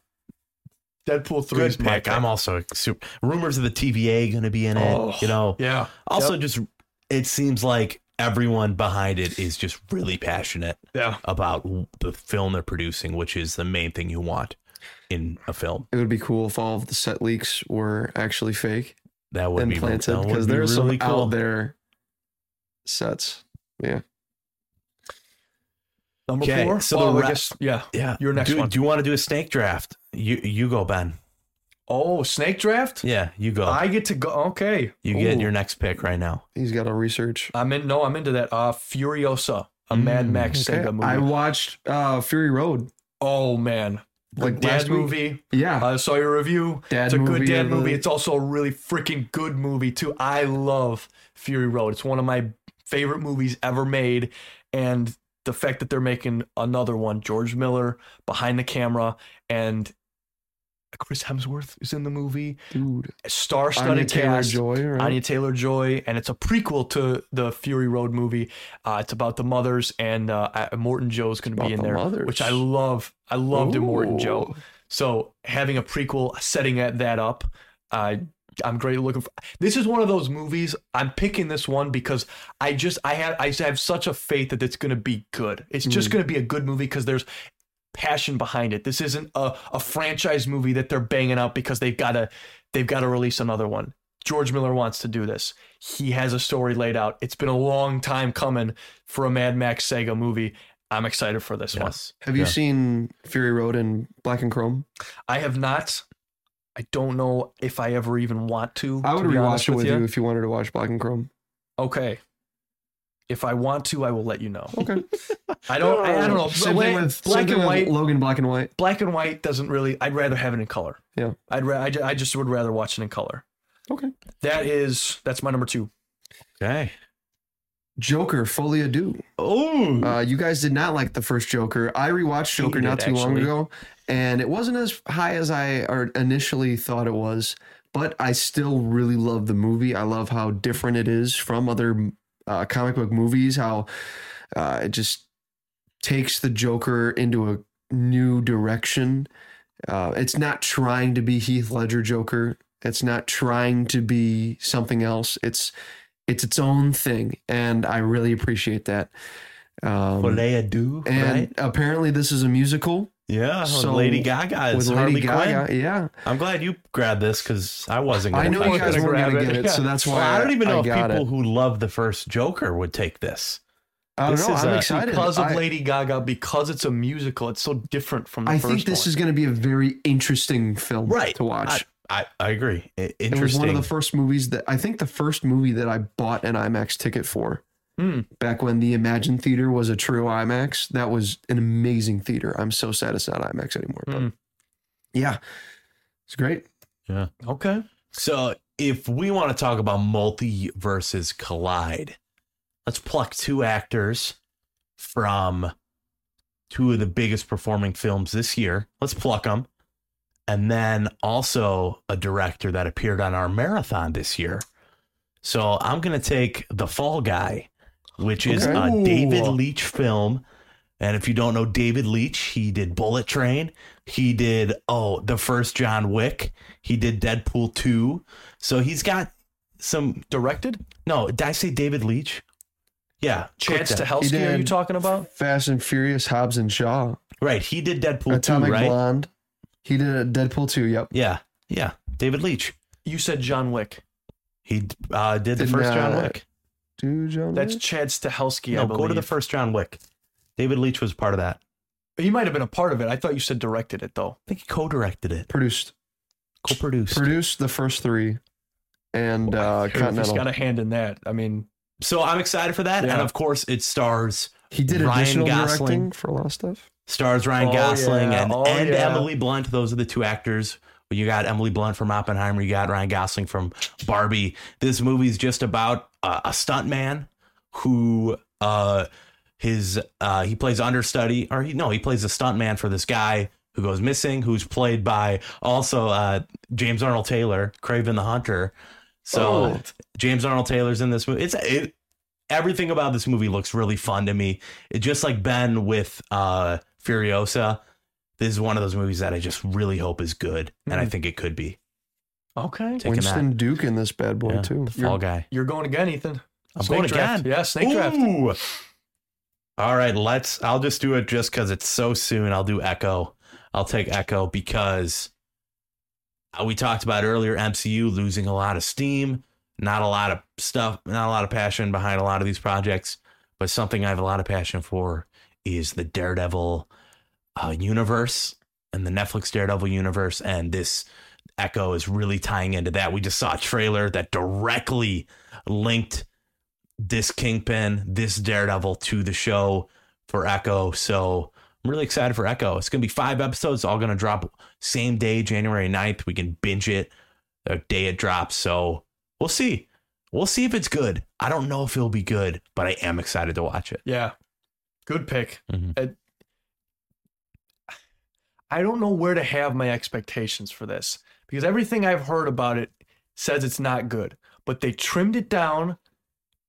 Deadpool three is good my pick. I'm also super. Rumors of the TVA going to be in it. Oh, you know. Yeah. Also, just it seems like everyone behind it is just really passionate Yeah. about the film they're producing, which is the main thing you want in a film. It would be cool if all of the set leaks were actually fake That would be planted that because be there's really some cool. out there sets. Yeah. Number Okay, four. so So the I guess yeah. Yeah. Your next do, one. Do you want to do a snake draft? You you go, Ben. Oh, snake draft. Yeah, you go. I get to go. Okay. you get Ooh. your next pick right now. He's got to research. I'm in. No, I'm into that. Uh, Furiosa, a Mad Mm, Max Okay. Saga movie. I watched uh, Fury Road. oh man, Like dad movie. Yeah. I saw your review. Dad it's a good dad of the- movie. It's also a really freaking good movie too. I love Fury Road. It's one of my favorite movies ever made, and the fact that they're making another one, George Miller behind the camera, and Chris Hemsworth is in the movie. Dude. Star-studded Taylor cast. Joy, right? Anya Taylor Joy, and it's a prequel to the Fury Road movie. Uh, it's about the mothers, and uh, Morton Joe's going to be in the there, mothers. which I love. I loved Morton Joe. So having a prequel, setting that up, uh, I'm great looking for. This is one of those movies. I'm picking this one because I just I have I have such a faith that it's going to be good. It's just going to be a good movie because there's passion behind it. This isn't a, a franchise movie that they're banging out because they've got to they've got to release another one. George Miller wants to do this. He has a story laid out. It's been a long time coming for a Mad Max Saga movie. I'm excited for this one. Yes. Have you Yeah. seen Fury Road in Black and Chrome? I have not. I don't know if I ever even want to. I would to be honest rewatch it with you. if you wanted to watch Black and Chrome. Okay. If I want to, I will let you know. Okay. I don't. I, I don't know. Same When- thing with black same thing and with white. Logan Black and White. Black and white doesn't really. I'd rather have it in color. Yeah. I'd. Ra- I, ju- I just would rather watch it in color. Okay. That is. That's my number two. Okay. Joker, Folie à Deux. Oh, Uh, you guys did not like the first Joker. I rewatched Joker not it, too long ago, and it wasn't as high as I or initially thought it was. But I still really love the movie. I love how different it is from other uh, comic book movies. How uh, it just takes the Joker into a new direction. Uh, it's not trying to be Heath Ledger Joker. It's not trying to be something else. It's it's its own thing, and I really appreciate that. Um, Folie à Deux and right? apparently, this is a musical Yeah, so- Lady Gaga is with Harley Lady Gaga. Quinn. Yeah, I'm glad you grabbed this because I wasn't. I Gonna I know touch you guys gonna weren't going to get it, so that's why Well, I don't even know if people it. who love the first Joker would take this. I don't this know. is I'm a- excited. Because of I, Lady Gaga, because it's a musical, it's so different from the I first think this one. is going to be a very interesting film Right. to watch. I, I agree. I- it was one of the first movies that I think the first movie that I bought an IMAX ticket for. Hmm. Back when the Imagine Theater was a true IMAX, that was an amazing theater. I'm so sad it's not IMAX anymore. But Hmm. yeah, it's great. Yeah. Okay. So if we want to talk about multi versus collide, let's pluck two actors from two of the biggest performing films this year. Let's pluck them. And then also a director that appeared on our marathon this year. So I'm going to take The Fall Guy, which is Okay. a Ooh. David Leitch film. And if you don't know David Leitch, he did Bullet Train. He did, oh, the first John Wick. He did Deadpool 2. So he's got some. Directed? No, did I say David Leitch? Yeah. Chance that. Stahelski, He are you talking about? Fast and Furious, Hobbs and Shaw, Right. He did Deadpool Atomic 2, right? Blonde. He did a Deadpool 2. Yep. Yeah. Yeah. David Leitch. You said John Wick. He uh, did the Did first John not- Wick. Do John That's Wick? Chad Stahelski, I No, believe. go to the first John Wick. David Leitch was part of that. He might have been a part of it. I thought you said directed it, though. I think he co-directed it, produced. co-produced. Produced the first three, and uh, He's Continental. got a hand in that. I mean, So I'm excited for that, and of course it stars he did Ryan additional Gosling. directing for a lot of stuff. stars Ryan Oh, Gosling yeah. and, Oh, and yeah. Emily Blunt. Those are the two actors. You got Emily Blunt from Oppenheimer. You got Ryan Gosling from Barbie. This movie's just about uh, a stuntman who uh, his uh, he plays understudy or he no he plays a stuntman for this guy who goes missing. Who's played by also uh, James Arnold Taylor, Kraven the Hunter. So Oh. James Arnold Taylor's in this movie. It's it, everything about this movie looks really fun to me. It just like Ben with uh Furiosa. This is one of those movies that I just really hope is good, and I Mhm. think it could be. okay. Taking Winston Duke in this bad boy Yeah, too. the Fall Guy. You're going again, Ethan. I'm Snake going draft. again. Yeah, snake draft. Ooh. All right, let's. I'll just do it just because it's so soon. I'll do Echo. I'll take Echo because uh, we talked about earlier. MCU losing a lot of steam, not a lot of stuff, not a lot of passion behind a lot of these projects. But something I have a lot of passion for is the Daredevil uh, universe and the Netflix Daredevil universe, and this Echo is really tying into that. We just saw a trailer that directly linked this Kingpin, this Daredevil to the show for Echo. So I'm really excited for Echo. It's going to be five episodes, all going to drop same day, January 9th. We can binge it the day it drops. So we'll see. We'll see if it's good. I don't know if it'll be good, but I am excited to watch it. Yeah. Good pick. Mhm. Uh, I don't know where to have my expectations for this because everything I've heard about it says it's not good, but they trimmed it down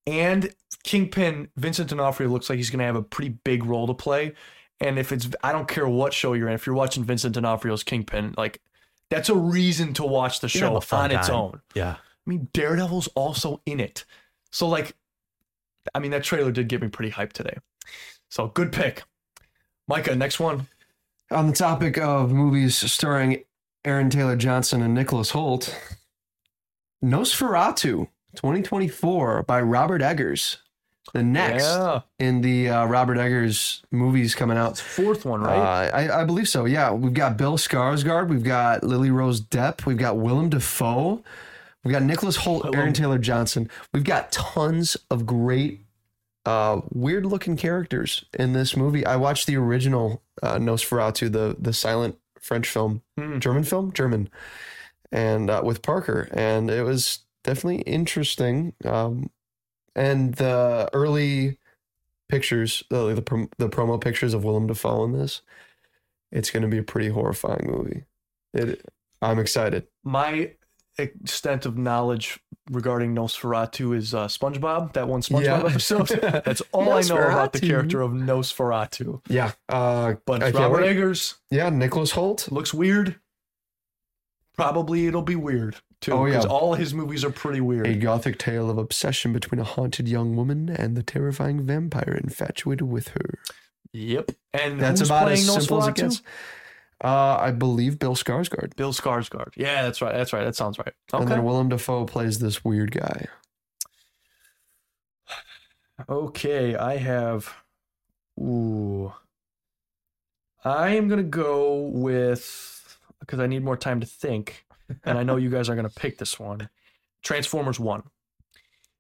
and Kingpin Vincent D'Onofrio looks like he's going to have a pretty big role to play. And if it's, I don't care what show you're in, if you're watching Vincent D'Onofrio's Kingpin, like That's a reason to watch the show on its own. Yeah. I mean, Daredevil's also in it. So, like, I mean, that trailer did get me pretty hyped today. So, good pick. Micah, next one. On the topic of movies starring Aaron Taylor Johnson and Nicholas Hoult, Nosferatu 2024 by Robert Eggers. The next Yeah. in the uh, Robert Eggers movies coming out. Fourth one, right? Uh, I, I believe so. Yeah, we've got Bill Skarsgård, we've got Lily Rose Depp, we've got Willem Dafoe, we've got Nicholas Hoult, Aaron Taylor Johnson. We've got tons of great, uh, weird looking characters in this movie. I watched the original uh, Nosferatu, the the silent French film, Hmm. German film, German, and uh, with Parker, and it was definitely interesting. Um, and the early pictures, the the, prom- the promo pictures of Willem Dafoe in this, it's going to be a pretty horrifying movie. It, I'm excited. My extent of knowledge regarding Nosferatu is uh, SpongeBob, that one SpongeBob Yeah. episode. That's all I know about the character of Nosferatu. Yeah, uh, But I Robert. Eggers yeah, Nicholas Hoult. looks weird. Probably it'll be weird too. Oh, yeah. All his movies are pretty weird. A gothic tale of obsession between a haunted young woman and the terrifying vampire infatuated with her. Yep. And That's about as simple as it gets. Uh, I believe Bill Skarsgård. Bill Skarsgård. Yeah, that's right. That's right. That sounds right. And then Willem Dafoe plays this weird guy. Okay, I have. Ooh. I am gonna go with because I need more time to think, and I know you guys are gonna pick this one. Transformers One.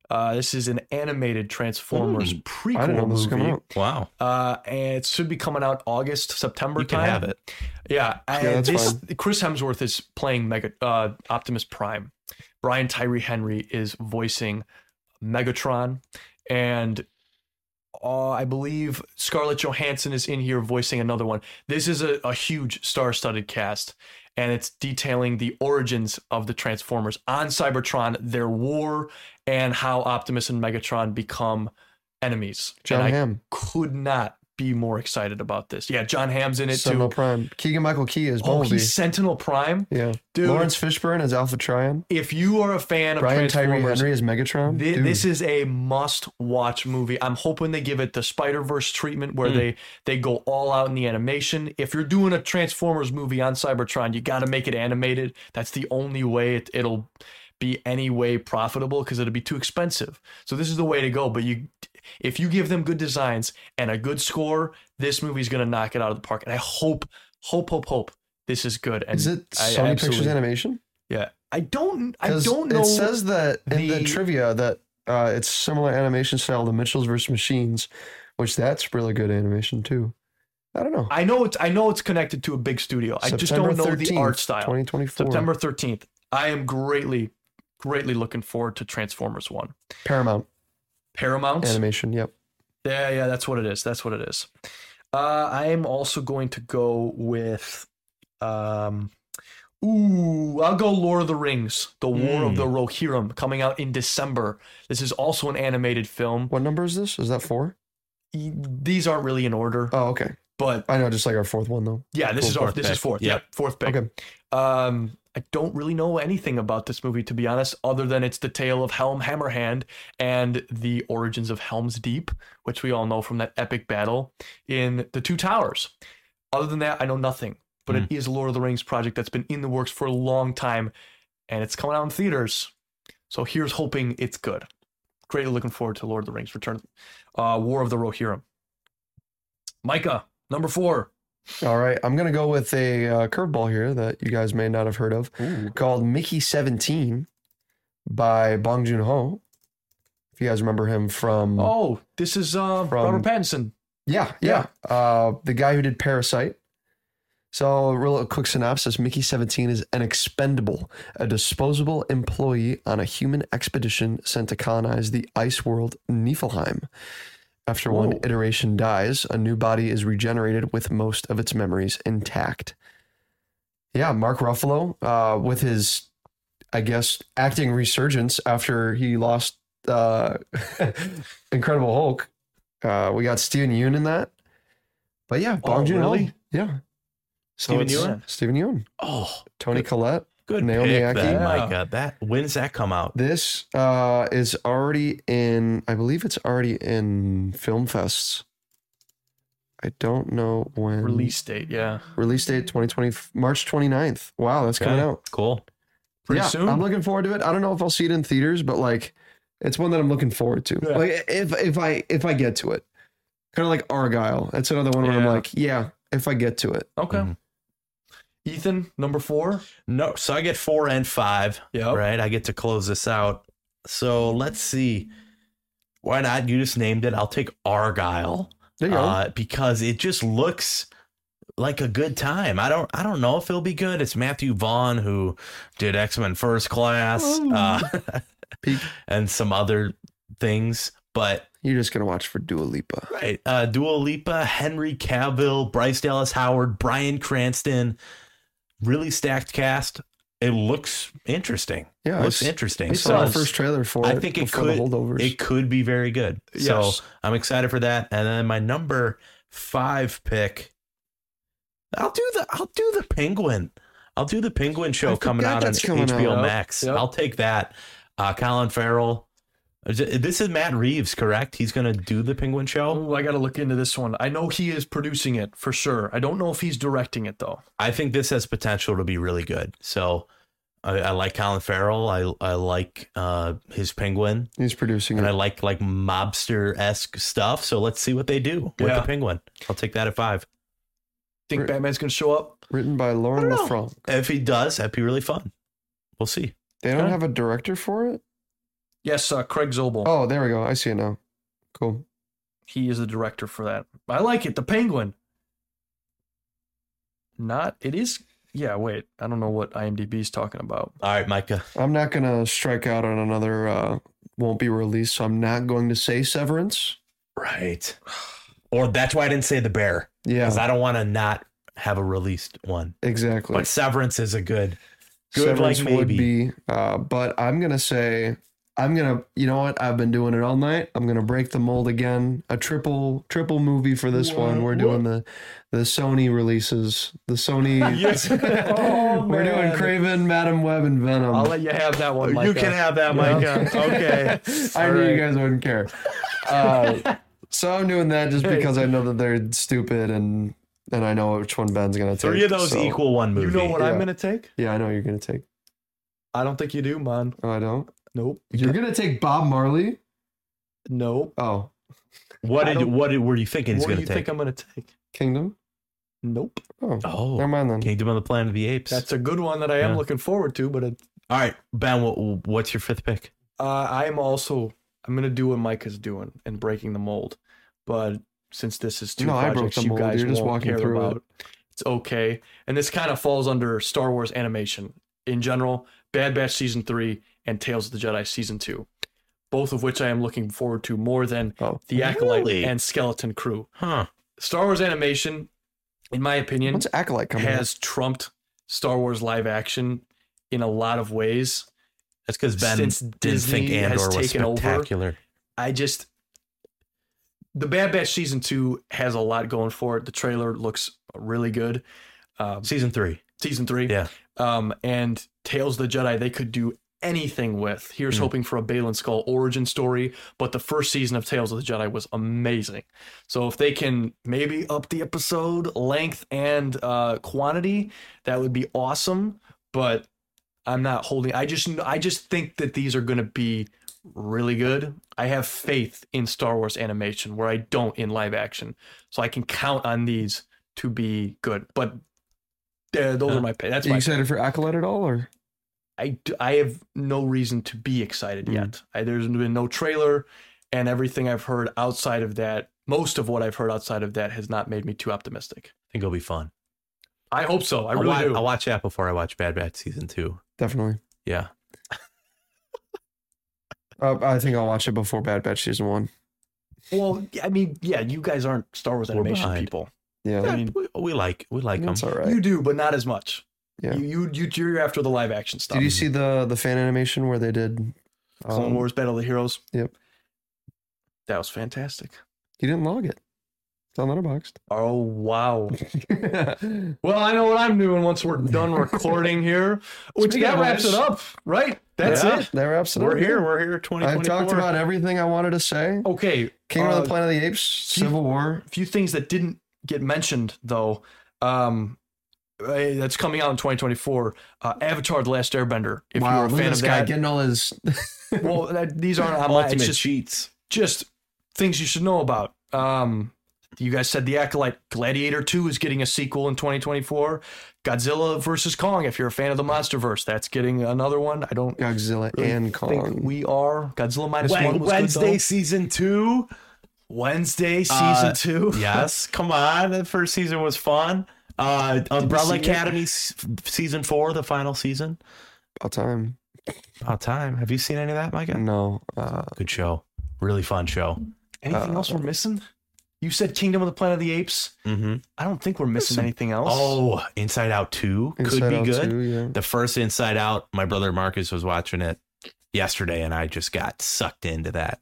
Uh, this is an animated Transformers Hmm. prequel I didn't know this was coming movie. out. Wow. Uh, and it should be coming out August, September You can time. have it. Yeah, and that's this Chris Hemsworth is playing Mega uh, Optimus Prime. Brian Tyree Henry is voicing Megatron, and uh, I believe Scarlett Johansson is in here voicing another one. This is a, a huge star-studded cast, and it's detailing the origins of the Transformers on Cybertron, their war, and how Optimus and Megatron become enemies. Jon and I Hamm, could not be more excited about this. Yeah, Jon Hamm's in it Sentinel too. Prime. Keegan Michael Key is Oh, he's Sentinel Prime. yeah. Dude, Laurence Fishburne as Alpha Trion. if you are a fan of Brian Tyree Transformers, Henry as Megatron. Dude, this is a must-watch movie. I'm hoping they give it the Spider-Verse treatment where Hmm. they they go all out in the animation. If you're doing a Transformers movie on Cybertron, you got to make it animated. That's the only way it, it'll be any way profitable because it'll be too expensive. So this is the way to go. But you, if you give them good designs and a good score, this movie's gonna knock it out of the park. And I hope, hope, hope, hope this is good. And is it I Sony Pictures Animation? Yeah, I don't. I don't know. It says that in the, the- trivia that uh, it's similar animation style to Mitchell's versus Machines, which that's really good animation too. I don't know. I know it's. I know it's connected to a big studio. I just don't know the art style. 2024. September thirteenth. I am greatly, greatly looking forward to Transformers One. Paramount Paramount. Animation. Yep. Yeah, yeah, that's what it is. That's what it is. Uh, I am also going to go with, um, ooh, I'll go Lord of the Rings: The War of Hmm. the Rohirrim, coming out in December. This is also an animated film. What number is this? Is that four? These aren't really in order, Oh, okay. but I know, just like our fourth one though. yeah, this Cool, is our fourth this is pick. fourth. Yep. Yeah, fourth pick. Okay. Um, I don't really know anything about this movie, to be honest, other than it's the tale of Helm Hammerhand and the origins of Helm's Deep, which we all know from that epic battle in the Two Towers. Other than that, I know nothing. But it is Lord of the Rings project that's been in the works for a long time, and it's coming out in theaters. So here's hoping it's good. Greatly looking forward to Lord of the Rings Return, uh, War of the Rohirrim. Micah, number four. All right. I'm gonna go with a uh, curveball here that you guys may not have heard of, called Mickey Seventeen by Bong Joon Ho. If you guys remember him from Oh, this is uh, From- Robert Pattinson. Yeah, yeah. Uh, the guy who did Parasite. So, a real quick synopsis Mickey 17 is an expendable, a disposable employee on a human expedition sent to colonize the ice world Niflheim. After one iteration dies, a new body is regenerated with most of its memories intact. Yeah, Mark Ruffalo, uh, with his, I guess, acting resurgence after he lost uh, Incredible Hulk. Uh, we got Steven Yeun in that. But yeah, Bong Oh, Joon-ho. really? Yeah. So Steven Yeun? Steven Yeun, Oh, Toni Collette. Good Naomi pick, Ackie? then, Yeah. Micah. That when's that come out? This uh, is already in. I believe it's already in film fests. I don't know when Release date, yeah. release date 2020 March 29th. Wow, that's coming out. Cool. Pretty yeah, soon. I'm looking forward to it. I don't know if I'll see it in theaters, but like it's one that I'm looking forward to. Yeah. Like if if I if I get to it. Kind of like Argylle. That's another one where I'm like, yeah, if I get to it. Okay. Mhm. Ethan, number four. No, so I get four and five. Yep. Right, I get to close this out. So let's see. Why not? You just named it. I'll take Argylle. There you go. uh, because it just looks like a good time. I don't I don't know if it'll be good. It's Matthew Vaughn who did X Men First Class uh, and some other things, but You're just gonna watch for Dua Lipa. right, uh, Dua Lipa, Henry Cavill, Bryce Dallas Howard, Bryan Cranston, really stacked cast. It looks interesting. Yeah, looks I interesting. I saw the So- first trailer for I it. I think it could holdovers. it could be very good. So I'm excited for that. And then my number five pick, I'll do the I'll do the Penguin. I'll do the Penguin show coming out on coming HBO out. Max. yep. I'll take that. Uh, Colin Farrell. Is it- This is Matt Reeves, correct? He's gonna do the Penguin show. Oh, I got to look into this one. I know he is producing it for sure. I don't know if he's directing it though. I think this has potential to be really good. So I, I like Colin Farrell. I I like uh, his Penguin. He's producing it. and I like like mobster esque stuff. So let's see what they do with Yeah. the penguin. I'll take that at five. Think Right. Batman's gonna show up? Written by Lauren I don't know. LaFranc. If he does, that'd be really fun. We'll see. They don't Okay. have a director for it. Yes, uh, Craig Zobel. Oh, there we go. I see it now. Cool. He is the director for that. I like it. The Penguin. Not. It is. Yeah. Wait. I don't know what IMDb is talking about. All right, Micah. I'm not gonna strike out on another. uh Won't be released, so I'm not going to say Severance. Right. Or that's why I didn't say the bear Yeah, because I don't want to not have a released one. exactly. But Severance is a good. Good, Severance like, would be, uh, but I'm gonna say I'm gonna. You know what? I've been doing it all night. I'm gonna break the mold again. A triple triple movie for this one. We're doing the the Sony releases. The Sony. Yes. Oh, We're doing. Kraven, Madame Web, and Venom. I'll let you have that one. you Micah. can have that, Yeah. Okay. I All knew you guys wouldn't care. Uh, so I'm doing that just because I know that they're stupid and and I know which one Ben's gonna take. Three of those so- equal one movie. You know what I'm gonna take? Yeah, I know you're gonna take. I don't think you do, man. Oh, I don't. Nope. You're gonna take Bob Marley. Nope. Oh, What I did don't- what did, were you thinking he's what do going you to take? think I'm gonna take? Kingdom. Nope. Oh, oh, never mind then. Kingdom of the Planet of the Apes. That's a good one that I am Yeah. looking forward to, but it, All right, Ben. What, what's your fifth pick? uh, I am also I'm gonna do what Micah's doing and breaking the mold. But since this is two No, I broke projects the you mold. guys You're just won't walking care through it. about, it's okay. And this kind of falls under Star Wars animation in general, Bad Batch season three and Tales of the Jedi season two, both of which I am looking forward to more than Oh, the Acolyte Really? and Skeleton Crew. Huh? Star Wars animation, in my opinion, when's Acolyte coming? out? has trumped Star Wars live action in a lot of ways. That's because Ben Since didn't Disney think has was taken over. I just the Bad Batch season two has a lot going for it. The trailer looks really good. Um, Season three. season three, Yeah. Um, and Tales of the Jedi, they could do anything with. Here's Mm. hoping for a Baylan Skoll origin story, but the first season of Tales of the Jedi was amazing. So if they can maybe up the episode length and uh, quantity, that would be awesome. But I'm not holding. I just I just think that these are going to be really good. I have faith in Star Wars animation where I don't in live action, so I can count on these to be good. But uh, those are my pay. That's Are you my excited for Acolyte at all, or I, d- I have no reason to be excited Mm. yet. I, there's been no trailer, and everything I've heard outside of that, most of what I've heard outside of that, has not made me too optimistic. I think it'll be fun. I hope so. I I'll really wa- do. I'll watch that before I watch Bad Batch season two. definitely? Yeah. Uh, I think I'll watch it before Bad Batch season one. well, I mean, yeah, you guys aren't Star Wars We're animation behind. people. Yeah, I mean, we, we like we like them. that's all right. You do, but not as much. Yeah. You you you you're after the live action stuff. Did you see the the fan animation where they did Clone um, Wars Battle of the Heroes? Yep. That was fantastic. You didn't log it. It's on Letterboxd. Oh wow. well, I know what I'm doing once we're done recording here. Which Speaking that wraps which- it up, right? That's Yeah. it. That wraps it We're up. here. We're here. Twenty. I've talked about everything I wanted to say. Okay. Kingdom uh, of the Planet of the Apes, Civil War. A few things that didn't get mentioned though. Um uh, that's coming out in 2024. Uh, Avatar: The Last Airbender. If wow, you're a look at fan this of guy getting all his. well, that, these aren't on my. It's just cheats. just things you should know about. Um, you guys said the Acolyte Gladiator 2 is getting a sequel in 2024. Godzilla versus Kong, if you're a fan of the MonsterVerse, that's getting another one. I don't Godzilla really and think Kong. we are. Godzilla minus Wed- one Wednesday good, season two. Wednesday season Uh, two. yes, come on. The first season was fun. Uh, Umbrella see it? Academy s- season four, the final season. About time. About time. Have you seen any of that, Micah? No. Uh, Good show. Really fun show. Anything else we're missing? You said Kingdom of the Planet of the Apes. Mm-hmm. I don't think we're missing anything else. Oh, Inside Out 2 could be Out good. 2, yeah. The first Inside Out, my brother Marcus was watching it yesterday, and I just got sucked into that.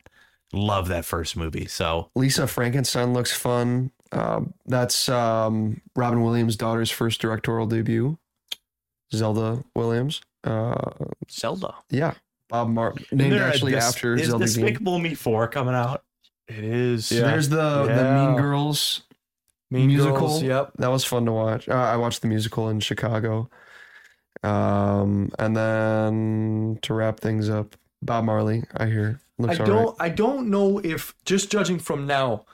Love that first movie. So Lisa Frankenstein looks fun. Um, that's um, Robin Williams' daughter's first directorial debut. Zelda Williams. Uh, Zelda. yeah. Bob Mar named actually Des- after is Zelda. Green. Despicable Me 4 coming out. It is. Yeah. There's the, the Mean Girls Mean musical. Girls, Yep. That was fun to watch. Uh, I watched the musical in Chicago. Um, and then to wrap things up, Bob Marley, I hear looks I don't I don't know if just judging from now,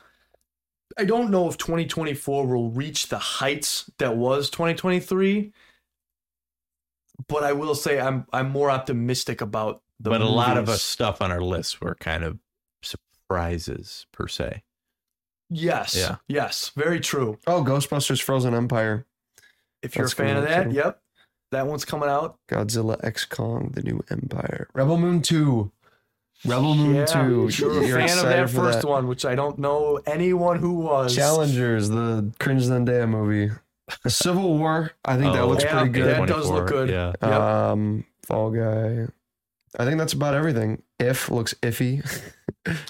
I don't know if 2024 will reach the heights that was 2023. But I will say I'm I'm more optimistic about the but a lot of us stuff on our list were kind of surprises per se. Yes. Yeah. Yes. Very true. Oh, Ghostbusters Frozen Empire, If you're That's a fan of that, too. yep. That one's coming out. Godzilla X Kong, The New Empire, Rebel Moon 2. Rebel Moon yeah, 2. if you're a fan of excited that for first one, which I don't know anyone who was. Challengers, the Cringe Zendaya movie. Civil War, I think that Oh, looks yeah, pretty good. That does look good. Yeah. Um, Fall Guy. I think that's about everything. If looks iffy.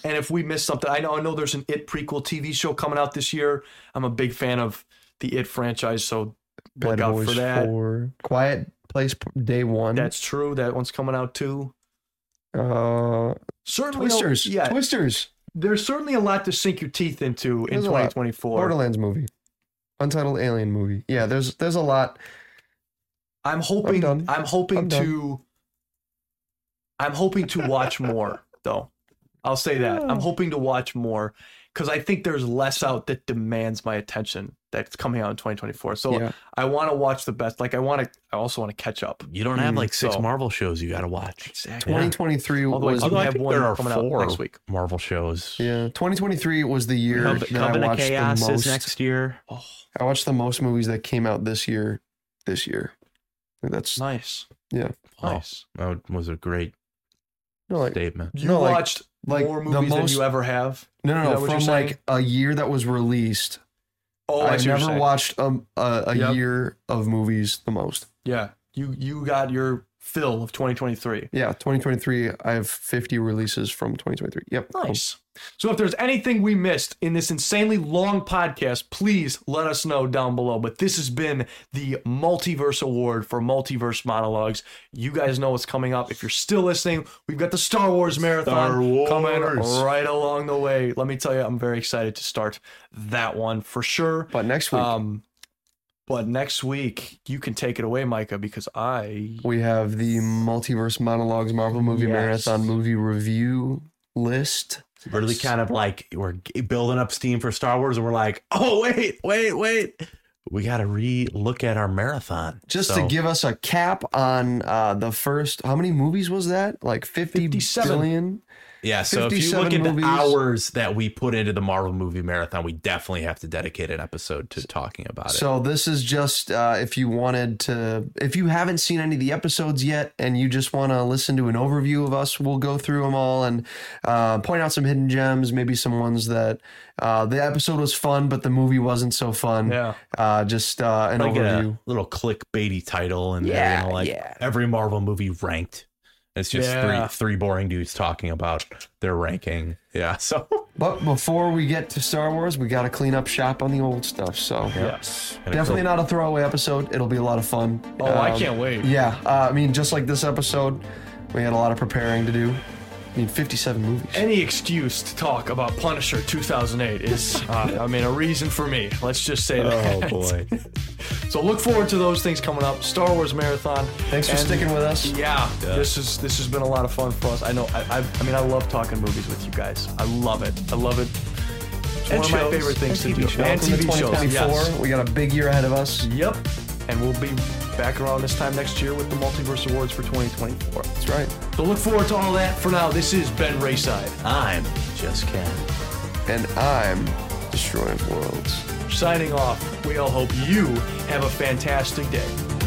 And if we missed something, I know I know there's an It prequel TV show coming out this year. I'm a big fan of the It franchise, so look Bad out Boys for that. 4. Quiet Place Day One. That's true. That one's coming out too. Uh, Certainly, a- Twisters. yeah, Twisters. there's certainly a lot to sink your teeth into in There's a lot. 2024. Borderlands movie. Untitled Alien movie. Yeah, there's there's a lot. I'm hoping. done. I'm, hoping I'm to. I'm hoping to watch more, though. I'll say that. I'm hoping to watch more because I think there's less out that demands my attention that's coming out in 2024. So yeah. I want to watch the best. Like I want to. I also want to catch up. You don't have Mm, like six so- Marvel shows you got to watch. Exactly. 2023 Although was I Although I have think one there are coming out four next week. Marvel shows. yeah, 2023 was the year Cove- that I watched Chaos the is most. next year. Oh, I watched the most movies that came out this year. This year. That's nice. yeah. Oh, Nice. that was a great No, like statement. You No, like- watched like more the movies than most- you ever have. no, no, no. that what you're From like a year that was released. Oh, I I've see what you're never watched um, a, a Yep. year of movies the most. Yeah, you you got your fill of 2023. Yeah, 2023. I have 50 releases from 2023. Yep. Nice. So if there's anything we missed in this insanely long podcast, please let us know down below. But this has been the Multiverse Award for Multiverse Monologues. You guys know what's coming up. If you're still listening, we've got the Star Wars Marathon Star Wars. coming right along the way. Let me tell you, I'm very excited to start that one for sure. But next week Um, but next week you can take it away, Micah, because I we have the Multiverse Monologues Marvel Movie Yes. Marathon movie review list. Really kind of like we're building up steam for Star Wars, and we're like, oh wait, wait, wait. We got to re-look at our marathon. Just So, to give us a cap on uh, the first, how many movies was that? Like 50 57. billion? Yeah. So if you look 57 at the hours that we put into the Marvel movie marathon, we definitely have to dedicate an episode to talking about it. So this is just uh, if you wanted to, if you haven't seen any of the episodes yet, and you just want to listen to an overview of us, we'll go through them all and uh, point out some hidden gems, maybe some ones that uh, the episode was fun, but the movie wasn't so fun. yeah. Uh, just uh, an like overview. a little clickbaity title, and Yeah, you know, like yeah. every Marvel movie ranked. It's just Yeah. three three boring dudes talking about their ranking. Yeah. So But before we get to Star Wars, we got to clean up shop on the old stuff. So Yes. definitely not a throwaway episode. It'll be a lot of fun. Oh, I Um, can't wait. Yeah, uh, I mean, just like this episode, we had a lot of preparing to do. I mean, 57 movies. Any excuse to talk about Punisher 2008 is, uh, I mean, a reason for me. Let's just say that. Oh boy. So look forward to those things coming up. Star Wars marathon. Thanks for And- sticking with us. Yeah, this is this has been a lot of fun for us. I know. I, I, I mean, I love talking movies with you guys. I love it. I love it. It's And one of my favorite things And to TV do. shows. And TV shows. 2024. Yes. We got a big year ahead of us. Yep. And we'll be back around this time next year with the Multiverse Awards for 2024. That's right. So look forward to all that. For now, this is Ben Rayside I'm just Ken. And I'm destroying worlds. signing off. We all hope you have a fantastic day.